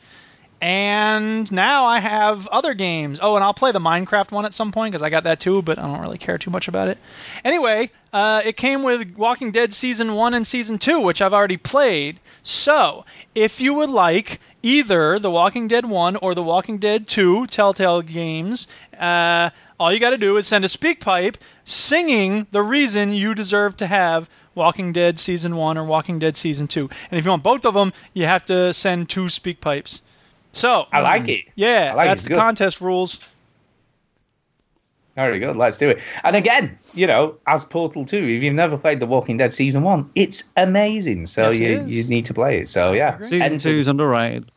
Speaker 3: And now I have other games. Oh, and I'll play the Minecraft one at some point because I got that too, but I don't really care too much about it. Anyway, uh, it came with Walking Dead Season 1 and Season 2, which I've already played. So, if you would like either The Walking Dead 1 or The Walking Dead 2 Telltale games, uh, all you got to do is send a speak pipe singing the reason you deserve to have Walking Dead Season 1 or Walking Dead Season 2. And if you want both of them, you have to send two speak pipes. So,
Speaker 1: I like mm-hmm. it.
Speaker 3: yeah,
Speaker 1: I like
Speaker 3: that's
Speaker 1: It's
Speaker 3: the
Speaker 1: good.
Speaker 3: contest rules.
Speaker 1: Very good. Let's do it. And again, you know, as Portal 2, if you've never played The Walking Dead season one, it's amazing. So
Speaker 3: Yes,
Speaker 1: you
Speaker 3: is.
Speaker 1: you need to play it. So yeah.
Speaker 2: Season
Speaker 1: Enter-
Speaker 2: two is underrated.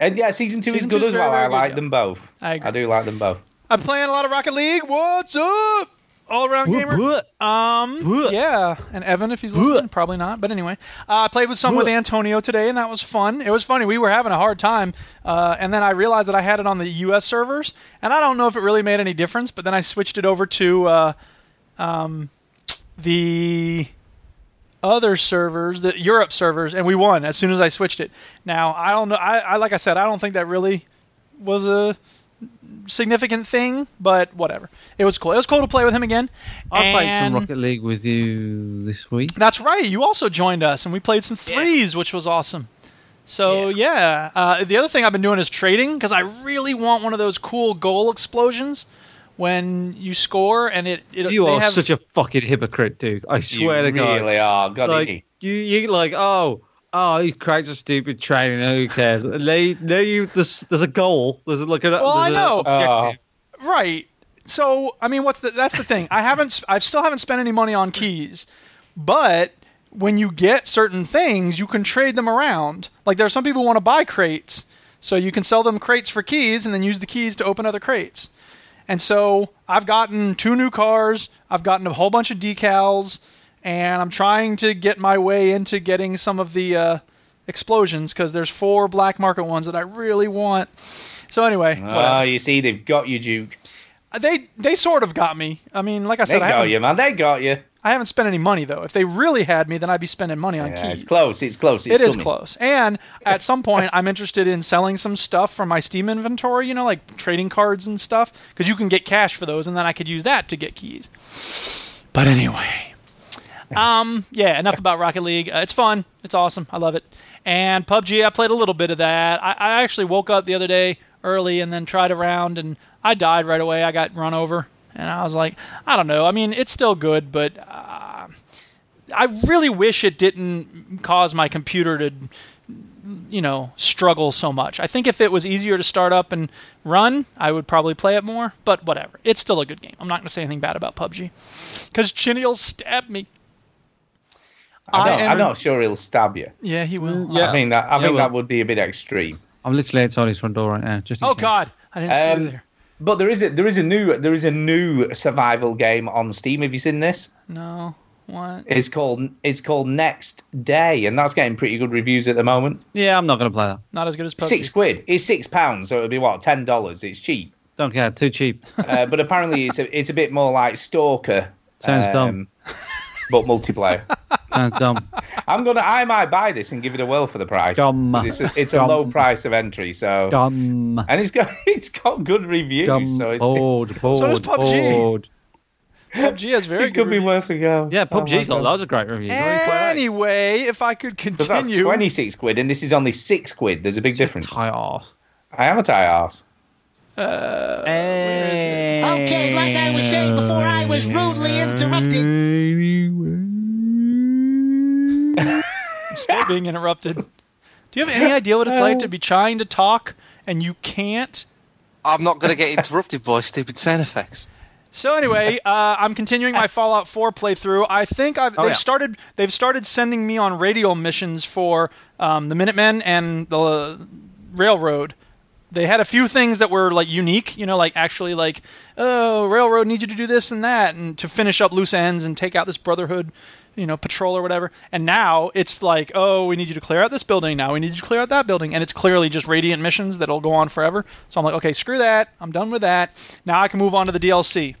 Speaker 1: And yeah, season two
Speaker 3: Season
Speaker 1: is good as well.
Speaker 3: very
Speaker 1: I
Speaker 3: good,
Speaker 1: like
Speaker 3: yeah.
Speaker 1: them both.
Speaker 3: I agree.
Speaker 1: do like them both.
Speaker 3: I'm playing a lot of Rocket League. What's up? All around gamer. Um, yeah, and Evan, if he's listening, probably not. But anyway, uh, I played with some with Antonio today, and that was fun. It was funny. We were having a hard time, uh, and then I realized that I had it on the U.S. servers, and I don't know if it really made any difference. But then I switched it over to uh, um, the other servers, the Europe servers, and we won as soon as I switched it. Now I don't know. I, I like I said, I don't think that really was a significant thing, but whatever. It was cool. It was cool to play with him again.
Speaker 2: I played some Rocket League with you this week.
Speaker 3: That's right. You also joined us, and we played some threes, which was awesome. So yeah, uh, the other thing I've been doing is trading because I really want one of those cool goal explosions when you score, and it, it
Speaker 2: You
Speaker 3: they
Speaker 2: are
Speaker 3: have,
Speaker 2: such a fucking hypocrite, dude. I
Speaker 1: You
Speaker 2: swear to God.
Speaker 1: you really are. God,
Speaker 2: like you, you like oh oh he creates a stupid training. Who cares? They, they, you, there's, there's a goal. There's like a.
Speaker 3: Well, I
Speaker 2: there's a
Speaker 3: know.
Speaker 2: objective. Oh.
Speaker 3: Right. So, I mean, what's the, that's the thing. I haven't, I still haven't spent any money on keys, but when you get certain things, you can trade them around. Like there are some people who want to buy crates, so you can sell them crates for keys and then use the keys to open other crates. And so I've gotten two new cars, I've gotten a whole bunch of decals, and I'm trying to get my way into getting some of the uh, explosions because there's four black market ones that I really want. So anyway,
Speaker 1: Oh,
Speaker 3: whatever.
Speaker 1: you see, they've got you, Duke.
Speaker 3: They they sort of got me. I mean, like I
Speaker 1: They
Speaker 3: said, I
Speaker 1: got you, man. They got you.
Speaker 3: I haven't spent any money though. If they really had me, then I'd be spending money on
Speaker 1: Yeah,
Speaker 3: keys.
Speaker 1: it's close. It's close. It's
Speaker 3: It is close. And at some point, I'm interested in selling some stuff from my Steam inventory. You know, like trading cards and stuff, because you can get cash for those, and then I could use that to get keys. But anyway, um, yeah. Enough about Rocket League. Uh, it's fun. It's awesome. I love it. And PUBG, I played a little bit of that. I, I actually woke up the other day early and then tried a round, and I died right away. I got run over, and I was like, I don't know. I mean, it's still good, but. Uh, I really wish it didn't cause my computer to, you know, struggle so much. I think if it was easier to start up and run, I would probably play it more. But whatever, it's still a good game. I'm not to say anything bad about PUBG because Chinny will stab me.
Speaker 1: I don't,
Speaker 3: I am-
Speaker 1: I'm not sure he'll stab you.
Speaker 3: Yeah, he will.
Speaker 2: Yeah.
Speaker 1: I think that I
Speaker 2: Yeah,
Speaker 1: think
Speaker 2: well.
Speaker 1: that would be a bit extreme.
Speaker 2: I'm literally outside his front door right now. Just
Speaker 3: Oh
Speaker 2: case.
Speaker 3: God, I didn't see
Speaker 1: Um,
Speaker 3: you there.
Speaker 1: But there is a there is a new there is a new survival game on Steam. Have you seen this?
Speaker 3: No, what?
Speaker 1: It's called it's called Next Day, and that's getting pretty good reviews at the moment.
Speaker 2: Yeah, I'm not gonna play that.
Speaker 3: Not as good as PUBG.
Speaker 1: Six quid. It's six pounds, so it'll be what ten dollars. It's cheap,
Speaker 2: Don't care. Too cheap.
Speaker 1: uh, but apparently it's a it's a bit more like Stalker. um,
Speaker 2: Sounds dumb.
Speaker 1: But multiplayer.
Speaker 2: Sounds dumb.
Speaker 1: I'm gonna I might buy this and give it a whirl for the price.
Speaker 2: Dumb.
Speaker 1: 'Cause It's a, it's a low price of entry, so
Speaker 2: Dumb.
Speaker 1: and it's got it's got good reviews.
Speaker 2: Dumb.
Speaker 1: so it's,
Speaker 2: Bored.
Speaker 1: it's,
Speaker 2: Bored.
Speaker 3: So does PUBG.
Speaker 2: bored.
Speaker 3: PUBG has very good.
Speaker 1: it could
Speaker 3: good.
Speaker 1: be
Speaker 3: reviews.
Speaker 1: worth a go.
Speaker 2: Yeah,
Speaker 1: Oh my
Speaker 2: PUBG's got
Speaker 1: God.
Speaker 2: loads of great reviews. Why don't you play that?
Speaker 3: Anyway, if I could
Speaker 1: Because that's 26 quid, and this is only 6 quid. There's a big difference.
Speaker 2: Tie arse.
Speaker 1: I am a tie ass.
Speaker 3: Uh, where is it?
Speaker 4: Okay, like I was saying before I was rudely interrupted.
Speaker 3: Still being interrupted. Do you have any idea what it's like to be trying to talk and you can't?
Speaker 7: I'm not going to get interrupted by stupid sound effects.
Speaker 3: So anyway, uh, I'm continuing my Fallout 4 playthrough. I think I've,
Speaker 2: Oh,
Speaker 3: they've
Speaker 2: yeah.
Speaker 3: started they've started sending me on radio missions for um, the Minutemen and the Railroad. They had a few things that were like unique, you know, like actually like, oh, Railroad needs you to do this and that, and to finish up loose ends and take out this Brotherhood, you know, patrol or whatever. And now it's like, oh, we need you to clear out this building. Now we need you to clear out that building, and it's clearly just Radiant missions that'll go on forever. So I'm like, okay, screw that. I'm done with that. Now I can move on to the DLC.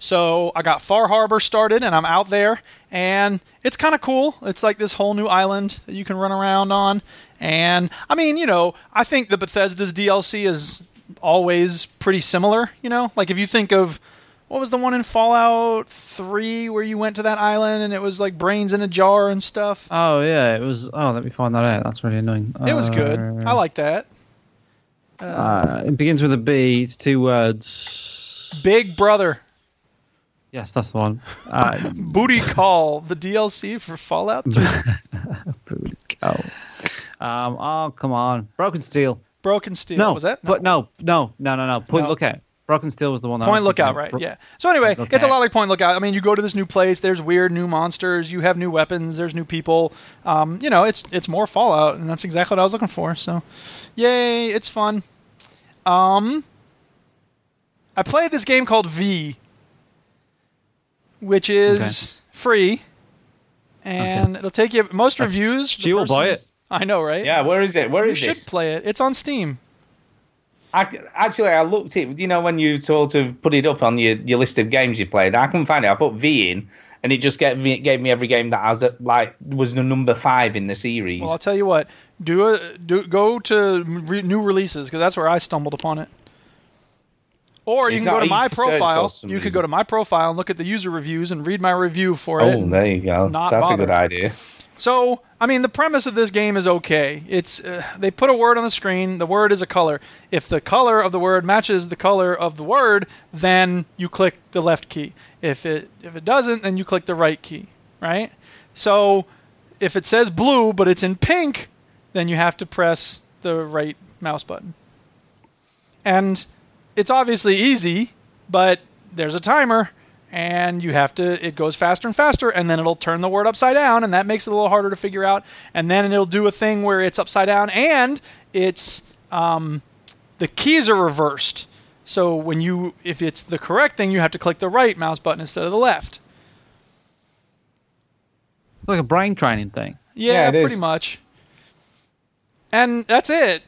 Speaker 3: So I got Far Harbor started, and I'm out there, and it's kind of cool. It's like this whole new island that you can run around on, and I mean, you know, I think the Bethesda's DLC is always pretty similar. You know, like if you think of what was the one in Fallout 3 where you went to that island and it was like brains in a jar and stuff.
Speaker 2: Oh yeah, it was. Oh, let me find that out. That's really annoying.
Speaker 3: It was good.
Speaker 2: Uh,
Speaker 3: I like that.
Speaker 2: Uh, it begins with a B. It's two words.
Speaker 3: Big Brother,
Speaker 2: Yes, that's the one. Uh,
Speaker 3: Booty Call, the DLC for Fallout 3.
Speaker 2: Booty call. Um. Oh, come on. Broken Steel.
Speaker 3: Broken Steel.
Speaker 2: No.
Speaker 3: was that?
Speaker 2: But no, no, no, no, no. Point
Speaker 3: No.
Speaker 2: Lookout. Broken Steel was the one. that I
Speaker 3: Point Lookout, right?
Speaker 2: Bro-
Speaker 3: Yeah. So anyway,
Speaker 2: Point
Speaker 3: it's a
Speaker 2: Lookout.
Speaker 3: lot like Point Lookout. I mean, you go to this new place. There's weird new monsters. You have new weapons. There's new people. Um, you know, it's it's more Fallout, and that's exactly what I was looking for. So, yay! It's fun. Um, I played this game called V, which is free, and it'll take you most
Speaker 2: That's-
Speaker 3: reviews. the
Speaker 2: she will buy it.
Speaker 3: I know, right?
Speaker 1: Yeah, where is it? Where
Speaker 3: you
Speaker 1: is
Speaker 3: should
Speaker 1: this?
Speaker 3: play it. It's on Steam.
Speaker 1: I, actually, I looked it. You know, when you sort of put it up on your, your list of games you played, I couldn't find it. I put V in, and it just gave me, gave me every game that has like was the number five in the series.
Speaker 3: Well, I'll tell you what. Do a do go to re, new releases because that's where I stumbled upon it. Or you
Speaker 1: It's
Speaker 3: can go to my
Speaker 1: to
Speaker 3: profile. You could go to my profile and look at the user reviews and read my review for it.
Speaker 1: oh, there you go. That's
Speaker 3: bother.
Speaker 1: a good idea.
Speaker 3: So, I mean, the premise of this game is okay. It's uh, they put a word on the screen. The word is a color. If the color of the word matches the color of the word, then you click the left key. If it if it doesn't, then you click the right key, right? So, if it says blue but it's in pink, then you have to press the right mouse button. And it's obviously easy, but there's a timer and you have to it goes faster and faster and then it'll turn the word upside down and that makes it a little harder to figure out and then it'll do a thing where it's upside down and it's um, the keys are reversed so when you if it's the correct thing you have to click the right mouse button instead of the left
Speaker 2: Like a brain training thing.
Speaker 3: yeah,
Speaker 1: Yeah,
Speaker 3: pretty
Speaker 1: is.
Speaker 3: much and that's it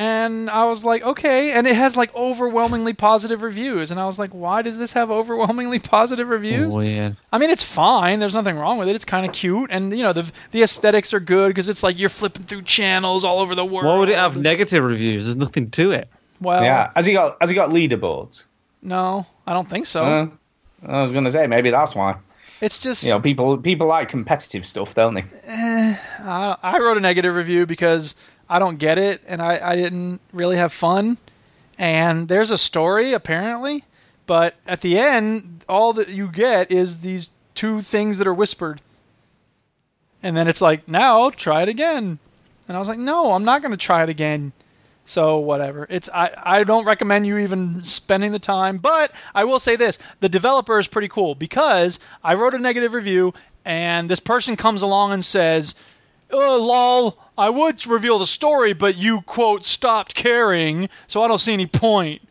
Speaker 3: and I was like, okay, and it has like overwhelmingly positive reviews, and I was like, why does this have overwhelmingly positive reviews?
Speaker 2: Weird.
Speaker 3: I mean, it's fine. There's nothing wrong with it. It's kind of cute, and you know the the aesthetics are good because it's like you're flipping through channels all over the world.
Speaker 2: Why would it have negative reviews? There's nothing to it.
Speaker 3: Well,
Speaker 1: yeah. Has he got Has he got leaderboards?
Speaker 3: no, I don't think so.
Speaker 1: Uh, I was gonna say maybe that's why.
Speaker 3: it's just
Speaker 1: You know, people people like competitive stuff, don't they?
Speaker 3: I, I wrote a negative review because I don't get it, and I, I didn't really have fun. And there's a story apparently, but at the end, all that you get is these two things that are whispered. And then it's like, now try it again. And I was like, no, I'm not going to try it again. So whatever. It's I, I don't recommend you even spending the time, but I will say this: the developer is pretty cool because I wrote a negative review and this person comes along and says, "Oh lol, I would reveal the story, but you quote stopped caring, so I don't see any point."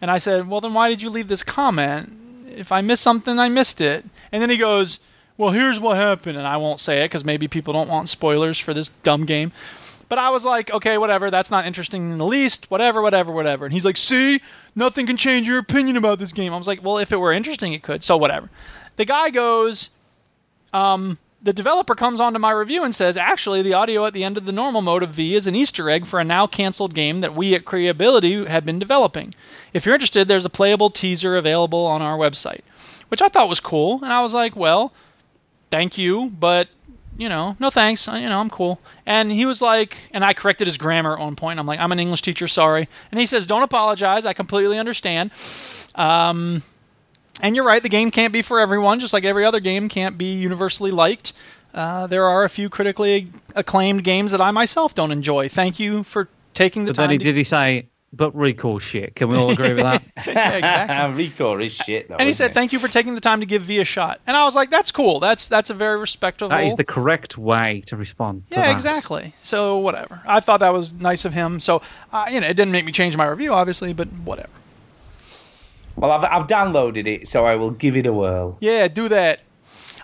Speaker 3: And I said, "Well, then why did you leave this comment? If I missed something, I missed it." And then he goes, "Well, here's what happened," and I won't say it because maybe people don't want spoilers for this dumb game. But I was like, okay, whatever. That's not interesting in the least. Whatever, whatever, whatever. And he's like, see, nothing can change your opinion about this game. I was like, well, if it were interesting, it could. So whatever. The guy goes, um, the developer comes onto my review and says, actually, the audio at the end of the normal mode of V is an Easter egg for a now canceled game that we at Creability had been developing. If you're interested, there's a playable teaser available on our website, which I thought was cool. And I was like, well, thank you, but you know, no thanks. I- You know, I'm cool. And he was like, and I corrected his grammar at one point. I'm like, I'm an English teacher, sorry. And he says, don't apologize. I completely understand. Um, and you're right, the game can't be for everyone, just like every other game can't be universally liked. Uh, there are a few critically acclaimed games that I myself don't enjoy. Thank you for taking the
Speaker 2: But then
Speaker 3: time.
Speaker 2: he
Speaker 3: to-
Speaker 2: did he say, but Recore shit. Can we all agree with that?
Speaker 3: Yeah, exactly.
Speaker 1: Recore is shit though.
Speaker 3: And he said,
Speaker 1: it?
Speaker 3: "Thank you for taking the time to give V a shot." And I was like, "That's cool. That's that's a very respectable."
Speaker 2: that is the correct way to respond. To
Speaker 3: yeah,
Speaker 2: that.
Speaker 3: exactly. So whatever. I thought that was nice of him. So uh, you know, it didn't make me change my review, obviously, but whatever.
Speaker 1: Well, I've, I've downloaded it, so I will give it a whirl.
Speaker 3: Yeah, do that.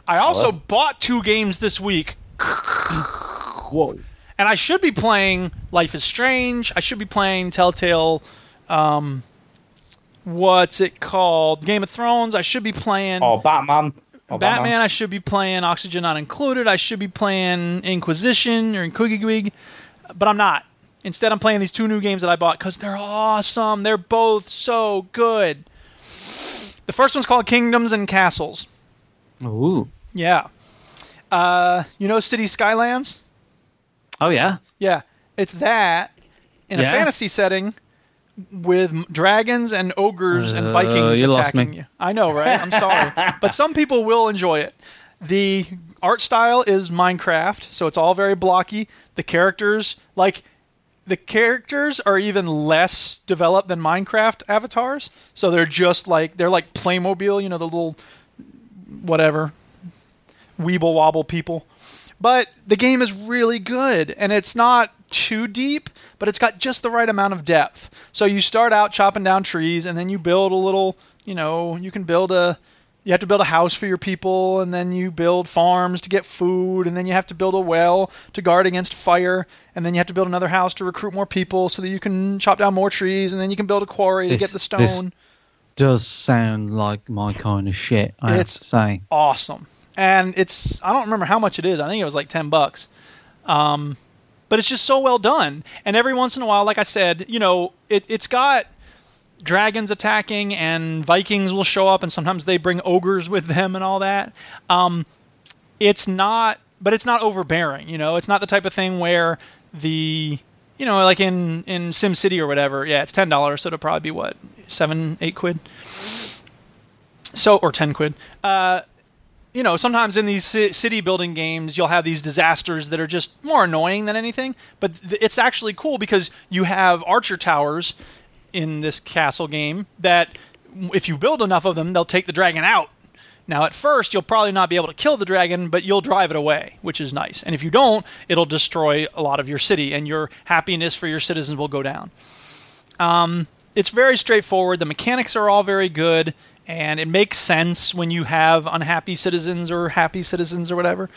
Speaker 3: I also
Speaker 1: Hello?
Speaker 3: bought two games this week.
Speaker 2: Whoa.
Speaker 3: And I should be playing Life is Strange. I should be playing Telltale. Um, what's it called? Game of Thrones. I should be playing
Speaker 1: Oh, Batman. Oh,
Speaker 3: Batman. I should be playing Oxygen Not Included. I should be playing Inquisition or Inquigigwig, but I'm not. Instead, I'm playing these two new games that I bought because they're awesome. They're both so good. The first one's called Kingdoms and Castles.
Speaker 2: Ooh.
Speaker 3: Yeah. Uh, you know Cities Skylines?
Speaker 2: Oh yeah.
Speaker 3: Yeah, it's that in a fantasy setting with dragons and ogres and
Speaker 2: Uh,
Speaker 3: Vikings
Speaker 2: you
Speaker 3: attacking you. I know, right? I'm sorry, but some people will enjoy it. The art style is Minecraft, so it's all very blocky. The characters, like the characters, are even less developed than Minecraft avatars. So they're just like they're like Playmobil, you know, the little whatever weeble wobble people. But the game is really good, and it's not too deep, but it's got just the right amount of depth. So you start out chopping down trees, and then you build a little, you know, you can build a, you have to build a house for your people, and then you build farms to get food, and then you have to build a well to guard against fire, and then you have to build another house to recruit more people so that you can chop down more trees, and then you can build a quarry to get the
Speaker 2: this-
Speaker 3: stone.
Speaker 2: Does sound like my kind of shit. I have to say.
Speaker 3: awesome. And it's I don't remember how much it is. I think it was like ten bucks. Um, but it's just so well done. And every once in a while, like I said, you know, it it's got dragons attacking and Vikings will show up, and sometimes they bring ogres with them and all that. Um, it's not, but it's not overbearing. You know, it's not the type of thing where the you know, like in in Sim City or whatever. Yeah, it's ten dollars, so it'll probably be what seven, eight quid. So or ten quid. Uh, you know, sometimes in these city building games, you'll have these disasters that are just more annoying than anything. But it's actually cool because you have archer towers in this castle game that, if you build enough of them, they'll take the dragon out. Now, at first, you'll probably not be able to kill the dragon, but you'll drive it away, which is nice. And if you don't, it'll destroy a lot of your city, and your happiness for your citizens will go down. Um, it's very straightforward. The mechanics are all very good, and it makes sense when you have unhappy citizens or happy citizens or whatever.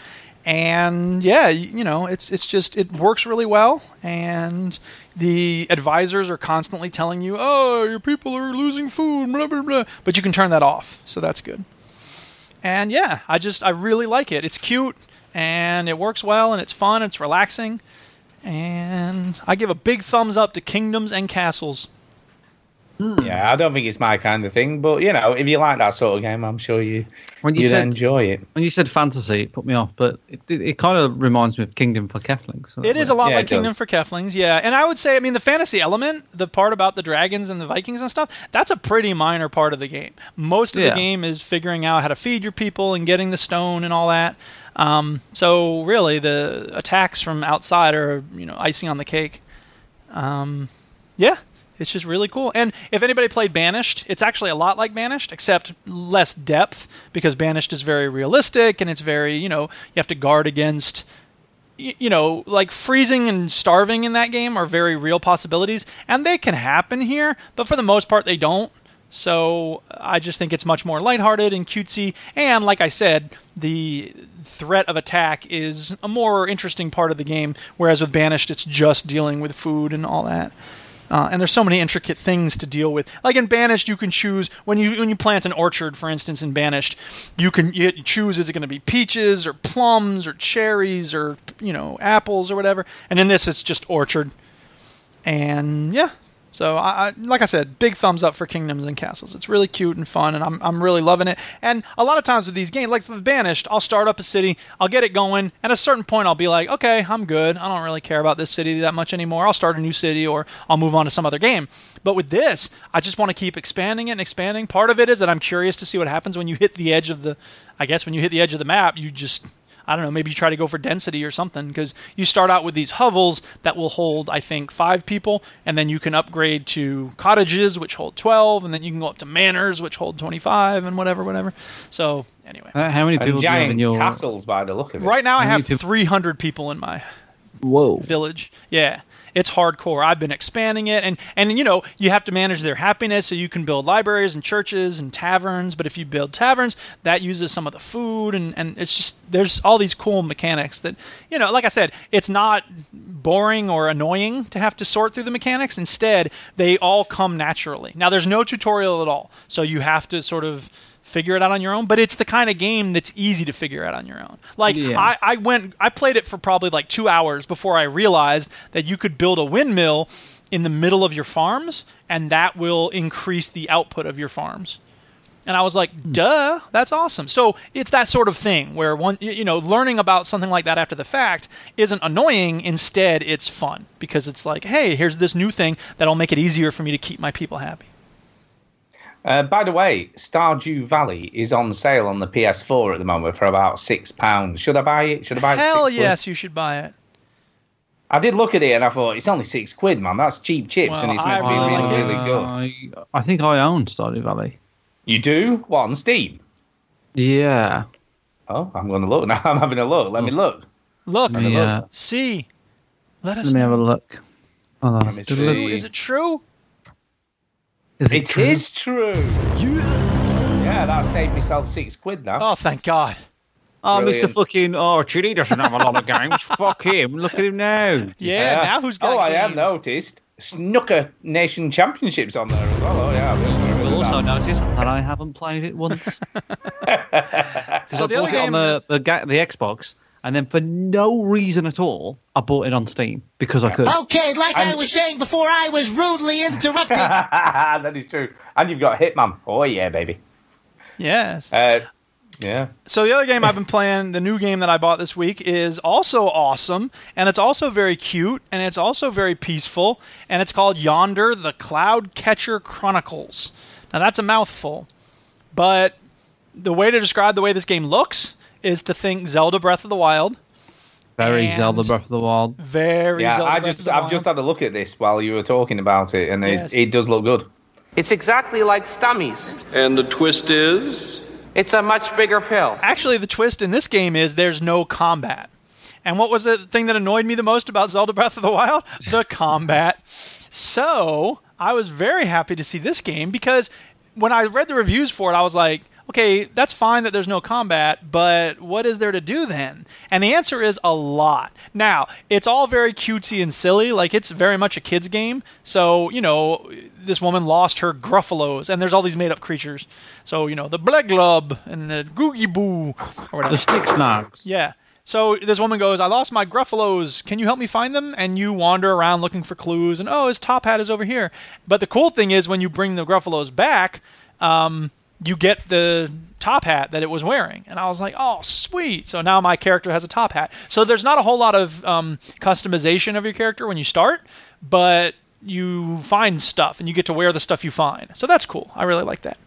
Speaker 3: And yeah, you, know, it's it's just it works really well, and the advisors are constantly telling you, "Oh, your people are losing food," blah blah blah. But you can turn that off, so that's good. And yeah, I just I really like it. It's cute and it works well and it's fun. It's relaxing, and I give a big thumbs up to Kingdoms and Castles.
Speaker 1: Yeah, I don't think it's my kind of thing, but you know, if you like that sort of game, I'm sure you
Speaker 2: When you
Speaker 1: you'd
Speaker 2: said
Speaker 1: enjoy it.
Speaker 2: when you said fantasy, it put me off. But it, it, it kind of reminds me of Kingdom for Keflings. so
Speaker 3: It is a lot
Speaker 1: Yeah,
Speaker 3: like Kingdom
Speaker 1: does.
Speaker 3: for Keflings, yeah. And I would say, I mean, the fantasy element, the part about the dragons and the Vikings and stuff, that's a pretty minor part of the game. Most of
Speaker 2: Yeah.
Speaker 3: the game is figuring out how to feed your people and getting the stone and all that. Um, so really, the attacks from outside are, you know, icing on the cake. Um, yeah, it's just really cool. And if anybody played Banished, it's actually a lot like Banished, except less depth because Banished is very realistic and it's very, you know, you have to guard against you know, like freezing and starving in that game are very real possibilities, and they can happen here, but for the most part, they don't. So I just think it's much more lighthearted and cutesy, and like I said, the threat of attack is a more interesting part of the game, whereas with Banished, it's just dealing with food and all that. Uh, and there's so many intricate things to deal with. Like in Banished, you can choose when you when you plant an orchard, for instance, in Banished, you can you choose is it going to be peaches or plums or cherries or you know apples or whatever. And in this, it's just orchard. And yeah, So I, I, like I said, big thumbs up for Kingdoms and Castles. It's really cute and fun, and I'm, I'm really loving it. And a lot of times with these games, like with Banished, I'll start up a city, I'll get it going, and at a certain point I'll be like, okay, I'm good. I don't really care about this city that much anymore. I'll start a new city or I'll move on to some other game. But with this, I just want to keep expanding it and expanding. Part of it is that I'm curious to see what happens when you hit the edge of the, I guess when you hit the edge of the map, you just I don't know, maybe you try to go for density or something because you start out with these hovels that will hold, I think, five people, and then you can upgrade to cottages, which hold 12, and then you can go up to manors, which hold 25, and whatever, whatever. So, anyway.
Speaker 2: Uh, how many
Speaker 1: And
Speaker 2: people do you have
Speaker 1: giant
Speaker 2: in your?
Speaker 1: castles by the look of it.
Speaker 3: Right now, I
Speaker 2: How many
Speaker 3: have
Speaker 2: people-
Speaker 3: 300 people in my
Speaker 2: Whoa.
Speaker 3: village. Yeah. It's hardcore. I've been expanding it and and you know, you have to manage their happiness so you can build libraries and churches and taverns, but if you build taverns, that uses some of the food and and it's just there's all these cool mechanics that you know, like I said, it's not boring or annoying to have to sort through the mechanics. Instead, they all come naturally. Now there's no tutorial at all. So you have to sort of figure it out on your own, but it's the kind of game that's easy to figure out on your own. Like
Speaker 2: Yeah.
Speaker 3: I, I went I played it for probably like two hours before I realized that you could build a windmill in the middle of your farms and that will increase the output of your farms. And I was like, hmm. duh, that's awesome. So it's that sort of thing where one, you know, learning about something like that after the fact isn't annoying. Instead, it's fun because it's like, hey, here's this new thing that'll make it easier for me to keep my people happy.
Speaker 1: Uh, by the way, Stardew Valley is on sale on the PS4 at the moment for about six pounds. Should I buy it? Should I buy it?
Speaker 3: Hell
Speaker 1: six quid?
Speaker 3: yes, you should buy it.
Speaker 1: I did look at it and I thought it's only six quid, man. That's cheap chips,
Speaker 3: Well,
Speaker 1: and it's meant to be
Speaker 3: I
Speaker 1: really,
Speaker 3: like
Speaker 1: really good.
Speaker 2: I, I think I own Stardew Valley.
Speaker 1: You do? What on Steam?
Speaker 2: Yeah.
Speaker 1: Oh, I'm going to look now. I'm having a look. Let me look.
Speaker 3: Look,
Speaker 2: Let me, uh,
Speaker 3: see, let us
Speaker 2: let me have a look. Hold on.
Speaker 1: Let me see.
Speaker 3: Is it true?
Speaker 2: Is
Speaker 1: It
Speaker 2: true?
Speaker 1: is true. Yeah, that saved myself six quid now.
Speaker 3: Oh, thank God.
Speaker 2: Oh,
Speaker 1: Brilliant.
Speaker 2: Mr. Fucking. Oh, Chili doesn't have a lot of games. Fuck him. Look at him now.
Speaker 3: Yeah, now who's got
Speaker 1: Oh, I have
Speaker 3: games?
Speaker 1: noticed. Snooker Nation Championships on there as well. Oh, yeah. I've been
Speaker 2: You'll also
Speaker 1: noticed
Speaker 2: notice that I haven't played it once.
Speaker 1: that.
Speaker 3: So
Speaker 2: I
Speaker 3: the other
Speaker 2: bought it on the, the, the Xbox, and then for no reason at all, I bought it on Steam because I could.
Speaker 4: Okay, like I was saying before I was rudely interrupted.
Speaker 1: that is true. And you've got Hitman. Oh, yeah, baby.
Speaker 3: Yes.
Speaker 1: Uh, yeah.
Speaker 3: So the other game I've been playing, the new game that I bought this week, is also awesome, and it's also very cute, and it's also very peaceful, and it's called Yonder: The Cloud Catcher Chronicles. Now that's a mouthful, but the way to describe the way this game looks is to think Zelda Breath of the Wild.
Speaker 2: Very
Speaker 3: and-
Speaker 2: Zelda Breath of the Wild.
Speaker 3: Very
Speaker 1: Yeah,
Speaker 3: Zelda
Speaker 1: I
Speaker 3: Breath of
Speaker 1: just
Speaker 3: the
Speaker 1: I've
Speaker 3: Wild.
Speaker 1: just had a look at this while you were talking about it, and
Speaker 3: Yes.
Speaker 1: it, it does look good.
Speaker 8: It's exactly like Stummies.
Speaker 9: And the twist is?
Speaker 8: It's a much bigger pill.
Speaker 3: Actually, the twist in this game is there's no combat. And what was the thing that annoyed me the most about Zelda Breath of the Wild? The combat. So I was very happy to see this game because when I read the reviews for it, I was like, okay, that's fine that there's no combat, but what is there to do then? And the answer is a lot. Now, it's all very cutesy and silly, like it's very much a kid's game. So, you know, this woman lost her Gruffalos, and there's all these made up creatures. So, you know, the Bleglub and the Googie Boo, or whatever.
Speaker 2: The Stick Snags.
Speaker 3: Yeah. So this woman goes, I lost my Gruffalos. Can you help me find them? And you wander around looking for clues, and oh, his top hat is over here. But the cool thing is when you bring the Gruffalos back, um, you get the top hat that it was wearing. And I was like, oh, sweet. So now my character has a top hat. So there's not a whole lot of um, customization of your character when you start, but you find stuff and you get to wear the stuff you find. So that's cool. I really like that.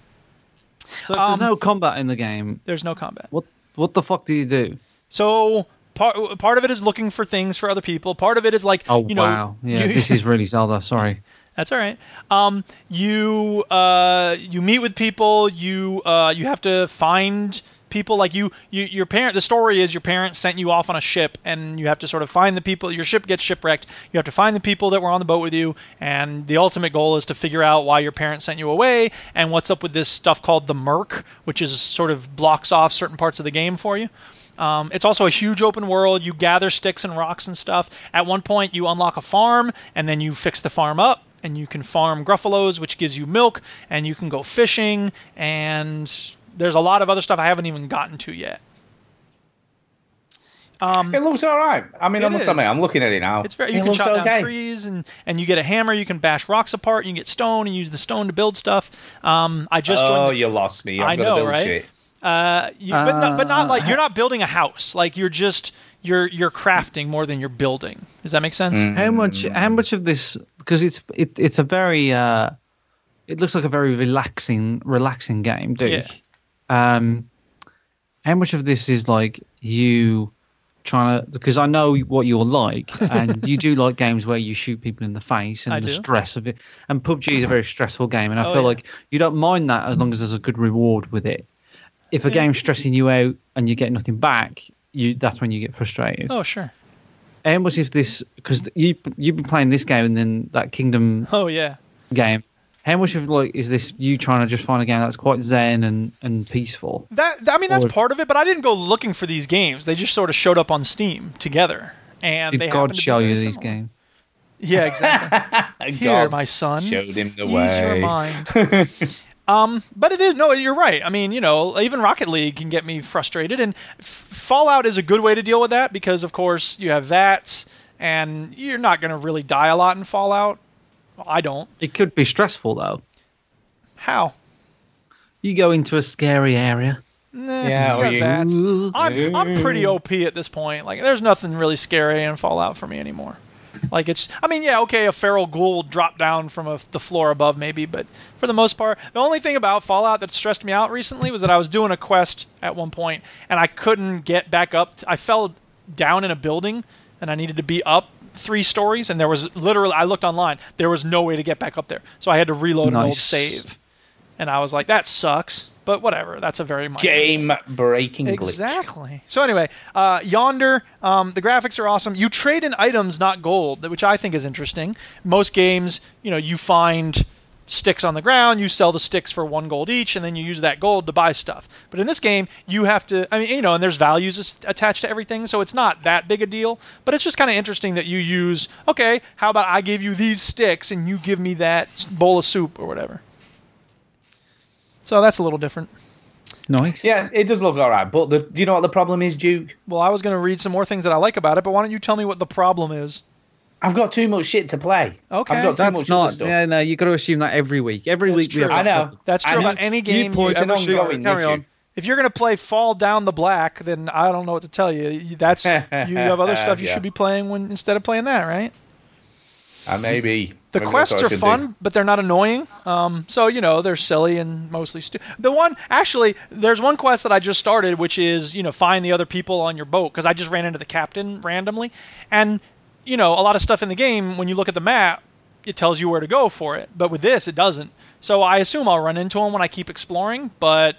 Speaker 2: So if
Speaker 3: Um,
Speaker 2: there's no combat in the game,
Speaker 3: There's no combat.
Speaker 2: what what the fuck do you do?
Speaker 3: So part part of it is looking for things for other people. Part of it is like
Speaker 2: Oh
Speaker 3: you know,
Speaker 2: wow, yeah,
Speaker 3: you-
Speaker 2: this is really Zelda. Sorry.
Speaker 3: That's all right. Um, you uh, you meet with people. You uh, you have to find people. Like you, you your parent. The story is your parents sent you off on a ship, and you have to sort of find the people. Your ship gets shipwrecked. You have to find the people that were on the boat with you, and the ultimate goal is to figure out why your parents sent you away and what's up with this stuff called the Murk, which is sort of blocks off certain parts of the game for you. Um, it's also a huge open world. You gather sticks and rocks and stuff. At one point, you unlock a farm, and then you fix the farm up, and you can farm Gruffalos, which gives you milk, and you can go fishing, and there's a lot of other stuff I haven't even gotten to yet. Um,
Speaker 1: It looks all right. I mean, I
Speaker 3: It
Speaker 1: must
Speaker 3: is.
Speaker 1: admit, I'm looking at it now.
Speaker 3: It's very.
Speaker 1: It
Speaker 3: You can
Speaker 1: looks
Speaker 3: chop down
Speaker 1: okay.
Speaker 3: trees and and you get a hammer. You can bash rocks apart. You can get stone and use the stone to build stuff. Um, I just
Speaker 1: oh, you lost me. I've
Speaker 3: I know, right?
Speaker 1: shit.
Speaker 3: Uh, you, but not, but not
Speaker 2: Uh,
Speaker 3: like you're not building a house. Like you're just you're you're crafting more than you're building. Does that make sense?
Speaker 1: Mm.
Speaker 2: How much? How much of this? Because it's it, it's a very uh, it looks like a very relaxing relaxing game, Duke. Um, how much of this is like you trying to? Because I know what you're like, and you do like games where you shoot people in the face and
Speaker 3: I
Speaker 2: the
Speaker 3: do.
Speaker 2: stress of it. And PUBG is a very stressful game, and I
Speaker 3: Oh,
Speaker 2: feel
Speaker 3: yeah.
Speaker 2: like you don't mind that as long as there's a good reward with it. If a
Speaker 3: Yeah.
Speaker 2: game's stressing you out and you get nothing back, you that's when you get frustrated.
Speaker 3: Oh sure.
Speaker 2: And much is this? Because you you've been playing this game and then that Kingdom
Speaker 3: Oh yeah.
Speaker 2: game. How much of like is this you trying to just find a game that's quite zen and, and peaceful?
Speaker 3: That I mean that's
Speaker 2: Or-
Speaker 3: part of it, but I didn't go looking for these games. They just sort of showed up on Steam together, and
Speaker 2: Did
Speaker 3: they
Speaker 2: God
Speaker 3: happened to be
Speaker 2: show you these
Speaker 3: similar.
Speaker 2: games?
Speaker 3: Yeah, exactly. Here,
Speaker 1: God
Speaker 3: my son.
Speaker 1: showed him the
Speaker 3: Ease
Speaker 1: way.
Speaker 3: your mind. Um, but it is no, you're right. I mean, you know, even Rocket League can get me frustrated, and F- Fallout is a good way to deal with that because, of course, you have that, and you're not going to really die a lot in Fallout. I don't.
Speaker 2: It could be stressful though.
Speaker 3: How?
Speaker 2: You go into a scary area.
Speaker 3: Nah,
Speaker 1: Yeah,
Speaker 3: you
Speaker 1: or
Speaker 3: got that. I'm I'm pretty OP at this point. Like, there's nothing really scary in Fallout for me anymore. Like it's, I mean, yeah, okay, a feral ghoul will drop down from a, the floor above maybe, but for the most part, the only thing about Fallout that stressed me out recently was that I was doing a quest at one point and I couldn't get back up. I fell down in a building and I needed to be up three stories and there was literally, I looked online, there was no way to get back up there, so I had to reload an old save, and I was like, that sucks, but whatever, that's a very
Speaker 1: Game breaking glitch.
Speaker 3: Exactly. So anyway, uh, Yonder, um, the graphics are awesome. You trade in items, not gold, which I think is interesting. Most games, you know, you find sticks on the ground, you sell the sticks for one gold each, and then you use that gold to buy stuff. But in this game, you have to, I mean, you know, and there's values attached to everything, so it's not that big a deal. But it's just kind of interesting that you use, okay, how about I give you these sticks and you give me that bowl of soup or whatever. So that's a little different.
Speaker 2: Nice.
Speaker 1: Yeah, it does look all right. But the, do you know what the problem is, Duke?
Speaker 3: Well, I was going to read some more things that I like about it, but why don't you tell me what the problem is?
Speaker 1: I've got too much shit to play.
Speaker 3: Okay.
Speaker 1: I've got too
Speaker 2: That's
Speaker 1: much other
Speaker 2: not.
Speaker 1: stuff.
Speaker 2: Yeah, no, you got to assume that every week. Every
Speaker 3: That's
Speaker 2: week we
Speaker 3: true.
Speaker 2: have a
Speaker 1: I know.
Speaker 3: That's true
Speaker 1: I
Speaker 3: about
Speaker 1: know.
Speaker 3: any game you,
Speaker 2: points
Speaker 1: It's an
Speaker 3: ever start.
Speaker 1: ongoing
Speaker 2: Carry on.
Speaker 3: If you're going to play Fall Down the Black, then I don't know what to tell you. You- That's you have other stuff you
Speaker 1: Yeah.
Speaker 3: should be playing when instead of playing that, right?
Speaker 1: Uh, maybe.
Speaker 3: The
Speaker 1: maybe
Speaker 3: quests are fun,
Speaker 1: do.
Speaker 3: but they're not annoying. Um, so you know they're silly and mostly stupid. The one actually, there's one quest that I just started, which is you know find the other people on your boat because I just ran into the captain randomly, and you know a lot of stuff in the game when you look at the map, it tells you where to go for it, but with this it doesn't. So I assume I'll run into them when I keep exploring, but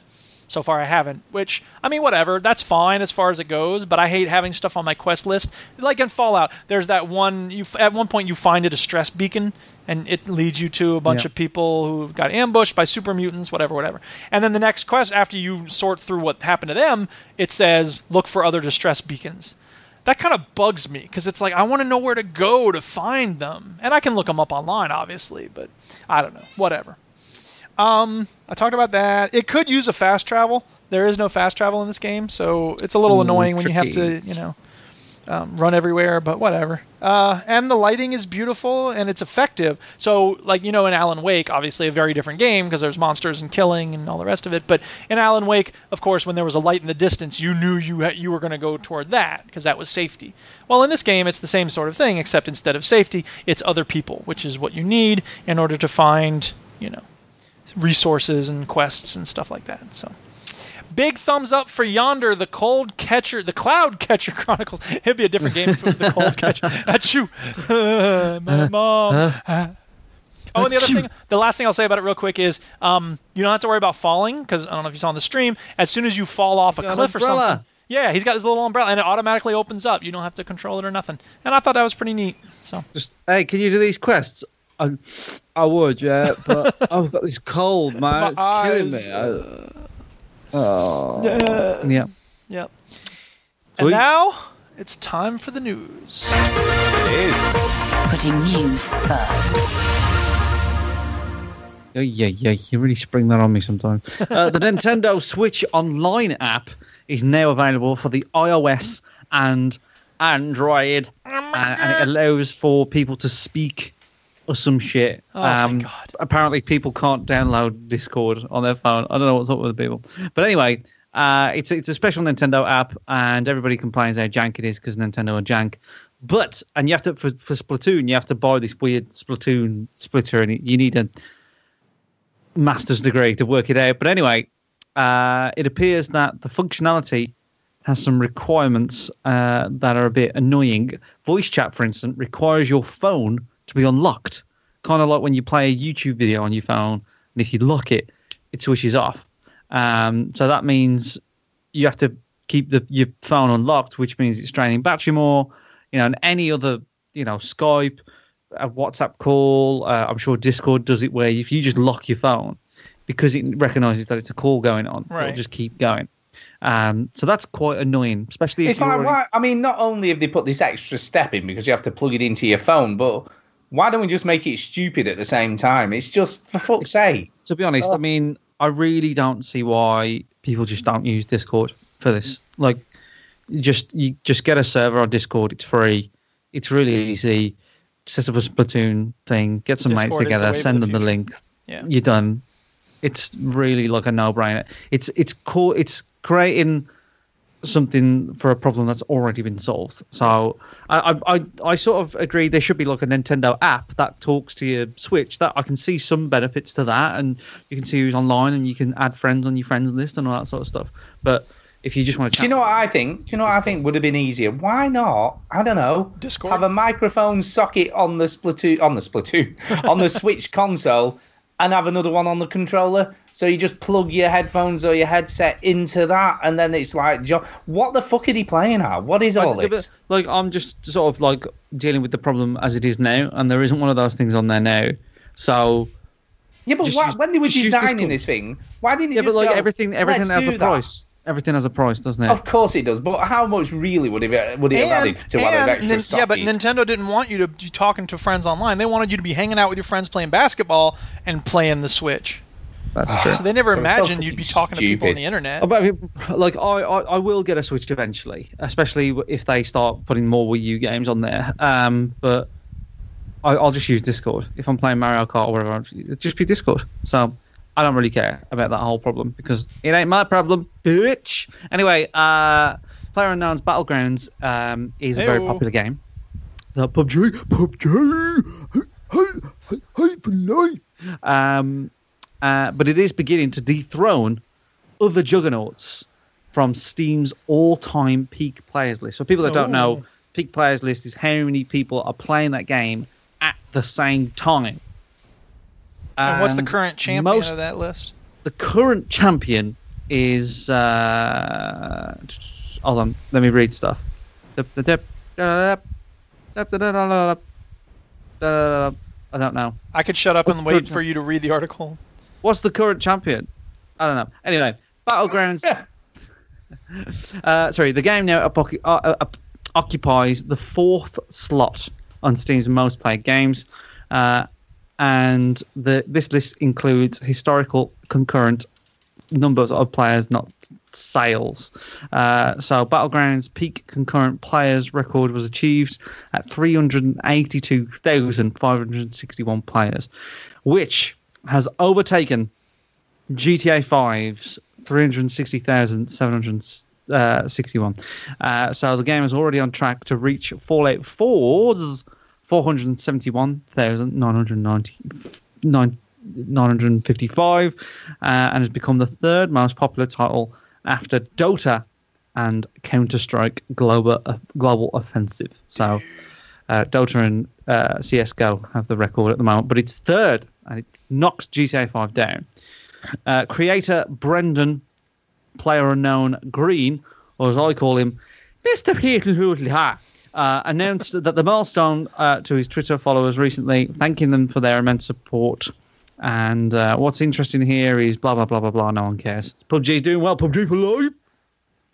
Speaker 3: so far I haven't. Which I mean, whatever. That's fine as far as it goes. But I hate having stuff on my quest list. Like in Fallout, there's that one. You at one point you find a distress beacon, and it leads you to a bunch
Speaker 2: Yeah.
Speaker 3: of people who got ambushed by super mutants, whatever, whatever. And then the next quest, after you sort through what happened to them, it says look for other distress beacons. That kind of bugs me because it's like I want to know where to go to find them, and I can look them up online, obviously, but I don't know, whatever. Um, I talked about that. It could use a fast travel. There is no fast travel in this game, so it's a little
Speaker 2: Ooh,
Speaker 3: annoying when you have to, you know, um, run everywhere. But whatever. Uh, and the lighting is beautiful and it's effective. So, like you know, in Alan Wake, obviously a very different game because there's monsters and killing and all the rest of it. But in Alan Wake, of course, when there was a light in the distance, you knew you ha- you were going to go toward that because that was safety. Well, in this game, it's the same sort of thing, except instead of safety, it's other people, which is what you need in order to find, you know, resources and quests and stuff like that. So, big thumbs up for Yonder, the Cold Catcher, the Cloud Catcher Chronicles. It'd be a different game if it was the Cold Catcher. Achoo, my mom. Oh, and the other thing, the last thing I'll say about it real quick is, um, you don't have to worry about falling because I don't know if you saw on the stream. As soon as you fall off a cliff or something, yeah, he's got his little umbrella and it automatically opens up. You don't have to control it or nothing. And I thought that was pretty neat. So.
Speaker 2: Just hey, can you do these quests? I, I would, yeah, but I've got this cold, man.
Speaker 3: My
Speaker 2: it's
Speaker 3: eyes,
Speaker 2: killing me. I- oh. Yeah.
Speaker 3: Yep. And
Speaker 2: Sweet.
Speaker 3: now it's time for the news.
Speaker 1: It is.
Speaker 10: Putting news first.
Speaker 2: Yeah, yeah, yeah. You really spring that on me sometimes. Uh, the Nintendo Switch Online app is now available for the iOS and Android, uh, and it allows for people to speak or some shit.
Speaker 3: Oh,
Speaker 2: um,
Speaker 3: God.
Speaker 2: Apparently, people can't download Discord on their phone. I don't know what's up with the people, but anyway, uh, it's it's a special Nintendo app, and everybody complains how jank it is because Nintendo are jank. But and you have to for, for Splatoon, you have to buy this weird Splatoon splitter, and you need a master's degree to work it out. But anyway, uh, it appears that the functionality has some requirements uh, that are a bit annoying. Voice chat, for instance, requires your phone to be unlocked, kind of like when you play a YouTube video on your phone, and if you lock it, it switches off. Um, so that means you have to keep the your phone unlocked, which means it's draining battery more. You know, and any other, you know, Skype, a WhatsApp call. Uh, I'm sure Discord does it where if you just lock your phone because it recognizes that it's a call going on,
Speaker 3: Right.
Speaker 2: it'll just keep going. Um, so that's quite annoying, especially if
Speaker 1: It's
Speaker 2: you're
Speaker 1: like
Speaker 2: already-
Speaker 1: why? I mean, not only have they put this extra step in because you have to plug it into your phone, but why don't we just make it stupid at the same time? It's just for fuck's sake.
Speaker 2: to be honest,
Speaker 1: Oh.
Speaker 2: I mean, I really don't see why people just don't use Discord for this. Like, you just you just get a server on Discord. It's free. It's really easy. Set up a Splatoon thing. Get some mates
Speaker 3: Discord is the
Speaker 2: together.
Speaker 3: wave of
Speaker 2: Send
Speaker 3: the
Speaker 2: them the link.
Speaker 3: Yeah.
Speaker 2: You're done. It's really like a no-brainer. It's it's cool. It's creating something for a problem that's already been solved. So I, I I I sort of agree there should be like a Nintendo app that talks to your Switch. That I can see some benefits to that, and you can see who's online, and you can add friends on your friends list and all that sort of stuff. But if you just want to,
Speaker 1: Do you know what I think? Do you know what I think would have been easier? Why not? I don't know.
Speaker 3: Discord?
Speaker 1: Have a microphone socket on the Splatoon on the Splatoon on the Switch console, and have another one on the controller. So you just plug your headphones or your headset into that, and then it's like, what the fuck are they playing at? What is all
Speaker 2: Like,
Speaker 1: this?
Speaker 2: Like I'm just sort of like dealing with the problem as it is now, and there isn't one of those things on there now. So
Speaker 1: Yeah, but why,
Speaker 2: use-
Speaker 1: when they were designing
Speaker 2: Discord.
Speaker 1: this thing, why didn't you
Speaker 2: yeah,
Speaker 1: just
Speaker 2: but like
Speaker 1: go,
Speaker 2: everything, everything
Speaker 1: "Let's
Speaker 2: has a
Speaker 1: that"?
Speaker 2: price. Everything has a price, doesn't it?
Speaker 1: Of course it does, but how much really would it would it have added to add an
Speaker 3: and
Speaker 1: extra
Speaker 3: Nin-
Speaker 1: socket?
Speaker 3: yeah, but Nintendo didn't want you to be talking to friends online. They wanted you to be hanging out with your friends playing basketball and playing the Switch.
Speaker 2: That's true.
Speaker 3: So they never
Speaker 1: They were so
Speaker 3: imagined you'd be
Speaker 1: fucking
Speaker 3: talking to people on the internet.
Speaker 2: But I mean, like I, I, I will get a Switch eventually, especially if they start putting more Wii U games on there. Um, but I, I'll just use Discord if I'm playing Mario Kart or whatever. Just be Discord. So I don't really care about that whole problem because it ain't my problem, bitch. Anyway, uh, PlayerUnknown's Battlegrounds um, is a very popular game. The PUBG, PUBG, hey, hey, hey, hey, for life. Um, uh, but it is beginning to dethrone other juggernauts from Steam's all-time peak players list. So people that don't know,
Speaker 3: Oh.
Speaker 2: peak players list is how many people are playing that game at the same time.
Speaker 3: And what's the current champion
Speaker 2: most-
Speaker 3: of that list?
Speaker 2: The current champion is. Uh, hold on, let me read stuff. I don't know.
Speaker 3: I could shut up
Speaker 2: What's
Speaker 3: and
Speaker 2: the
Speaker 3: wait
Speaker 2: current
Speaker 3: for you to read the article.
Speaker 2: What's the current champion? I don't know. Anyway, Battlegrounds. uh, sorry, the game now occu- uh, uh, occupies the fourth slot on Steam's most played games, uh, and the this list includes historical concurrent numbers of players, not sales. Uh, so Battlegrounds peak concurrent players record was achieved at 382,561 players, which has overtaken GTA 5's 360,761. Uh, so the game is already on track to reach Fallout 4's 471,955 uh, and has become the third most popular title after Dota and Counter Strike Global uh, Global Offensive. So uh, Dota and uh, CS:GO have the record at the moment, but it's third and it knocks GTA 5 down. Uh, creator Brendan, player unknown Greene, or as I call him, Mr. Peter uh, announced that the milestone uh, to his Twitter followers recently, thanking them for their immense support. And uh, what's interesting here is blah blah blah blah blah. No one cares. PUBG's doing well. PUBG for life.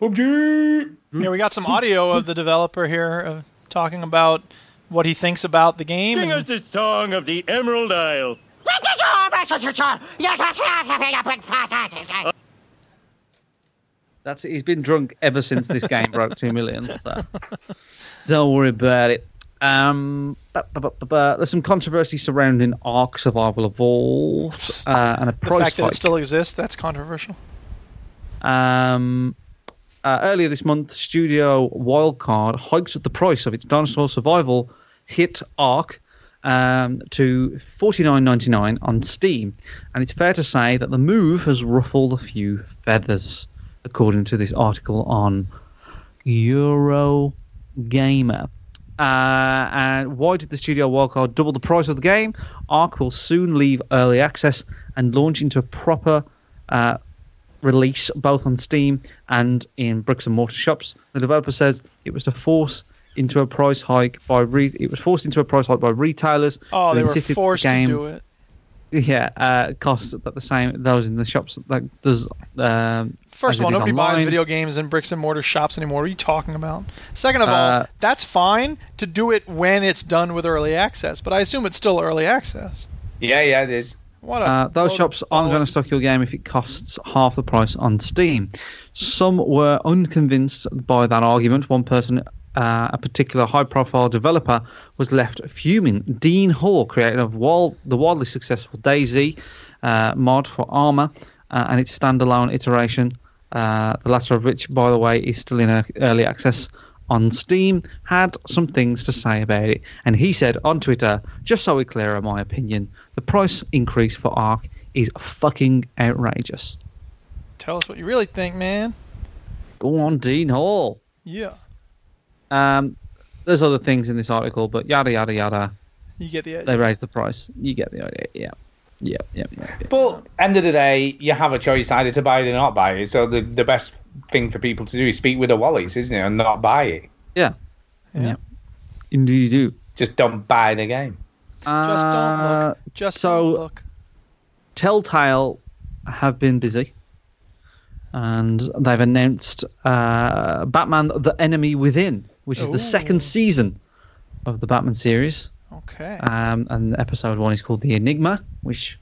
Speaker 1: PUBG.
Speaker 3: Yeah, we got some audio of the developer here uh, talking about what he thinks about the game.
Speaker 11: Sing
Speaker 3: and-
Speaker 11: us the song of the Emerald Isle.
Speaker 2: That's it. He's been drunk ever since this game broke two million. So don't worry about it. Um, there's some controversy surrounding Ark Survival Evolved uh, and a price The
Speaker 3: fact that it still exists, that's controversial.
Speaker 2: Um, uh, earlier this month, Studio Wildcard hiked the price of its dinosaur survival hit Ark um, to $49.99 on Steam, and it's fair to say that the move has ruffled a few feathers, according to this article on Eurogamer. Uh, and why did the studio wildcard double the price of the game? Ark will soon leave early access and launch into a proper uh, release both on Steam and in bricks and mortar shops. The developer says it was to force into a price hike by re- it was forced into a price hike by retailers.
Speaker 3: Oh, they were
Speaker 2: insisted the
Speaker 3: forced to do it.
Speaker 2: Yeah, uh, costs about the same. Those in the shops like does. Um,
Speaker 3: First of all,
Speaker 2: it is
Speaker 3: nobody buys
Speaker 2: online.
Speaker 3: video games in bricks and mortar shops anymore. What are you talking about? Second of all,
Speaker 2: Uh,
Speaker 3: that's fine to do it when it's done with early access, but I assume it's still early access.
Speaker 1: Yeah, yeah, it is.
Speaker 3: What a
Speaker 2: Uh, those
Speaker 3: load of
Speaker 2: shops aren't going to stock your game if it costs half the price on Steam. Some were unconvinced by that argument. One person, uh, a particular high-profile developer, was left fuming. Dean Hall, creator of wild, the wildly successful DayZ uh, mod for Arma uh, and its standalone iteration, uh, the latter of which, by the way, is still in early access on Steam, had some things to say about it. And he said on Twitter, just so we're clear on my opinion, the price increase for Ark is fucking outrageous.
Speaker 3: Tell us what you really think, man.
Speaker 2: Go on, Dean Hall.
Speaker 3: Yeah,
Speaker 2: Um, there's other things in this article, but yada yada yada.
Speaker 3: you get the idea.
Speaker 2: They raise the price. You get the idea. Yeah. Yeah, yeah, yeah. yeah.
Speaker 1: But end of the day, you have a choice either to buy it or not buy it. So the the best thing for people to do is speak with the Wallies, isn't it, and not buy it.
Speaker 2: Yeah.
Speaker 3: Yeah.
Speaker 2: Indeed, you do.
Speaker 1: Just don't buy the game.
Speaker 3: Just don't
Speaker 2: Uh,
Speaker 3: look. Just
Speaker 2: so-
Speaker 3: don't look.
Speaker 2: Telltale have been busy, and they've announced uh, Batman: The Enemy Within, which is
Speaker 3: Ooh.
Speaker 2: the second season of the Batman series.
Speaker 3: Okay.
Speaker 2: Um, and episode one is called The Enigma, which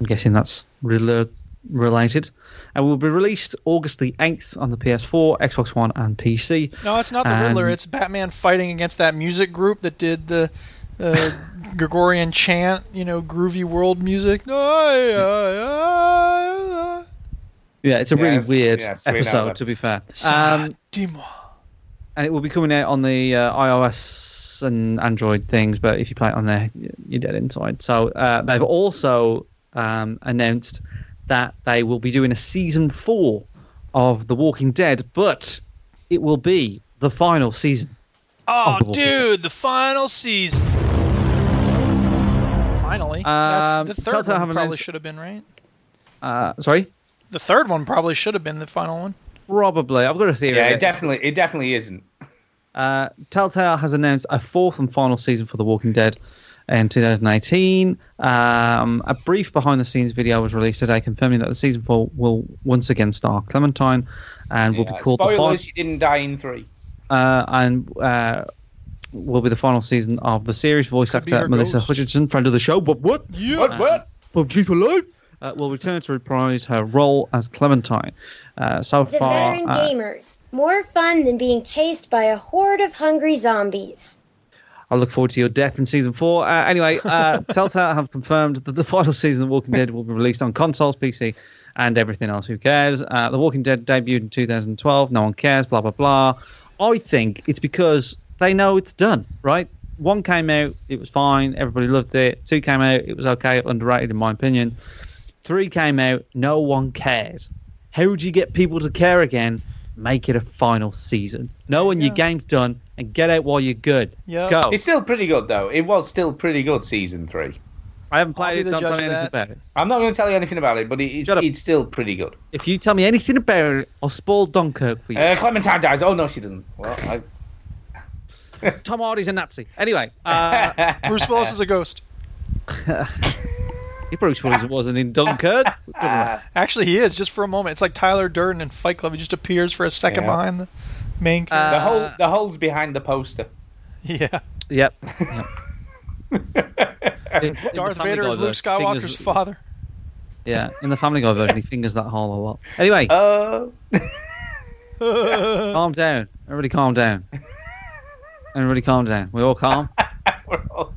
Speaker 2: I'm guessing that's rela- related, and will be released August the 8th on the PS4, Xbox One, and PC.
Speaker 3: No, it's not the Riddler. It's Batman fighting against that music group that did the uh, Gregorian chant, you know, groovy world music.
Speaker 2: Yeah, it's a really
Speaker 1: Yes,
Speaker 2: weird
Speaker 1: yes,
Speaker 2: episode,
Speaker 1: that.
Speaker 2: to be fair. Um,
Speaker 3: dis-moi.
Speaker 2: And it will be coming out on the uh, iOS and Android things, but if you play it on there, you're dead inside. So uh, they've also um, announced that they will be doing a season four of The Walking Dead, but it will be the final season.
Speaker 3: Oh,
Speaker 2: the
Speaker 3: dude, the final season. Finally.
Speaker 2: Um,
Speaker 3: That's the third one probably should have been, right?
Speaker 2: Uh, sorry,
Speaker 3: The third one probably should have been the final one.
Speaker 2: Probably. I've got a theory.
Speaker 1: Yeah, it definitely it definitely isn't.
Speaker 2: Uh, Telltale has announced a fourth and final season for The Walking Dead in 2018. Um, a brief behind the scenes video was released today confirming that the season four will once again star Clementine and will
Speaker 1: Yeah,
Speaker 2: be called the
Speaker 1: Spoilers,
Speaker 2: fin-
Speaker 1: she didn't die in three.
Speaker 2: uh, and uh, will be the final season of the series. Voice
Speaker 3: Could
Speaker 2: actor Melissa
Speaker 3: ghost.
Speaker 2: Hutchinson, friend of the show, but what?
Speaker 3: Yeah.
Speaker 1: What? What?
Speaker 2: From Keep Alive, uh, will return to reprise her role as Clementine. Uh, so
Speaker 5: The
Speaker 2: far,
Speaker 5: veteran
Speaker 2: uh,
Speaker 5: gamers. More fun than being chased by a horde of hungry zombies.
Speaker 2: I look forward to your death in season four. Uh, anyway, uh, Telltale have confirmed that the final season of The Walking Dead will be released on consoles, PC, and everything else. Who cares? Uh, the Walking Dead debuted in 2012. No one cares. Blah blah blah. I think it's because they know it's done. Right? One came out, it was fine. Everybody loved it. Two came out, it was okay, underrated in my opinion. Three came out, no one cared. How would you get people to care again? Make it a final season. Know when your game's done and get out while you're good.
Speaker 3: Yeah.
Speaker 2: Go.
Speaker 1: It's still pretty good though. It was still pretty good season three.
Speaker 2: I haven't played it.
Speaker 3: the
Speaker 2: Don't tell me anything about it.
Speaker 1: I'm not going to tell you anything about it, but it, it, it's still pretty good.
Speaker 2: If you tell me anything about it, I'll spoil Dunkirk for you.
Speaker 1: Uh, Clementine dies. Oh no, she doesn't. Well, I,
Speaker 2: Tom Hardy's a Nazi. Anyway, uh,
Speaker 3: Bruce Willis is a ghost.
Speaker 2: Bruce Willis wasn't in Dunkirk.
Speaker 3: Actually, he is just for a moment. It's like Tyler Durden in Fight Club. He just appears for a second
Speaker 1: Yeah.
Speaker 3: behind the main
Speaker 2: Uh,
Speaker 3: character.
Speaker 1: the hole the hole's behind the poster.
Speaker 3: yeah.
Speaker 2: yep. In- in
Speaker 3: Darth
Speaker 2: Family
Speaker 3: Vader is Luke Skywalker's
Speaker 2: fingers-
Speaker 3: father.
Speaker 2: Yeah, in the Family Guy version, he fingers that hole a lot. Anyway,
Speaker 1: Uh,
Speaker 2: calm down. Everybody calm down. Everybody calm down. We all calm?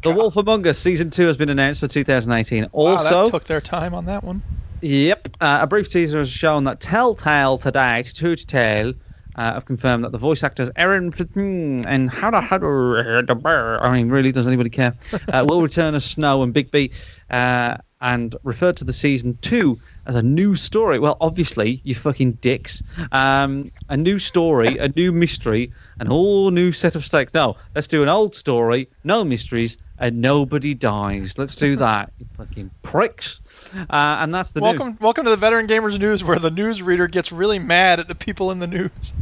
Speaker 2: The Wolf Among Us season two has been announced for 2018.
Speaker 3: Wow,
Speaker 2: Also,
Speaker 3: that took their time on that one.
Speaker 2: Yep. Uh, a brief teaser has shown that Telltale today, to Tale, uh, have confirmed that the voice actors Erin Flynn and Hada Hada I mean, really, does anybody care? Uh, will return as Snow and Bigby, uh, and referred to the season two as a new story. Well, obviously, you fucking dicks. Um, a new story, a new mystery, an all new set of stakes. No, let's do an old story, no mysteries, and nobody dies. Let's do that, you fucking pricks. Uh, and that's the news.
Speaker 3: welcome, welcome to the Veteran Gamers News, where the news reader gets really mad at the people in the news.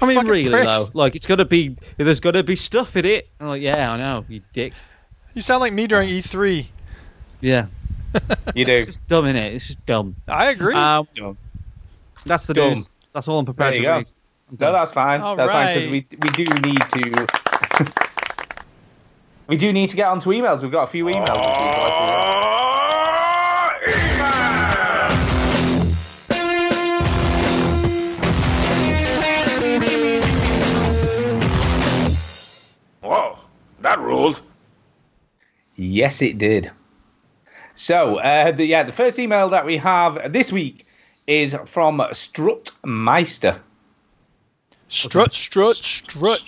Speaker 2: I mean,
Speaker 3: Fucking
Speaker 2: really
Speaker 3: pricks.
Speaker 2: though, like it's got to be. There's got to be stuff in it. I'm like, yeah, I know, you dick.
Speaker 3: You sound like me during E E3.
Speaker 2: Yeah,
Speaker 1: You do.
Speaker 2: it's just dumb in it. It's just dumb.
Speaker 3: I agree.
Speaker 2: Um,
Speaker 1: Dumb.
Speaker 2: that's the
Speaker 1: Dumb.
Speaker 2: news. That's all I'm prepared
Speaker 1: There you
Speaker 2: to
Speaker 1: go. No, that's fine.
Speaker 3: All
Speaker 1: that's fine because we we do need to. we do need to get onto emails. We've got a few emails this week, so let's do.
Speaker 9: Whoa, that ruled.
Speaker 1: Yes, it did. So, uh, the, yeah, the first email that we have this week is from Strutmeister.
Speaker 3: strut, strut, strut.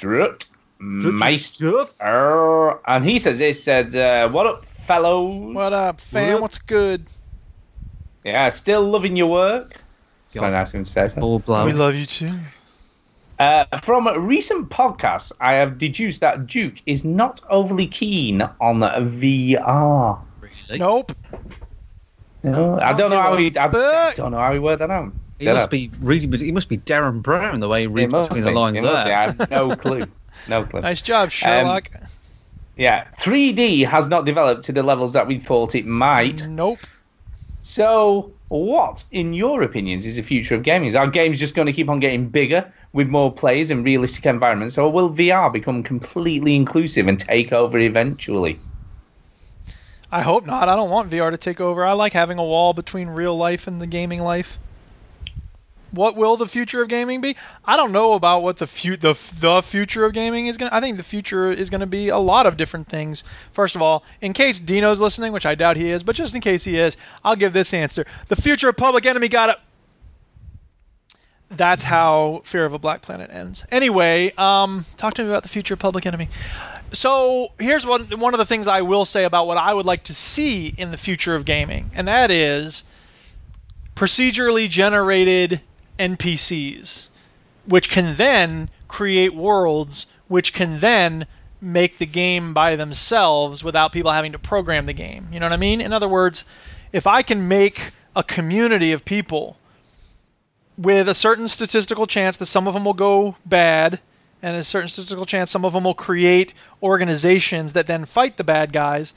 Speaker 1: Strutmeister. Er, And he says this, said, uh, what up, fellows?
Speaker 3: What up, fam? What's good?
Speaker 1: Yeah, still loving your work. It's
Speaker 2: Yeah.
Speaker 1: quite nice of him to say so.
Speaker 3: We love you too.
Speaker 1: Uh, from recent podcasts, I have deduced that Duke is not overly keen on VR.
Speaker 3: Nope.
Speaker 1: No, I don't know how he. I don't know how he worked that out.
Speaker 2: He
Speaker 1: Don't
Speaker 2: must
Speaker 1: know.
Speaker 2: be really. He must be Derren Brown the way he
Speaker 1: It
Speaker 2: reads between
Speaker 1: be.
Speaker 2: the lines
Speaker 1: It must be. I
Speaker 2: there.
Speaker 1: have no clue. No clue.
Speaker 3: Nice job, um, Sherlock.
Speaker 1: Yeah, 3D has not developed to the levels that we thought it might.
Speaker 3: nope.
Speaker 1: So, what, in your opinions, is the future of gaming? Is our games just going to keep on getting bigger with more players and realistic environments, or will VR become completely inclusive and take over eventually?
Speaker 3: I hope not. I don't want VR to take over. I like having a wall between real life and the gaming life. What will the future of gaming be? I don't know about what the fu- the the future of gaming is going to I think the future is going to be a lot of different things. First of all, in case Dino's listening, which I doubt he is, but just in case he is, I'll give this answer. The future of Public Enemy got it. That's how Fear of a Black Planet ends. Anyway, um, talk to me about the future of Public Enemy. So here's one one of the things I will say about what I would like to see in the future of gaming, and that is procedurally generated NPCs, which can then create worlds, which can then make the game by themselves without people having to program the game. You know what I mean? In other words, if I can make a community of people with a certain statistical chance that some of them will go bad and a certain statistical chance some of them will create organizations that then fight the bad guys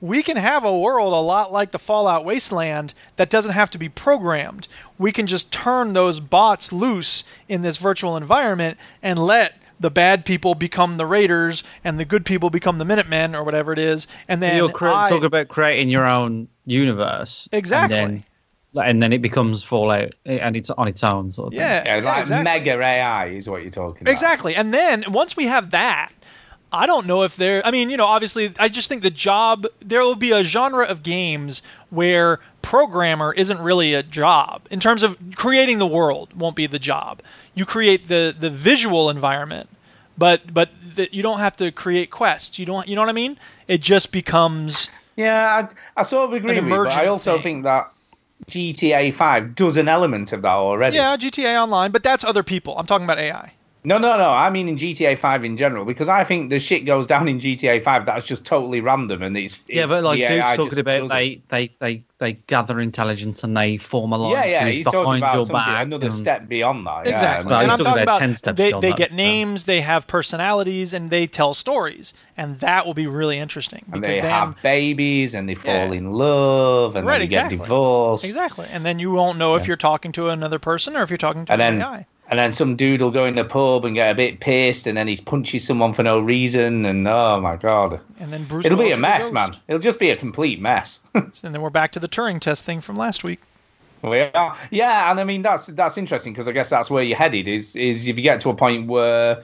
Speaker 3: we can have a world a lot like the fallout wasteland that doesn't have to be programmed we can just turn those bots loose in this virtual environment and let the bad people become the raiders and the good people become the minutemen or whatever it is and then
Speaker 2: you'll cre-
Speaker 3: I-
Speaker 2: talking about creating your own universe.
Speaker 3: Exactly.
Speaker 2: And then, and then it becomes Fallout eh, and it's on its own sort of thing.
Speaker 3: yeah,
Speaker 1: Yeah, like
Speaker 3: exactly.
Speaker 1: mega AI is what you're talking about.
Speaker 3: Exactly. And then once we have that, I don't know if there. I mean, you know, obviously, I just think the job there will be a genre of games where programmer isn't really a job in terms of creating the world won't be the job. You create the the visual environment, but but the, you don't have to create quests. You don't. You know what I mean? It just becomes.
Speaker 1: Yeah, I, I sort of agree with you, but I also
Speaker 3: thing.
Speaker 1: think that GTA 5 does an element of that already.
Speaker 3: Yeah, GTA Online, but that's other people. I'm talking about AI.
Speaker 1: No, no, no. I mean in GTA 5 in general, because I think the shit goes down in GTA 5 that's just totally random and it's.
Speaker 2: Yeah, but like
Speaker 1: the
Speaker 2: Duke's
Speaker 1: AI
Speaker 2: talking about
Speaker 1: it.
Speaker 2: they, they, they, they gather intelligence and they form
Speaker 1: Yeah,
Speaker 2: alliances
Speaker 1: yeah, he's talking
Speaker 2: behind
Speaker 1: about
Speaker 2: your back.
Speaker 1: another
Speaker 2: and-
Speaker 1: step beyond that. yeah.
Speaker 3: Exactly.
Speaker 2: Well,
Speaker 3: and
Speaker 2: he's
Speaker 3: I'm
Speaker 2: talking
Speaker 3: talking
Speaker 2: about
Speaker 3: about
Speaker 2: 10 steps
Speaker 3: they,
Speaker 2: beyond
Speaker 3: they get
Speaker 2: so.
Speaker 3: names, they have personalities, and they tell stories, and that will be really interesting
Speaker 1: And
Speaker 3: because
Speaker 1: they
Speaker 3: then
Speaker 1: have babies and they fall
Speaker 3: Yeah.
Speaker 1: in love and
Speaker 3: Right,
Speaker 1: then they
Speaker 3: exactly.
Speaker 1: get divorced.
Speaker 3: exactly, and then you won't know if you're talking to another person or if you're talking to
Speaker 1: And
Speaker 3: an
Speaker 1: then,
Speaker 3: AI.
Speaker 1: And then some dude will go in the pub and get a bit pissed and then he punches someone for no reason and oh my god.
Speaker 3: And then Bruce
Speaker 1: It'll be a mess,
Speaker 3: ghost.
Speaker 1: man. It'll just be a complete mess.
Speaker 3: And then we're back to the Turing test thing from last week.
Speaker 1: We are. Yeah, and I mean that's that's interesting because I guess that's where you're headed. Is is if you get to a point where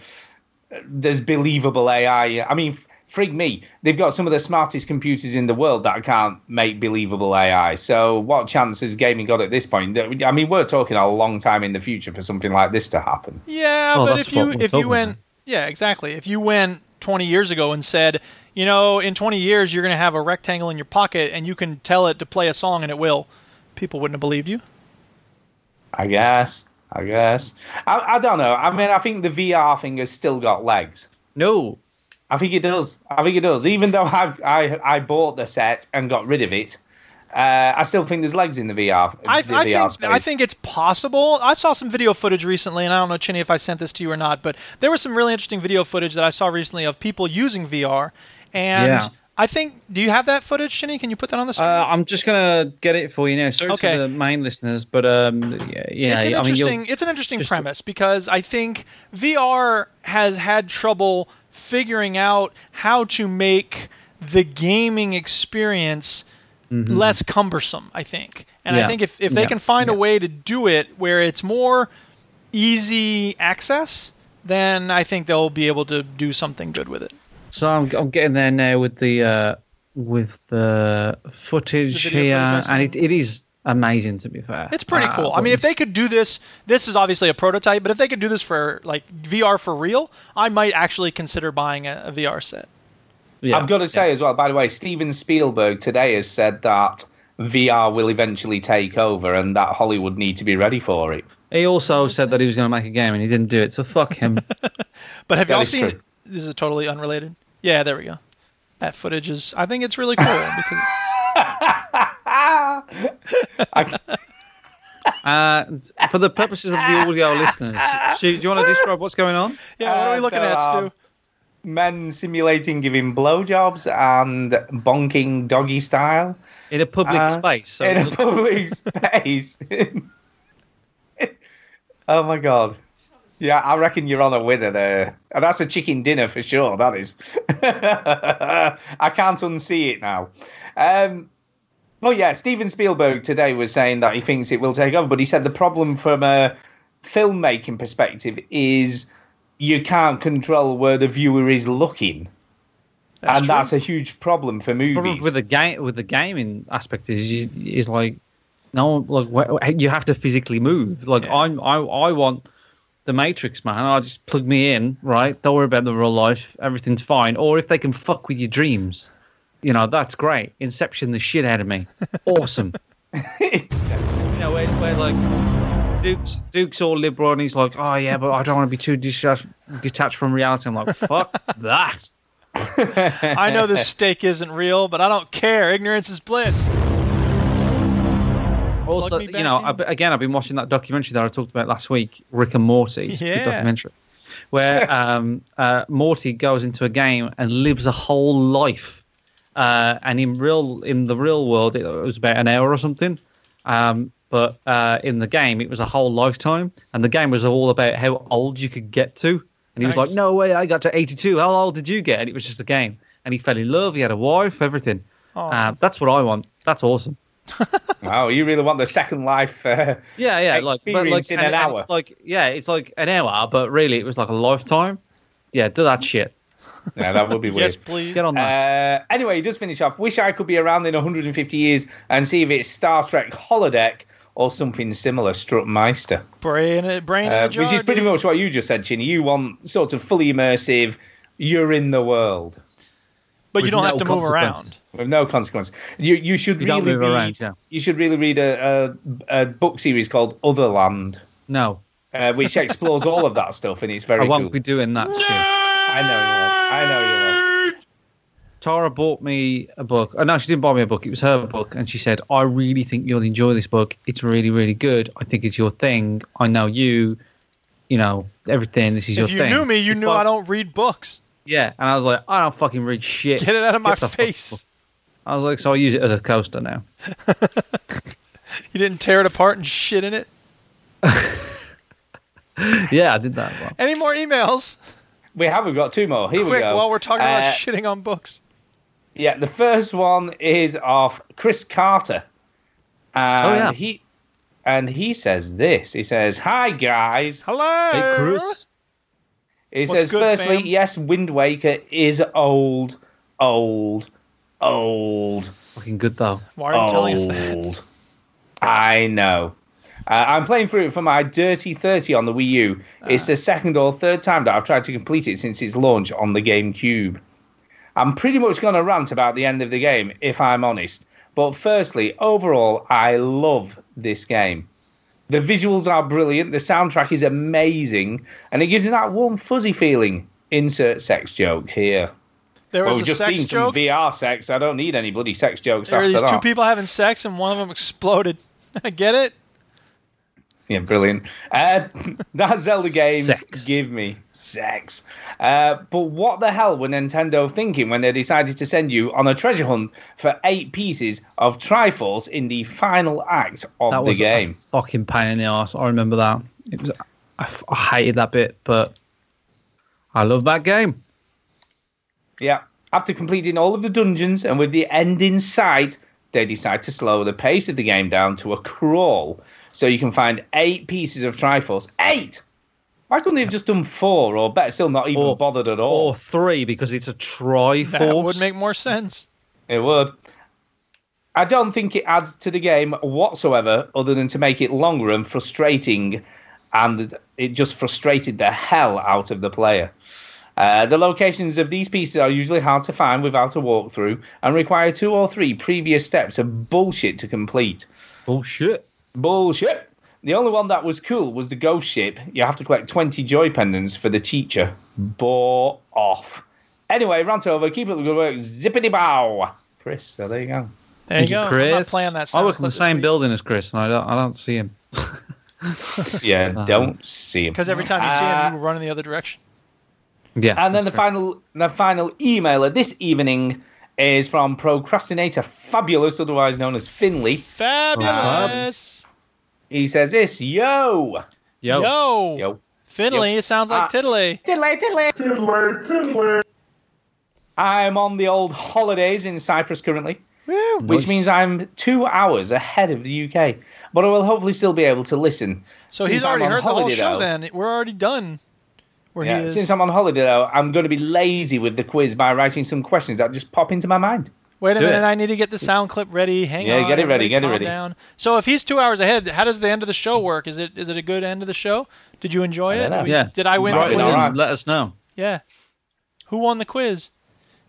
Speaker 1: there's believable AI. I mean, frig me, they've got some of the smartest computers in the world that can't make believable AI. So what chance has gaming got at this point? I mean, we're talking a long time in the future for something like this to happen.
Speaker 3: Yeah,
Speaker 2: Well,
Speaker 3: but if you if you went
Speaker 2: about.
Speaker 3: yeah exactly if you went 20 years ago and said you know in 20 years you're going to have a rectangle in your pocket and you can tell it to play a song and it will, people wouldn't have believed you.
Speaker 1: I guess. I guess. I, I don't know. I mean, I think the VR thing has still got legs.
Speaker 2: No.
Speaker 1: I think it does. I think it does. Even though I've, I I bought the set and got rid of it, uh, I still think there's legs in the VR.
Speaker 3: I,
Speaker 1: the
Speaker 3: I
Speaker 1: VR
Speaker 3: think
Speaker 1: space.
Speaker 3: I think it's possible. I saw some video footage recently, and I don't know, Chinny, if I sent this to you or not, but there was some really interesting video footage that I saw recently of people using VR, and
Speaker 2: Yeah.
Speaker 3: I think. Do you have that footage, Chinny? Can you put that on the screen?
Speaker 2: Uh, I'm just gonna get it for you now. Sorry
Speaker 3: Okay.
Speaker 2: to the main listeners, but um, yeah, yeah
Speaker 3: it's an
Speaker 2: I mean,
Speaker 3: interesting it's an interesting
Speaker 2: just-
Speaker 3: premise because I think VR has had trouble figuring out how to make the gaming experience
Speaker 2: Mhm.
Speaker 3: less cumbersome, I think. And I think if, if they
Speaker 2: Yeah.
Speaker 3: can find a way to do it where it's more easy access, then I think they'll be able to do something good with it.
Speaker 2: So I'm, I'm getting there now with the uh, with the footage
Speaker 3: The
Speaker 2: here,
Speaker 3: footage
Speaker 2: and it, it is amazing to be fair.
Speaker 3: It's pretty
Speaker 2: Uh,
Speaker 3: cool. I mean, if they could do this, this is obviously a prototype, but if they could do this for like VR for real, I might actually consider buying a, a VR set.
Speaker 2: yeah,
Speaker 1: I've got to say as well. By the way, Steven Spielberg today has said that VR will eventually take over, and that Hollywood need to be ready for it.
Speaker 2: he also said that he was going to make a game, and he didn't do it. So fuck him.
Speaker 3: But have
Speaker 1: That
Speaker 3: y'all seen?
Speaker 1: true.
Speaker 3: This is totally unrelated. Yeah, there we go. That footage is. I think it's really cool because
Speaker 2: uh, for the purposes of the audio listeners, Stu, do you want to describe what's going on?
Speaker 3: yeah. What are we
Speaker 1: Uh,
Speaker 3: looking
Speaker 1: there
Speaker 3: at,
Speaker 1: are
Speaker 3: Stu?
Speaker 1: Men simulating giving blowjobs and bonking doggy style
Speaker 2: In a public
Speaker 1: Uh,
Speaker 2: space. So
Speaker 1: in a public space. oh my god. Yeah, I reckon you're on a winner there. And that's a chicken dinner for sure, that is. I can't unsee it now. Um, well, yeah, Steven Spielberg today was saying that he thinks it will take over, but he said the problem from a filmmaking perspective is you can't control where the viewer is looking.
Speaker 3: That's
Speaker 1: and
Speaker 3: true.
Speaker 1: that's a huge problem for movies.
Speaker 2: problem with the game with the gaming aspect is is like no like you have to physically move. Like
Speaker 3: Yeah.
Speaker 2: I'm I I want the Matrix man. I just plug me in, right? Don't worry about the real life. Everything's fine. Or if they can fuck with your dreams, you know that's great. Inception the shit out of me. Awesome. you know where, where like Duke's Duke's all liberal and he's like, oh yeah, but I don't want to be too detached detached from reality. I'm like, fuck that.
Speaker 3: I know this steak isn't real, but I don't care. Ignorance is bliss.
Speaker 2: Also, you know. I've, again, I've been watching that documentary that I talked about last week, Rick and Morty. It's a
Speaker 3: Yeah.
Speaker 2: good documentary, where um, uh, Morty goes into a game and lives a whole life. Uh, and in real, in the real world, it was about an hour or something. Um, but uh, in the game, it was a whole lifetime, and the game was all about how old you could get to. And he was like, "No way, I got to 82. How old did you get?" And it was just a game. And he fell in love. He had a wife, everything.
Speaker 3: Awesome.
Speaker 2: Uh, that's what I want. That's awesome.
Speaker 1: Oh, you really want the second life? Uh,
Speaker 2: Yeah, yeah, like but
Speaker 1: Experience
Speaker 2: like
Speaker 1: in
Speaker 2: and-
Speaker 1: an
Speaker 2: and
Speaker 1: hour.
Speaker 2: It's like yeah, it's like an hour, but really it was like a lifetime. Yeah, do that shit.
Speaker 1: yeah, that would be weird.
Speaker 3: yes, please.
Speaker 2: Get on that.
Speaker 1: Uh, anyway, he does finish off. Wish I could be around in 150 years and see if it's Star Trek holodeck or something similar. Strutmeister,
Speaker 3: brain, it- brain in
Speaker 1: uh, which is pretty much what you just said, Chinny. You want sort of fully immersive. You're in the world
Speaker 3: But you don't
Speaker 2: no
Speaker 3: have to move around.
Speaker 1: with no consequence. You you should
Speaker 2: You
Speaker 1: really read.
Speaker 2: around, yeah.
Speaker 1: You should really read a, a, a book series called Otherland,
Speaker 2: No,
Speaker 1: uh, which explores all of that stuff, and it's very
Speaker 2: I won't
Speaker 1: cool.
Speaker 2: be doing that shit.
Speaker 1: I know you won't. I know you won't.
Speaker 2: Tara bought me a book. Oh, no, she didn't buy me a book. It was her book, and she said, "I really think you'll enjoy this book. It's really, really good. I think it's your thing. I know you. You know everything. This is your thing.
Speaker 3: If you knew me, you
Speaker 2: It's
Speaker 3: knew
Speaker 2: like-
Speaker 3: I don't read books.
Speaker 2: Yeah, and I was like, I don't fucking read shit.
Speaker 3: Get it out of my
Speaker 2: Get the
Speaker 3: face.
Speaker 2: I was like, so I use it as a coaster now.
Speaker 3: You didn't tear it apart and shit in it.
Speaker 2: yeah, I did that. Well.
Speaker 3: Any more emails?
Speaker 1: We have. We've got two more. Here we
Speaker 3: Quick,
Speaker 1: go.
Speaker 3: while we're talking about
Speaker 1: Uh,
Speaker 3: shitting on books.
Speaker 1: Yeah, the first one is of Chris Carter. And
Speaker 2: Oh, yeah.
Speaker 1: He and he says this. He says, "Hi guys."
Speaker 3: Hello.
Speaker 2: Hey, Chris.
Speaker 1: He
Speaker 3: What's
Speaker 1: says,
Speaker 3: good,
Speaker 1: firstly,
Speaker 3: fam?
Speaker 1: yes, Wind Waker is old, old, old,
Speaker 2: Fucking good though.
Speaker 3: Why are you telling us that?
Speaker 1: old. I know. Uh, I'm playing through it for my Dirty 30 on the Wii U. It's
Speaker 3: Ah.
Speaker 1: the second or third time that I've tried to complete it since its launch on the GameCube. I'm pretty much going to rant about the end of the game, if I'm honest. But firstly, overall, I love this game. The visuals are brilliant, the soundtrack is amazing, and it gives you that warm, fuzzy feeling. Insert sex joke here.
Speaker 3: There
Speaker 1: well,
Speaker 3: was
Speaker 1: we've
Speaker 3: a
Speaker 1: just
Speaker 3: sex
Speaker 1: seen
Speaker 3: joke.
Speaker 1: some VR sex. I don't need any bloody sex jokes
Speaker 3: There are these two people having sex and one of them exploded. I get it.
Speaker 1: Yeah, brilliant. Uh, that Zelda games
Speaker 2: Sex.
Speaker 1: give me sex. Uh, but what the hell were Nintendo thinking when they decided to send you on a treasure hunt for eight pieces of Triforce in the final act of
Speaker 2: That
Speaker 1: the
Speaker 2: was
Speaker 1: game?
Speaker 2: a fucking pain in the ass. I remember that. It was. I, f- I hated that bit, but I love that game.
Speaker 1: Yeah. After completing all of the dungeons and with the end in sight, they decide to slow the pace of the game down to a crawl. So you can find eight pieces of Triforce. Eight! Why couldn't they have just done four, or better still, not even
Speaker 2: Or-
Speaker 1: bothered at all?
Speaker 2: Or three because it's a Triforce.
Speaker 3: That would make more sense.
Speaker 1: It would. I don't think it adds to the game whatsoever, other than to make it longer and frustrating, and it just frustrated the hell out of the player. Uh, the locations of these pieces are usually hard to find without a walkthrough and require two or three previous steps of bullshit to complete.
Speaker 2: Bullshit.
Speaker 1: Bullshit. The only one that was cool was the ghost ship. You have to collect 20 joy pendants for the teacher. Bore off. Anyway, rant over. Keep up the good work. Zippity bow. Chris, so there you go.
Speaker 3: There
Speaker 2: Thank
Speaker 3: you go.
Speaker 2: Chris.
Speaker 3: I'm not playing that.
Speaker 2: I work in the same
Speaker 3: this
Speaker 2: building as Chris, and I don't. I don't see him.
Speaker 1: Yeah,
Speaker 2: So-
Speaker 1: don't see him.
Speaker 3: Because every time you see
Speaker 1: Uh,
Speaker 3: him, you run in the other direction.
Speaker 2: Yeah.
Speaker 1: And then the
Speaker 2: that's
Speaker 1: final, the final emailer this evening is from Procrastinator Fabulous, otherwise known as Finley.
Speaker 3: Fabulous.
Speaker 1: He says this, yo,
Speaker 2: Yo.
Speaker 3: Yo.
Speaker 1: yo.
Speaker 3: Finley, it sounds like
Speaker 1: Ah.
Speaker 3: Tiddly.
Speaker 1: I'm on the old holidays in Cyprus currently.
Speaker 3: Woo.
Speaker 1: which
Speaker 2: Nice.
Speaker 1: means I'm two hours ahead of the UK. But I will hopefully still be able to listen.
Speaker 3: So
Speaker 1: Since
Speaker 3: he's
Speaker 1: I'm
Speaker 3: already
Speaker 1: on
Speaker 3: heard the whole show
Speaker 1: though-
Speaker 3: then. We're already done. Where
Speaker 1: Yeah,
Speaker 3: he is.
Speaker 1: since I'm on holiday though, I'm going to be lazy with the quiz by writing some questions that just pop into my mind.
Speaker 3: Wait a
Speaker 2: Do
Speaker 3: minute,
Speaker 2: it.
Speaker 3: I need to get the sound clip ready. Hang
Speaker 1: Yeah,
Speaker 3: on.
Speaker 1: Yeah, get it ready, get it ready.
Speaker 3: Down. So if he's two hours ahead, how does the end of the show work? Is it is it a good end of the show? Did you enjoy it?
Speaker 1: know.
Speaker 3: Did we-
Speaker 2: Yeah.
Speaker 3: Did I win
Speaker 1: Might
Speaker 3: the quiz?
Speaker 1: all right.
Speaker 2: Let us know.
Speaker 3: Yeah. Who won the quiz?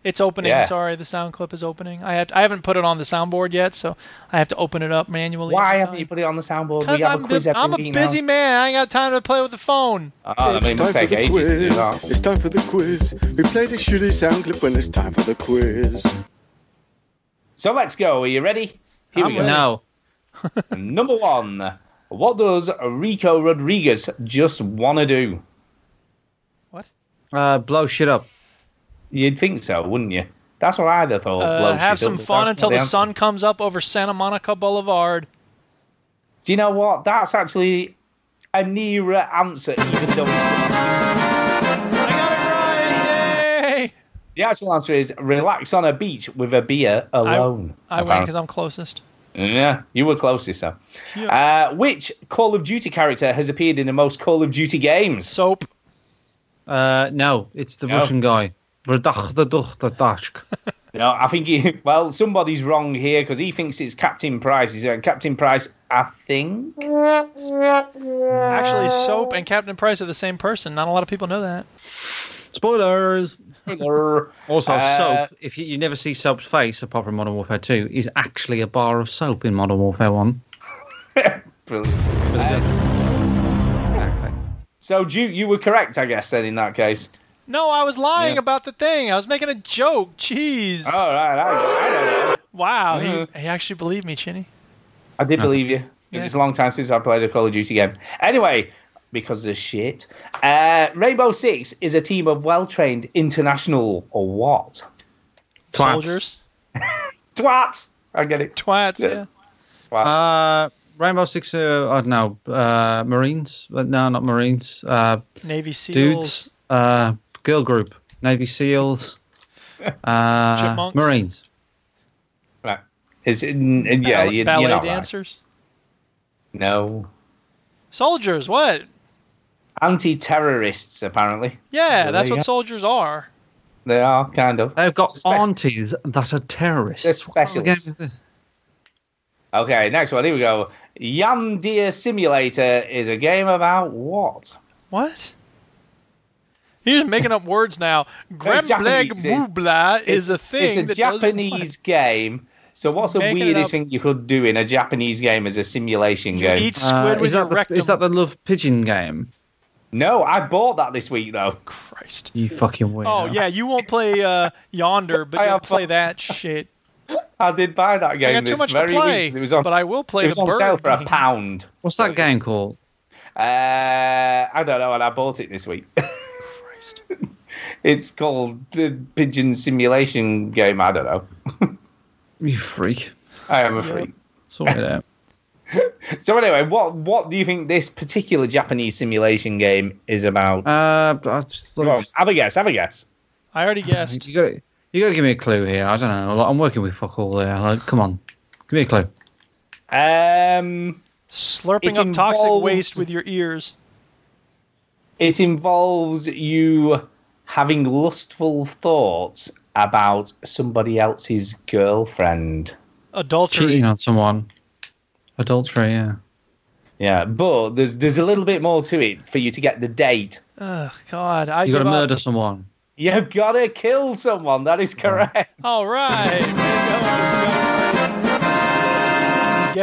Speaker 3: It's opening.
Speaker 1: Yeah.
Speaker 3: Sorry, the sound clip is opening. I have I haven't put it on the soundboard yet, so I have to open it up manually.
Speaker 1: Why haven't you put it on the soundboard?
Speaker 3: Because I'm,
Speaker 1: a quiz
Speaker 3: bu- I'm a busy
Speaker 1: now.
Speaker 3: man. I ain't got time to play with the phone.
Speaker 1: Oh, I mean, it must take ages to do.
Speaker 12: It's time for the quiz. We play the shitty sound clip when it's time for the quiz.
Speaker 1: So let's go. Are you ready? Here we
Speaker 3: I'm
Speaker 1: go.
Speaker 3: ready.
Speaker 2: No.
Speaker 1: Number one. What does Rico Rodriguez just want to do? What?
Speaker 2: Uh, blow shit up.
Speaker 1: You'd think so, wouldn't you? That's what I'd have thought.
Speaker 3: Uh, have some
Speaker 1: up, but
Speaker 3: fun
Speaker 1: that's
Speaker 3: until the
Speaker 1: answer.
Speaker 3: sun comes up over Santa Monica Boulevard.
Speaker 1: Do you know what? That's actually a nearer answer, even though it's
Speaker 3: I got it right! Yay!
Speaker 1: the actual answer is relax on a beach with a beer alone.
Speaker 3: I win because I'm closest.
Speaker 1: Yeah, you were closest though.
Speaker 3: Yeah.
Speaker 1: Uh, which Call of Duty character has appeared in the most Call of Duty games?
Speaker 3: Soap.
Speaker 2: Uh, no, it's the
Speaker 1: No.
Speaker 2: Russian guy. Verdach-the-duch-the-dachk.
Speaker 1: No, I think he. Well, somebody's wrong here because he thinks it's Captain Price. He's uh, Captain Price, I think.
Speaker 3: Actually, Soap and Captain Price are the same person. Not a lot of people know that.
Speaker 2: Spoilers. Also,
Speaker 1: Uh,
Speaker 2: soap. If you, you never see soap's face, apart from Modern Warfare 2, is actually a bar of soap in Modern Warfare 1.
Speaker 1: Brilliant. Uh,
Speaker 2: Okay.
Speaker 1: so, Duke, you were correct, I guess, then in that case.
Speaker 3: No, I was lying
Speaker 1: Yeah.
Speaker 3: about the thing. I was making a joke. Jeez.
Speaker 1: All right, I, I don't
Speaker 3: wow, he,
Speaker 1: Mhm.
Speaker 3: he actually believed me, Chinny.
Speaker 1: I did believe you because
Speaker 3: Yeah.
Speaker 1: it's a long time since I played a Call of Duty game. Anyway, because of shit, uh, Rainbow Six is a team of well-trained international or what?
Speaker 2: Twats.
Speaker 3: Soldiers.
Speaker 1: Twats. I get it.
Speaker 3: Twats,
Speaker 1: Yeah.
Speaker 3: yeah.
Speaker 1: Twats.
Speaker 2: Uh, Rainbow Six, uh, I don't know, uh, Marines? No, not Marines. Uh,
Speaker 3: Navy SEALs.
Speaker 2: dudes. Uh, girl group. Navy SEAls. Uh,
Speaker 3: Chipmunks.
Speaker 2: Marines.
Speaker 1: right. Is it, n- yeah,
Speaker 3: Ball-
Speaker 1: you,
Speaker 3: ballet
Speaker 1: you're not right.
Speaker 3: dancers.
Speaker 1: No.
Speaker 3: Soldiers, what?
Speaker 1: Anti-terrorists, apparently.
Speaker 3: Yeah,
Speaker 1: Well,
Speaker 3: that's what
Speaker 1: go.
Speaker 3: soldiers are.
Speaker 1: They are kind of.
Speaker 2: They've got
Speaker 1: Spec-
Speaker 2: aunties that are terrorists.
Speaker 1: They're
Speaker 2: What kind of game
Speaker 1: specialists. Okay, next one. Here we go. Yandere Simulator is a game about what?
Speaker 3: What? You're just making up words now. Grembleg
Speaker 1: Japanese. It's-
Speaker 3: Mubla is a thing.
Speaker 1: It's a
Speaker 3: that
Speaker 1: Japanese game. So what's the weirdest thing you could do in a Japanese game as a simulation
Speaker 3: You
Speaker 1: game?
Speaker 3: eat squid
Speaker 2: Uh,
Speaker 3: with
Speaker 2: is,
Speaker 3: your
Speaker 2: that the, is that the Love Pigeon game?
Speaker 1: No, I bought that this week though.
Speaker 3: Christ.
Speaker 2: You fucking weirdo.
Speaker 3: Oh yeah, you won't play uh, Yonder, but you'll
Speaker 1: have
Speaker 3: play that shit.
Speaker 1: I did buy that game
Speaker 3: I got too
Speaker 1: this
Speaker 3: much to play,
Speaker 1: week. It was on,
Speaker 3: but I will play
Speaker 1: it was
Speaker 3: the
Speaker 1: on
Speaker 3: bird
Speaker 1: sale for a pound.
Speaker 2: What's that game called?
Speaker 1: Uh, I don't know, and I bought it this week.
Speaker 3: Christ.
Speaker 1: it's called the Pigeon Simulation Game. I don't know.
Speaker 2: You freak.
Speaker 1: I am a
Speaker 3: Yep.
Speaker 1: freak.
Speaker 2: Sort it out.
Speaker 1: So anyway, what what do you think this particular Japanese simulation game is about?
Speaker 2: Uh, I just
Speaker 1: Come on, have a guess. Have a guess.
Speaker 3: I already guessed.
Speaker 2: You got you got to give me a clue here. I don't know. I'm working with fuck all there. Like, come on, give me a clue.
Speaker 1: Um,
Speaker 3: Slurping
Speaker 1: It
Speaker 3: up toxic waste with your ears.
Speaker 1: It involves you having lustful thoughts about somebody else's girlfriend.
Speaker 3: Adultery.
Speaker 2: Cheating on someone. Adultery. Yeah.
Speaker 1: Yeah, but there's there's a little bit more to it for you to get the date.
Speaker 3: Ugh, God. I
Speaker 2: You got to
Speaker 3: give
Speaker 2: murder someone.
Speaker 1: You've got to kill someone. That is correct.
Speaker 3: All right.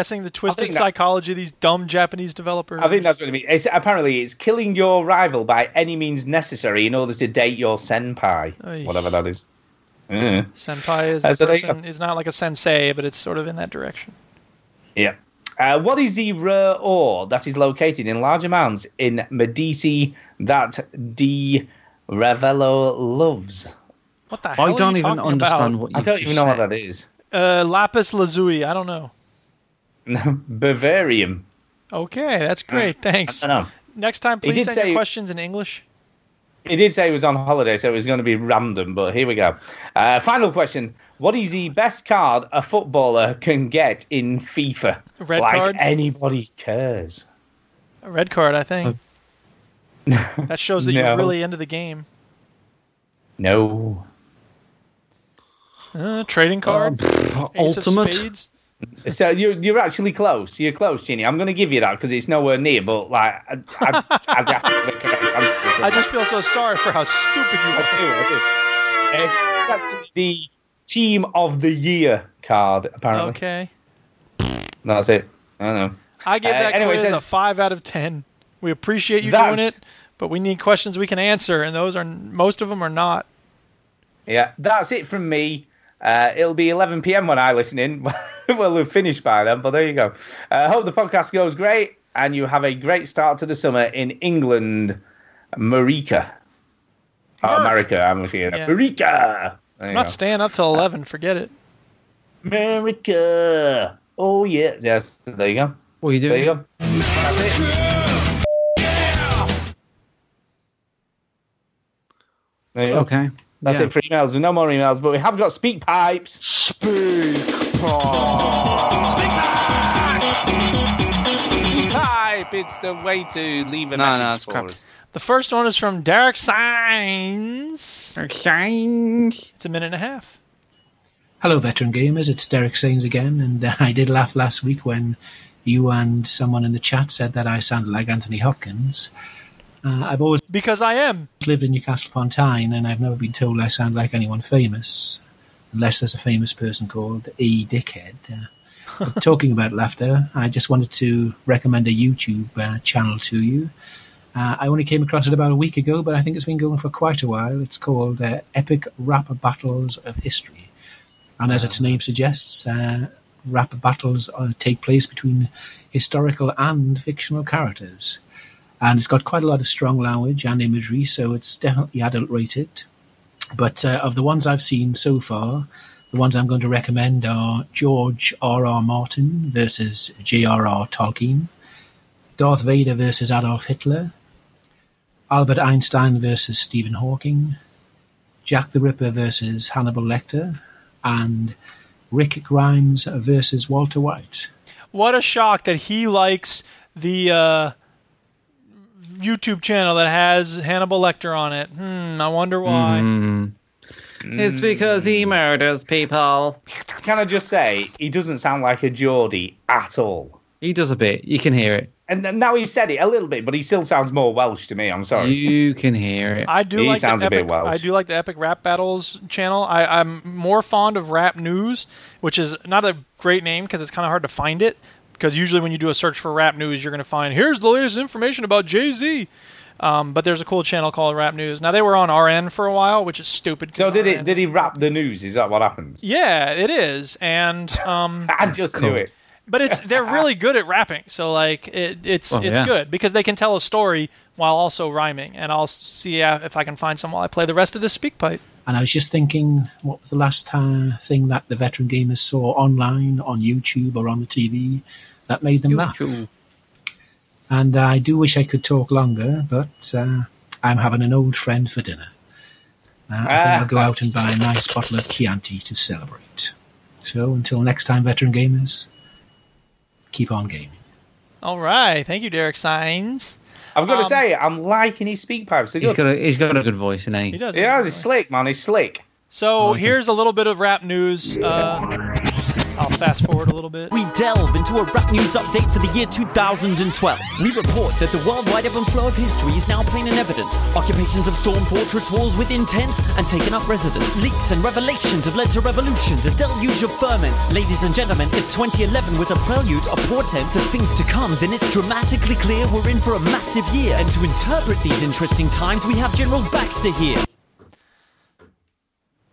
Speaker 3: guessing the twisted
Speaker 1: think that-
Speaker 3: psychology of these dumb Japanese developers.
Speaker 1: I think that's what it means. It's, apparently, it's killing your rival by any means necessary in order to date your senpai,
Speaker 3: Oy.
Speaker 1: whatever that is. Mm.
Speaker 3: Senpai is the
Speaker 1: That's what
Speaker 3: person. Is not like a sensei, but it's sort of in that direction.
Speaker 1: Yeah. Uh, what is the rare ore that is located in large amounts in Medici that Di Ravello loves?
Speaker 3: What the hell
Speaker 2: I
Speaker 3: are
Speaker 2: don't
Speaker 3: you
Speaker 2: even
Speaker 3: talking
Speaker 2: understand
Speaker 3: about?
Speaker 2: what you
Speaker 1: I don't
Speaker 2: just
Speaker 1: even know what that is.
Speaker 3: Uh, lapis lazuli. I don't know.
Speaker 1: Bavarium.
Speaker 3: Okay, that's great. Thanks.
Speaker 1: I know.
Speaker 3: Next time,
Speaker 1: He
Speaker 3: please
Speaker 1: did
Speaker 3: send
Speaker 1: say-
Speaker 3: your questions in English.
Speaker 1: He did say he was on holiday, so it was going to be random, but here we go. Uh, final question. What is the best card a footballer can get in FIFA?
Speaker 3: Red
Speaker 1: like
Speaker 3: card?
Speaker 1: anybody cares.
Speaker 3: A red card, I think. that shows that
Speaker 1: No.
Speaker 3: you're really into the game.
Speaker 1: No.
Speaker 3: Uh, trading card.
Speaker 2: Um,
Speaker 3: Ace of
Speaker 2: ultimate.
Speaker 1: So you're you're actually close. You're close, Chinny. I'm going to give you that because it's nowhere near. But like, I, I, I'd have to give the correct answer to this.
Speaker 3: I just feel so sorry for how stupid you
Speaker 1: I
Speaker 3: are.
Speaker 1: do, I do. Uh, it's actually the team of the year card. Apparently,
Speaker 3: Okay.
Speaker 1: that's it. I don't know.
Speaker 3: I give
Speaker 1: Uh,
Speaker 3: that
Speaker 1: anyway, it
Speaker 3: quiz a five out of ten. We appreciate you doing it, but we need questions we can answer, and those are most of them are not.
Speaker 1: Yeah, that's it from me. Uh, it'll be 11 p.m. when I listen in. well, we've finished by then, but there you go. I uh, hope the podcast goes great and you have a great start to the summer in England, Marika. Oh, America, I'm looking at
Speaker 3: Yeah.
Speaker 1: Marika. There
Speaker 3: I'm not
Speaker 1: go.
Speaker 3: staying up till eleven. Forget it.
Speaker 1: America. Oh, yeah. Yes, there you go.
Speaker 2: What are you
Speaker 1: There you
Speaker 2: doing?
Speaker 1: go. That's it. There you go.
Speaker 2: Okay.
Speaker 1: That's
Speaker 2: yeah.
Speaker 1: it for emails. No more emails, but we have got speak pipes. Speak
Speaker 8: Pipe, it's the way to leave a
Speaker 7: No, no,
Speaker 8: message
Speaker 7: it's
Speaker 8: for
Speaker 7: crap.
Speaker 8: us.
Speaker 3: The first one is from Derek Signs.
Speaker 2: Shine.
Speaker 3: It's a minute and a half.
Speaker 13: Hello, veteran gamers. It's Derek Sains again, and uh, I did laugh last week when you and someone in the chat said that I sounded like Anthony Hopkins. Uh, I've always
Speaker 3: Because I am.
Speaker 13: lived in Newcastle upon Tyne, and I've never been told I sound like anyone famous, unless there's a famous person called E. Dickhead. Uh, talking about laughter, I just wanted to recommend a YouTube uh, channel to you. Uh, I only came across it about a week ago, but I think it's been going for quite a while. It's called uh, Epic Rap Battles of History. And as its name suggests, uh, rap battles uh, take place between historical and fictional characters. And it's got quite a lot of strong language and imagery, so it's definitely adult rated. But uh, of the ones I've seen so far, the ones I'm going to recommend are George R. R. Martin versus J.R.R. Tolkien, Darth Vader versus Adolf Hitler, Albert Einstein versus Stephen Hawking, Jack the Ripper versus Hannibal Lecter, and Rick Grimes versus Walter White.
Speaker 3: what a shock that he likes the uh, YouTube channel that has Hannibal Lecter on it. Hmm, I wonder why.
Speaker 2: Mm. It's because he murders people.
Speaker 1: Can I just say, he doesn't sound like a Geordie at all.
Speaker 2: He does a bit. You can hear it.
Speaker 1: And then now he said it a little bit, but he still sounds more Welsh to me. I'm sorry.
Speaker 2: You can hear it.
Speaker 3: I do
Speaker 1: He
Speaker 3: like
Speaker 1: sounds
Speaker 3: the
Speaker 1: a bit
Speaker 3: epic,
Speaker 1: Welsh.
Speaker 3: I do like the Epic Rap Battles channel. I, I'm more fond of Rap News, which is not a great name because it's kind of hard to find it. Because usually when you do a search for Rap News, you're going to find here's the latest information about Jay Z. Um, but there's a cool channel called Rap News. Now they were on RN for a while, which is stupid.
Speaker 1: So did
Speaker 3: RN
Speaker 1: it? Did he rap the news? Is that what happens?
Speaker 3: Yeah, it is, and um,
Speaker 1: I just knew it.
Speaker 3: But it's they're really good at rapping. So like it, it's
Speaker 2: Oh,
Speaker 3: it's
Speaker 2: yeah.
Speaker 3: good because they can tell a story while also rhyming. And I'll see uh, if I can find some while I play the rest of this speak pipe.
Speaker 13: And I was just thinking, what was the last uh, thing that the veteran gamers saw online, on YouTube, or on the TV that made them laugh? And I do wish I could talk longer, but uh, I'm having an old friend for dinner. Uh, I think I'll go out and buy a nice bottle of Chianti to celebrate. So until next time, veteran gamers, keep on gaming.
Speaker 3: All right, thank you, Derek Signs.
Speaker 1: I've got to
Speaker 3: Um,
Speaker 1: say, I'm liking his speak pipes. They're
Speaker 2: He's got a he's got a good voice, isn't he?
Speaker 3: He does.
Speaker 1: Yeah, he's slick, man. He's slick.
Speaker 3: So
Speaker 2: Okay.
Speaker 3: here's a little bit of rap news. Uh, I'll fast forward a little bit.
Speaker 14: We delve into a rap news update for the year 2012. We report that the worldwide ebb and flow of history is now plain and evident. Occupations have stormed fortress walls within tents and taken up residence. Leaks and revelations have led to revolutions, a deluge of ferment. Ladies and gentlemen, if 2011 was a prelude, a portent of things to come, then it's dramatically clear we're in for a massive year. And to interpret these interesting times, we have General Baxter here.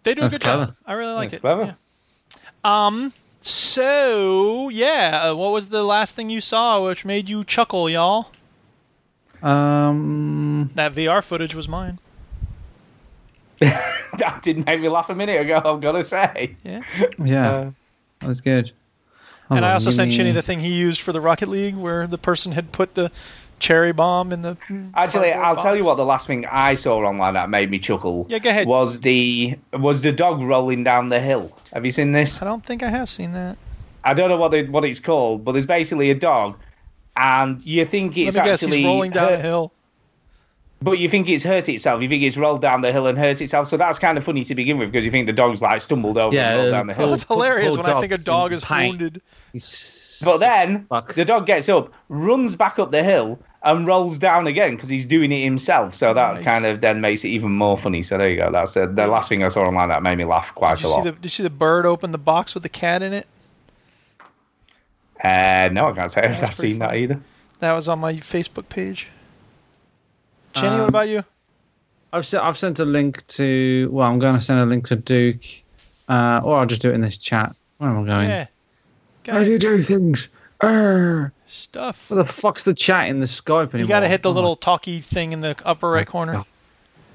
Speaker 3: They do a
Speaker 2: That's
Speaker 3: good
Speaker 2: clever.
Speaker 3: job. I really like
Speaker 1: That's
Speaker 3: it.
Speaker 1: clever.
Speaker 3: Yeah. Um. So yeah, uh, what was the last thing you saw which made you chuckle, y'all?
Speaker 2: Um,
Speaker 3: That VR footage was mine.
Speaker 1: that didn't make me laugh a minute ago. I'm gonna say.
Speaker 3: Yeah.
Speaker 2: yeah,
Speaker 1: Uh,
Speaker 2: that was good. Hold
Speaker 3: and I also sent Chinny the thing he used for the Rocket League, where the person had put the cherry bomb in the.
Speaker 1: Mm.
Speaker 3: Actually,
Speaker 1: I'll tell you what. The last thing I saw online that made me chuckle.
Speaker 3: Yeah, go ahead.
Speaker 1: Was the was the dog rolling down the hill? Have you seen this?
Speaker 3: I don't think I have seen that.
Speaker 1: I don't know what it, what it's called, but there's basically a dog, and you think it's
Speaker 3: Let me guess,
Speaker 1: actually
Speaker 3: he's rolling down
Speaker 1: hurt-
Speaker 3: the hill.
Speaker 1: But you think it's hurt itself. You think it's rolled down the hill and hurt itself. So that's kind of funny to begin with because you think the dog's like stumbled over
Speaker 2: Yeah,
Speaker 1: and rolled down the hill.
Speaker 3: Well, it's hilarious
Speaker 2: poor
Speaker 3: when I think a dog is
Speaker 2: pain.
Speaker 3: wounded.
Speaker 1: But then
Speaker 2: Fuck.
Speaker 1: the dog gets up, runs back up the hill, and rolls down again because he's doing it himself. So that
Speaker 3: Nice.
Speaker 1: kind of then makes it even more funny. So there you go. That's the, the last thing I saw online that made me laugh quite
Speaker 3: Did
Speaker 1: a
Speaker 3: you see
Speaker 1: lot.
Speaker 3: the Did you see the bird open the box with the cat in it?
Speaker 1: Uh, no, I can't say
Speaker 3: That's
Speaker 1: I've
Speaker 3: pretty
Speaker 1: seen that either.
Speaker 3: That was on my Facebook page. Chinny, what
Speaker 2: Um,
Speaker 3: about you?
Speaker 2: I've sent I've sent a link to. Well, I'm going to send a link to Duke, uh, or I'll just do it in this chat. Where am I going?
Speaker 3: Yeah. Go
Speaker 2: How do you do things? Err.
Speaker 3: Stuff.
Speaker 2: What the fuck's the chat in the Skype anymore?
Speaker 3: You got to hit the
Speaker 2: Oh,
Speaker 3: little talkie thing in the upper right corner.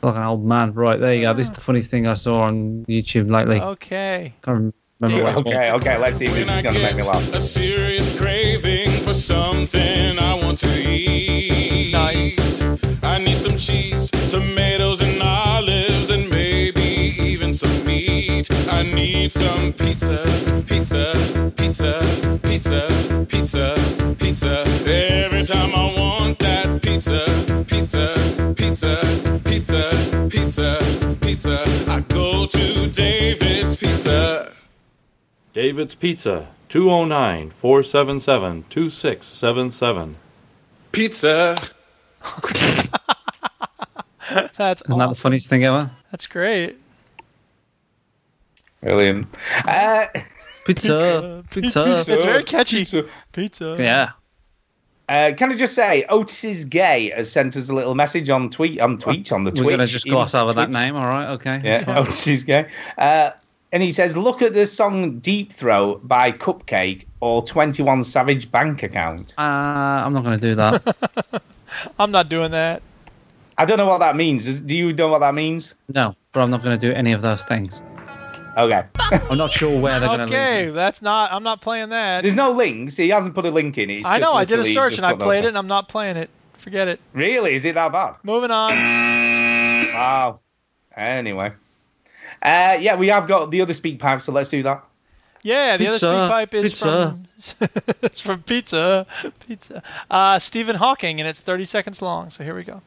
Speaker 2: Like an old man. Right, there you go. This is ah. the funniest thing I saw on YouTube lately.
Speaker 3: Okay.
Speaker 2: Can't remember what it's
Speaker 1: Okay, okay, let's see if this is going to make me laugh.
Speaker 15: A serious craving for something I want to eat.
Speaker 3: Nice.
Speaker 15: I need some cheese, tomatoes, and olives, and maybe even some meat. I need some pizza, pizza, pizza, pizza, pizza, pizza. Every time I want that pizza, pizza, pizza, pizza, pizza, pizza, I go to David's Pizza.
Speaker 16: David's Pizza, 209 477 2677.
Speaker 15: Pizza.
Speaker 3: That's
Speaker 2: Isn't that the funniest thing ever?
Speaker 3: That's great.
Speaker 1: Brilliant. Uh,
Speaker 2: Pizza, pizza.
Speaker 3: It's very catchy.
Speaker 1: Pizza.
Speaker 3: Pizza.
Speaker 2: Yeah.
Speaker 1: Uh, can I just say, Otis is gay has sent us a little message on tweet on tweet on the Twitch.
Speaker 2: We're going to just gloss
Speaker 1: even
Speaker 2: over that name, all right? Okay.
Speaker 1: Yeah, Otis is gay. Uh, and he says, look at the song Deep Throat by CupcakKe or 21 Savage Bank Account.
Speaker 2: Uh, I'm not going to do that.
Speaker 3: I'm not doing that.
Speaker 1: I don't know what that means. Do you know what that means?
Speaker 2: no, but I'm not going to do any of those things.
Speaker 1: Okay.
Speaker 2: I'm not sure where they're going to
Speaker 3: Okay,
Speaker 2: lead.
Speaker 3: that's not. I'm not playing that.
Speaker 1: There's no links. He hasn't put a link in. He's
Speaker 3: I know. I did a search and I played it, and I'm not playing it. Forget it.
Speaker 1: Really? Is it that bad?
Speaker 3: Moving on.
Speaker 1: Wow. Anyway. Uh, yeah, we have got the other speak pipe, so let's do that.
Speaker 3: Yeah, the other speak pipe is
Speaker 2: pizza.
Speaker 3: from it's from pizza, pizza. Uh, Stephen Hawking, and it's 30 seconds long. So here we go.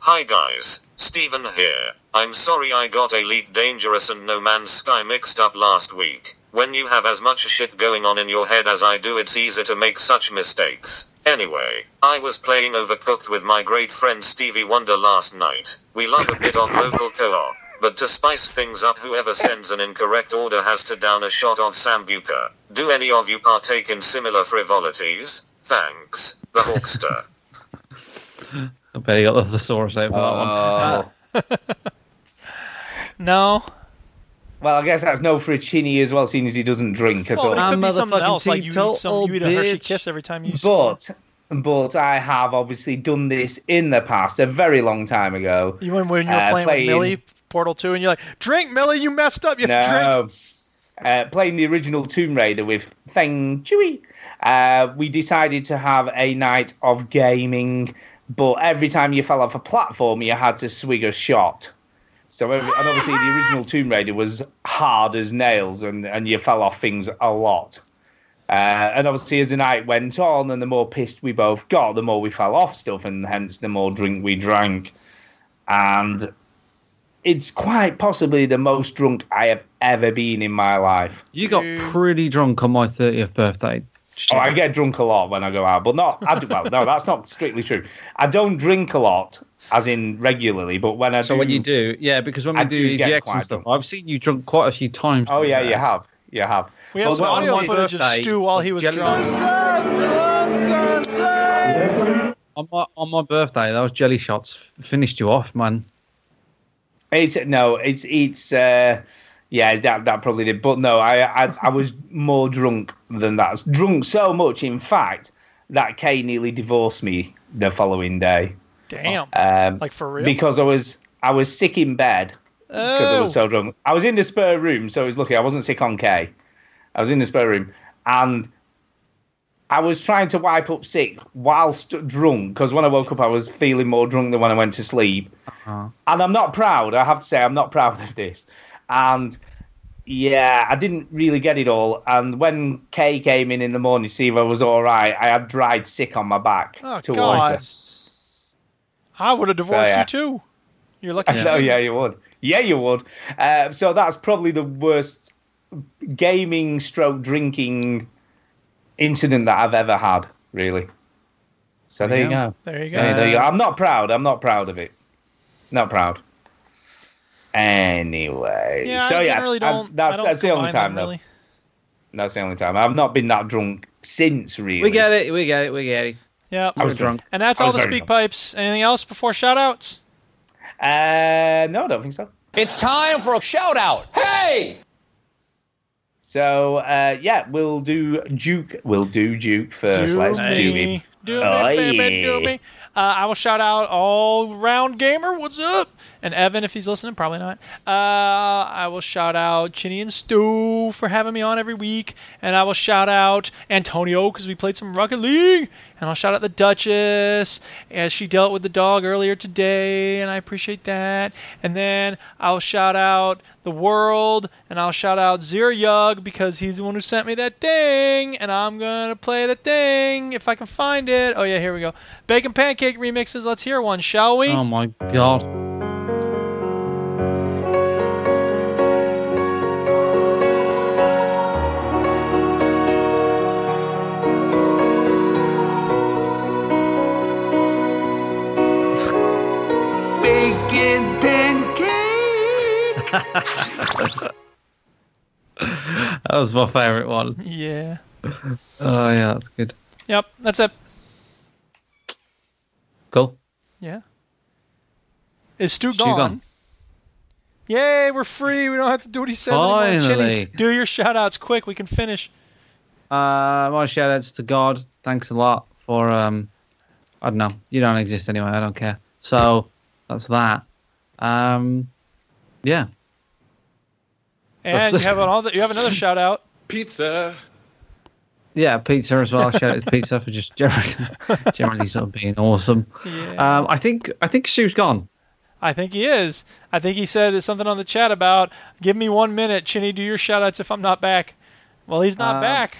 Speaker 17: Hi guys, Steven here. I'm sorry I got Elite Dangerous and No Man's Sky mixed up last week. When you have as much shit going on in your head as I do, it's easy to make such mistakes. Anyway, I was playing Overcooked with my great friend Stevie Wonder last night. We love a bit of local co-op, but to spice things up, whoever sends an incorrect order has to down a shot of Sambuca. Do any of you partake in similar frivolities? Thanks. The Hawkster.
Speaker 2: I bet he got the thesaurus out for that one.
Speaker 1: Oh.
Speaker 3: No.
Speaker 1: Well, I guess that's no for a chinny as well, seeing as he doesn't drink at
Speaker 3: Well,
Speaker 1: all.
Speaker 3: it could be something else, like you eat, some,
Speaker 2: teetotal
Speaker 3: you eat a Hershey. Kiss every time you.
Speaker 1: But but I have obviously done this in the past, a very long time ago.
Speaker 3: You when, when you were
Speaker 1: Uh,
Speaker 3: playing,
Speaker 1: playing-
Speaker 3: with Millie, Portal 2, and you're like, drink, Millie, you messed up. You have to drink.
Speaker 1: No. Uh, playing the original Tomb Raider with Feng Chewy, uh, we decided to have a night of gaming, but every time you fell off a platform, you had to swig a shot. So, every, and obviously, the original Tomb Raider was hard as nails, and, and you fell off things a lot. Uh, and obviously, as the night went on, and the more pissed we both got, the more we fell off stuff, and hence the more drink we drank. And it's quite possibly the most drunk I have ever been in my life.
Speaker 2: You got pretty drunk on my 30th birthday.
Speaker 1: Oh, I get drunk a lot when I go out, but not. I do, well, no, that's not strictly true. I don't drink a lot, as in regularly, but when I
Speaker 2: So
Speaker 1: do,
Speaker 2: when you do, yeah, because when we
Speaker 1: I
Speaker 2: do,
Speaker 1: do
Speaker 2: EGX and stuff, I've seen you drunk quite a few times.
Speaker 1: Oh yeah,
Speaker 2: to
Speaker 1: you have, you have.
Speaker 3: We have
Speaker 1: But
Speaker 3: some
Speaker 1: on
Speaker 3: audio
Speaker 1: my
Speaker 3: footage of
Speaker 2: birthday,
Speaker 3: Stu while he was
Speaker 2: Jelly-
Speaker 3: drunk.
Speaker 2: On my on my birthday, those jelly shots finished you off, man.
Speaker 1: It's no, it's it's uh, yeah, that that probably did, but no, I I, I was more drunk than that. Drunk so much, in fact, that Kay nearly divorced me the following day.
Speaker 3: Damn.
Speaker 1: Um,
Speaker 3: like for real?
Speaker 1: because I was I was sick in bed because I was
Speaker 3: Oh.
Speaker 1: so drunk. I was in the spare room, so it was lucky. I wasn't sick on Kay. I was in the spare room, and I was trying to wipe up sick whilst drunk because when I woke up, I was feeling more drunk than when I went to sleep.
Speaker 2: Uh-huh.
Speaker 1: And I'm not proud. I have to say, I'm not proud of this. And yeah, I didn't really get it all. And when Kay came in in the morning to see if I was all right, I had dried sick on my back
Speaker 3: Oh,
Speaker 1: towards
Speaker 3: God.
Speaker 1: her.
Speaker 3: I would have divorced
Speaker 1: yeah.
Speaker 3: you too. You're lucky.
Speaker 1: I know, yeah, you would. Yeah, you would. Uh, so that's probably the worst gaming stroke drinking incident that I've ever had, really. So there, you go.
Speaker 3: There you go.
Speaker 1: Yeah, there you go. I'm not proud. I'm not proud of it. Not proud. Anyway,
Speaker 3: Yeah,
Speaker 1: so
Speaker 3: I
Speaker 1: yeah, I-
Speaker 3: don't-
Speaker 1: that's
Speaker 3: I don't
Speaker 1: that's the only time
Speaker 3: them,
Speaker 1: though.
Speaker 3: really.
Speaker 1: That's the only time. I've not been that drunk since really.
Speaker 2: We get it, we get it, we get it.
Speaker 3: Yeah.
Speaker 1: I was drunk.
Speaker 3: And that's all the
Speaker 1: very
Speaker 3: speak pipes. Anything else before shoutouts?
Speaker 1: Uh, no, I don't think so.
Speaker 18: It's time for a shout out. Hey!
Speaker 1: So uh, yeah, we'll do Duke. We'll do Duke first.
Speaker 3: Do
Speaker 1: Let's do
Speaker 3: me.
Speaker 1: him.
Speaker 3: Do
Speaker 1: Oh,
Speaker 3: me, baby, do me. Uh, I will shout out all round gamer. What's up? And Evan, if he's listening, probably not. Uh, I will shout out Chinny and Stu for having me on every week, and I will shout out Antonio because we played some Rocket League, and I'll shout out the Duchess as she dealt with the dog earlier today, and I appreciate that. And then I'll shout out the world, and I'll shout out Zero Yug because he's the one who sent me that thing, and I'm gonna play the thing if I can find it. Oh yeah, here we go. Bacon pancake remixes. Let's hear one, shall we?
Speaker 2: Oh my god. That was my favourite one.
Speaker 3: Yeah.
Speaker 2: Oh yeah, that's good.
Speaker 3: Yep, that's it.
Speaker 2: Cool.
Speaker 3: Yeah. Is Stu,
Speaker 2: Stu
Speaker 3: gone?
Speaker 2: gone.
Speaker 3: Yay, we're free. We don't have to do what he says anymore. Chinny,
Speaker 2: Finally.
Speaker 3: do your shout outs quick. We can finish.
Speaker 2: Uh, my shout outs to God. Thanks a lot for um, I don't know. You don't exist anyway. I don't care. So that's that. Um, yeah.
Speaker 3: And you have all the, you have another shout out.
Speaker 15: Pizza.
Speaker 2: Yeah, pizza as well. Shout out to pizza for just generally, generally sort of being awesome. Um, I think I think Stu's gone.
Speaker 3: I think he is. I think he said something on the chat about give me one minute, Chinny, do your shout outs if I'm not back. Well, he's not
Speaker 2: Um,
Speaker 3: back.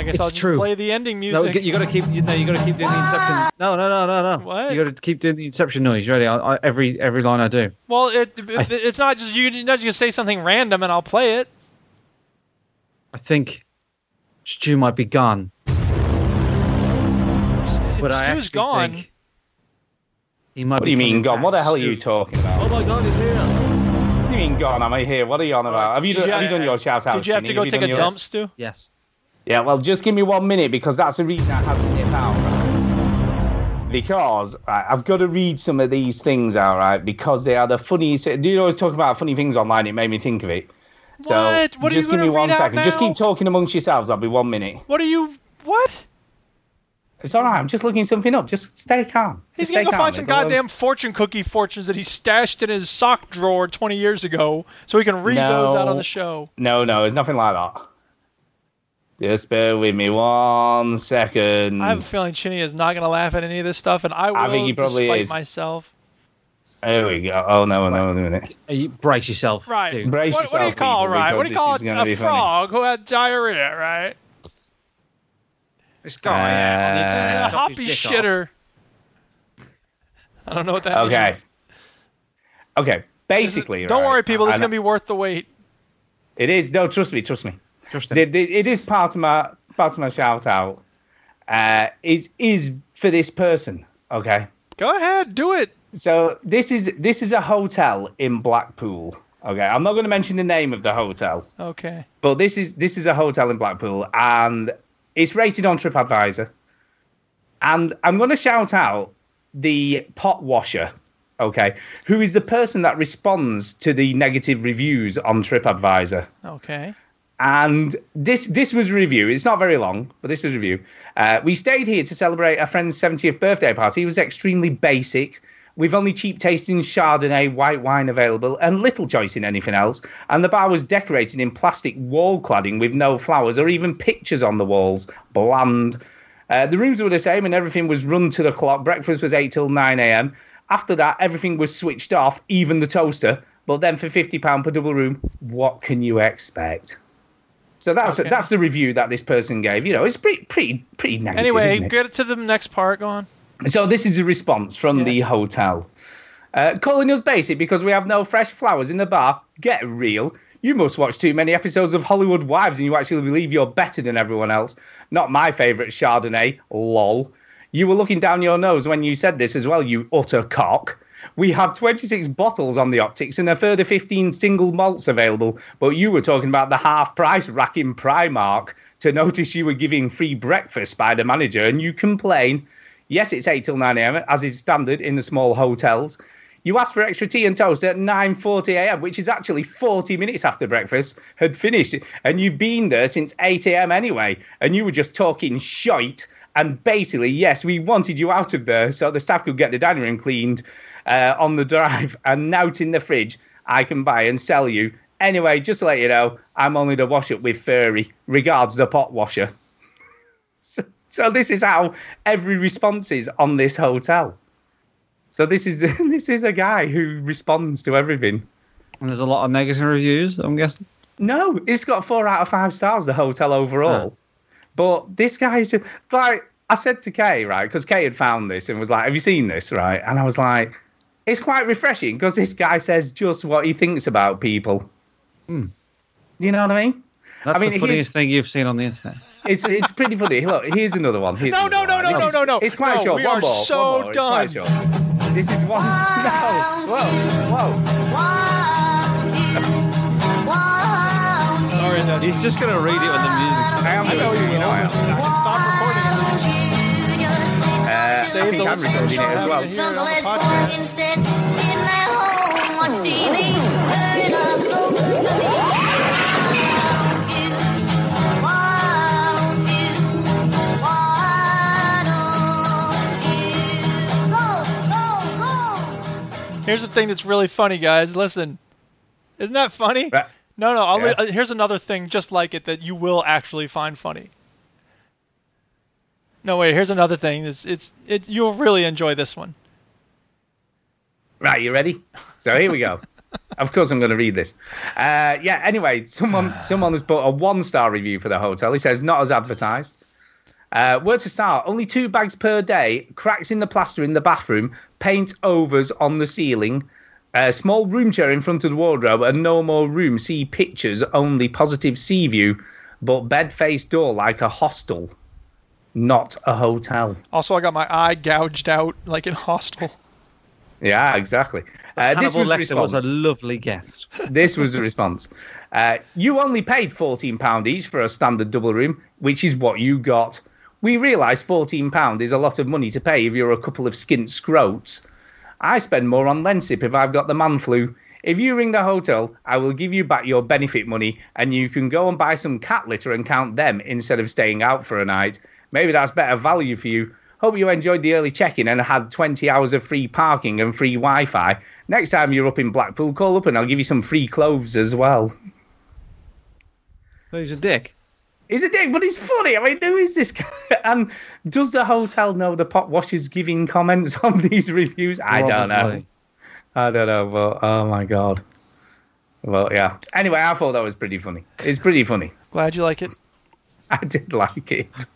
Speaker 3: I guess
Speaker 2: It's
Speaker 3: I'll just
Speaker 2: true.
Speaker 3: play the ending
Speaker 2: No,
Speaker 3: music.
Speaker 2: you got to keep. You, no, you got to keep doing the ah! Inception. No, no, no, no, no.
Speaker 3: What?
Speaker 2: You got to keep doing the Inception noise. Ready? I, I, every every line I do.
Speaker 3: well, it, it, it's not just you. You're not just gonna say something random and I'll play it.
Speaker 2: I think Stu might be gone.
Speaker 3: If
Speaker 2: But I
Speaker 3: Stu's
Speaker 2: actually
Speaker 3: gone,
Speaker 2: think he might
Speaker 1: What do you mean gone? What the hell are you talking about?
Speaker 2: Oh my God, he's here.
Speaker 1: What do you mean gone? Am I here? What are you on about? Have you
Speaker 3: Did
Speaker 1: done,
Speaker 3: you-
Speaker 1: have you done your shout out?
Speaker 3: did you have to go take a dump, Stu?
Speaker 2: Yes.
Speaker 1: Yeah, well, just give me one minute because that's the reason I had to nip out, right? Because right, I've got to read some of these things out, right? Because they are the funniest. Do you always talk about funny things online? It made me think of it. So
Speaker 3: What? What are
Speaker 1: just give me one
Speaker 3: read.
Speaker 1: Just keep talking amongst yourselves. I'll be one minute.
Speaker 3: What are you? What?
Speaker 1: It's all right. I'm just looking something up. Just stay calm.
Speaker 3: He's
Speaker 1: Just
Speaker 3: gonna go
Speaker 1: calm.
Speaker 3: find some
Speaker 1: It's
Speaker 3: goddamn fortune cookie fortunes that he stashed in his sock drawer 20 years ago, so he can read those out on the show.
Speaker 1: No, no, it's nothing like that. Just bear with me one second.
Speaker 3: I have a feeling Chinny is not gonna laugh at any of this stuff, and I will,
Speaker 1: I think he probably
Speaker 3: despite
Speaker 1: is.
Speaker 3: myself.
Speaker 1: There we go. Oh no, no, no, no.
Speaker 2: Uh, you brace yourself.
Speaker 3: Right.
Speaker 2: dude.
Speaker 1: Brace
Speaker 3: What, what do you
Speaker 1: yourself,
Speaker 3: call
Speaker 1: people,
Speaker 3: right? What do you call
Speaker 1: this
Speaker 3: a, a
Speaker 1: be funny.
Speaker 3: frog who had diarrhea? Right.
Speaker 2: This guy. yeah, on
Speaker 3: Uh,
Speaker 2: chopped
Speaker 3: hoppy
Speaker 2: his dick off.
Speaker 3: shitter. I don't know what that
Speaker 1: Okay.
Speaker 3: means.
Speaker 1: Okay. Okay. Basically,
Speaker 3: Don't
Speaker 1: right,
Speaker 3: worry, people. This is gonna be worth the wait.
Speaker 1: It is. No, trust me. Trust me. The- the- it is part of my part of my shout out. Uh, is is for this person. Okay.
Speaker 3: Go ahead, do it.
Speaker 1: So this is this is a hotel in Blackpool. Okay. I'm not going to mention the name of the hotel,
Speaker 3: Okay.
Speaker 1: but this is this is a hotel in Blackpool, and it's rated on TripAdvisor. And I'm going to shout out the pot washer. Okay, who is the person that responds to the negative reviews on TripAdvisor?
Speaker 3: Okay.
Speaker 1: And this this was a review. It's not very long, but this was a review. Uh, we stayed here to celebrate a friend's 70th birthday party. It was extremely basic. We've only cheap tasting Chardonnay white wine available and little choice in anything else. And the bar was decorated in plastic wall cladding with no flowers or even pictures on the walls. Bland. Uh, the rooms were the same and everything was run to the clock. Breakfast was 8 till 9 a.m. After that, everything was switched off, even the toaster. But then for £50 per double room, what can you expect? So that's
Speaker 3: Okay.
Speaker 1: that's the review that this person gave. You know, it's pretty pretty pretty negative.
Speaker 3: Anyway, get to the next part. Go on.
Speaker 1: So this is a response from the hotel. Uh, calling us basic because we have no fresh flowers in the bar. Get real. You must watch too many episodes of Hollywood Wives and you actually believe you're better than everyone else. Not my favourite Chardonnay. Lol. You were looking down your nose when you said this as well, you utter cock. We have 26 bottles on the optics and a further 15 single malts available, but you were talking about the half price rack in Primark to notice you were giving free breakfast by the manager and you complain. Yes, it's 8 till 9 a.m., as is standard in the small hotels. You asked for extra tea and toast at 9:40 a.m., which is actually 40 minutes after breakfast had finished, and you've been there since 8 a.m. anyway, and you were just talking shite. And basically, yes, we wanted you out of there so the staff could get the dining room cleaned uh, on the drive, and out in the fridge, I can buy and sell you. Anyway, just to let you know, I'm only the wash up with furry. Regards, the pot washer. So, so this is how every response is on this hotel. So this is this is a guy who responds to everything.
Speaker 2: And there's a lot of negative reviews. I'm guessing.
Speaker 1: No, it's got four out of five stars. The hotel overall, but this guy's just like I said to Kay, right? Because Kay had found this and was like, "Have you seen this?" Right? And I was like, "It's quite refreshing because this guy says just what he thinks about people."
Speaker 2: Hmm.
Speaker 1: Do you know what I mean?
Speaker 2: That's
Speaker 1: I mean,
Speaker 2: the funniest thing you've seen on the internet.
Speaker 1: It's it's pretty funny. Look, here's another one. Here's
Speaker 3: No,
Speaker 1: another
Speaker 3: no,
Speaker 1: one.
Speaker 3: no,
Speaker 1: This
Speaker 3: no, no, no, no.
Speaker 1: It's quite
Speaker 3: No,
Speaker 1: short.
Speaker 3: we
Speaker 1: one
Speaker 3: are
Speaker 1: more,
Speaker 3: so
Speaker 1: one more. It's quite
Speaker 3: done.
Speaker 1: short. This is one. No. Whoa. Whoa.
Speaker 3: Sorry, that
Speaker 2: He's just gonna read it when the music.
Speaker 1: I am
Speaker 3: I know
Speaker 1: going
Speaker 3: you
Speaker 1: to,
Speaker 3: will.
Speaker 1: know I am.
Speaker 3: Stop recording it.
Speaker 1: Uh, I think
Speaker 3: the
Speaker 1: I'm recording it as well.
Speaker 3: having to hear it on.
Speaker 4: Instead, sitting at home, watch TV, burning up smoke to me. Want you, want you, want you. Go, go, go.
Speaker 3: Here's the thing that's really funny, guys. Listen, isn't that funny? No, no. I'll
Speaker 1: Yeah.
Speaker 3: uh, here's another thing just like it that you will actually find funny. No, wait. Here's another thing. It's it's it. You'll really enjoy this one.
Speaker 1: Right, you ready? So here we go. of course, I'm going to read this. Uh, yeah. Anyway, someone someone has put a one star review for the hotel. He says not as advertised. Uh, where to start? Only two bags per day. Cracks in the plaster in the bathroom. Paint overs on the ceiling. A small room chair in front of the wardrobe and no more room. See pictures only. Positive sea view, but bed face door like a hostel, not a hotel.
Speaker 3: Also, I got my eye gouged out like in Hostel.
Speaker 1: Yeah, exactly. Uh, this was the
Speaker 2: was a lovely guest.
Speaker 1: this was the response. Uh, you only paid £14 each for a standard double room, which is what you got. We realise £14 is a lot of money to pay if you're a couple of skint scroats. I spend more on Lemsip if I've got the man flu. If you ring the hotel, I will give you back your benefit money and you can go and buy some cat litter and count them instead of staying out for a night. Maybe that's better value for you. Hope you enjoyed the early check-in and had 20 hours of free parking and free Wi-Fi. Next time you're up in Blackpool, call up and I'll give you some free clothes as well.
Speaker 2: He's a dick.
Speaker 1: He's a dick, but he's funny. I mean, who is this guy? And does the hotel know the pot washers giving comments on these reviews? I don't know. I don't know, but oh my god. Well, yeah. Anyway, I thought that was pretty funny. It's pretty funny.
Speaker 3: Glad you like it.
Speaker 1: I did like it.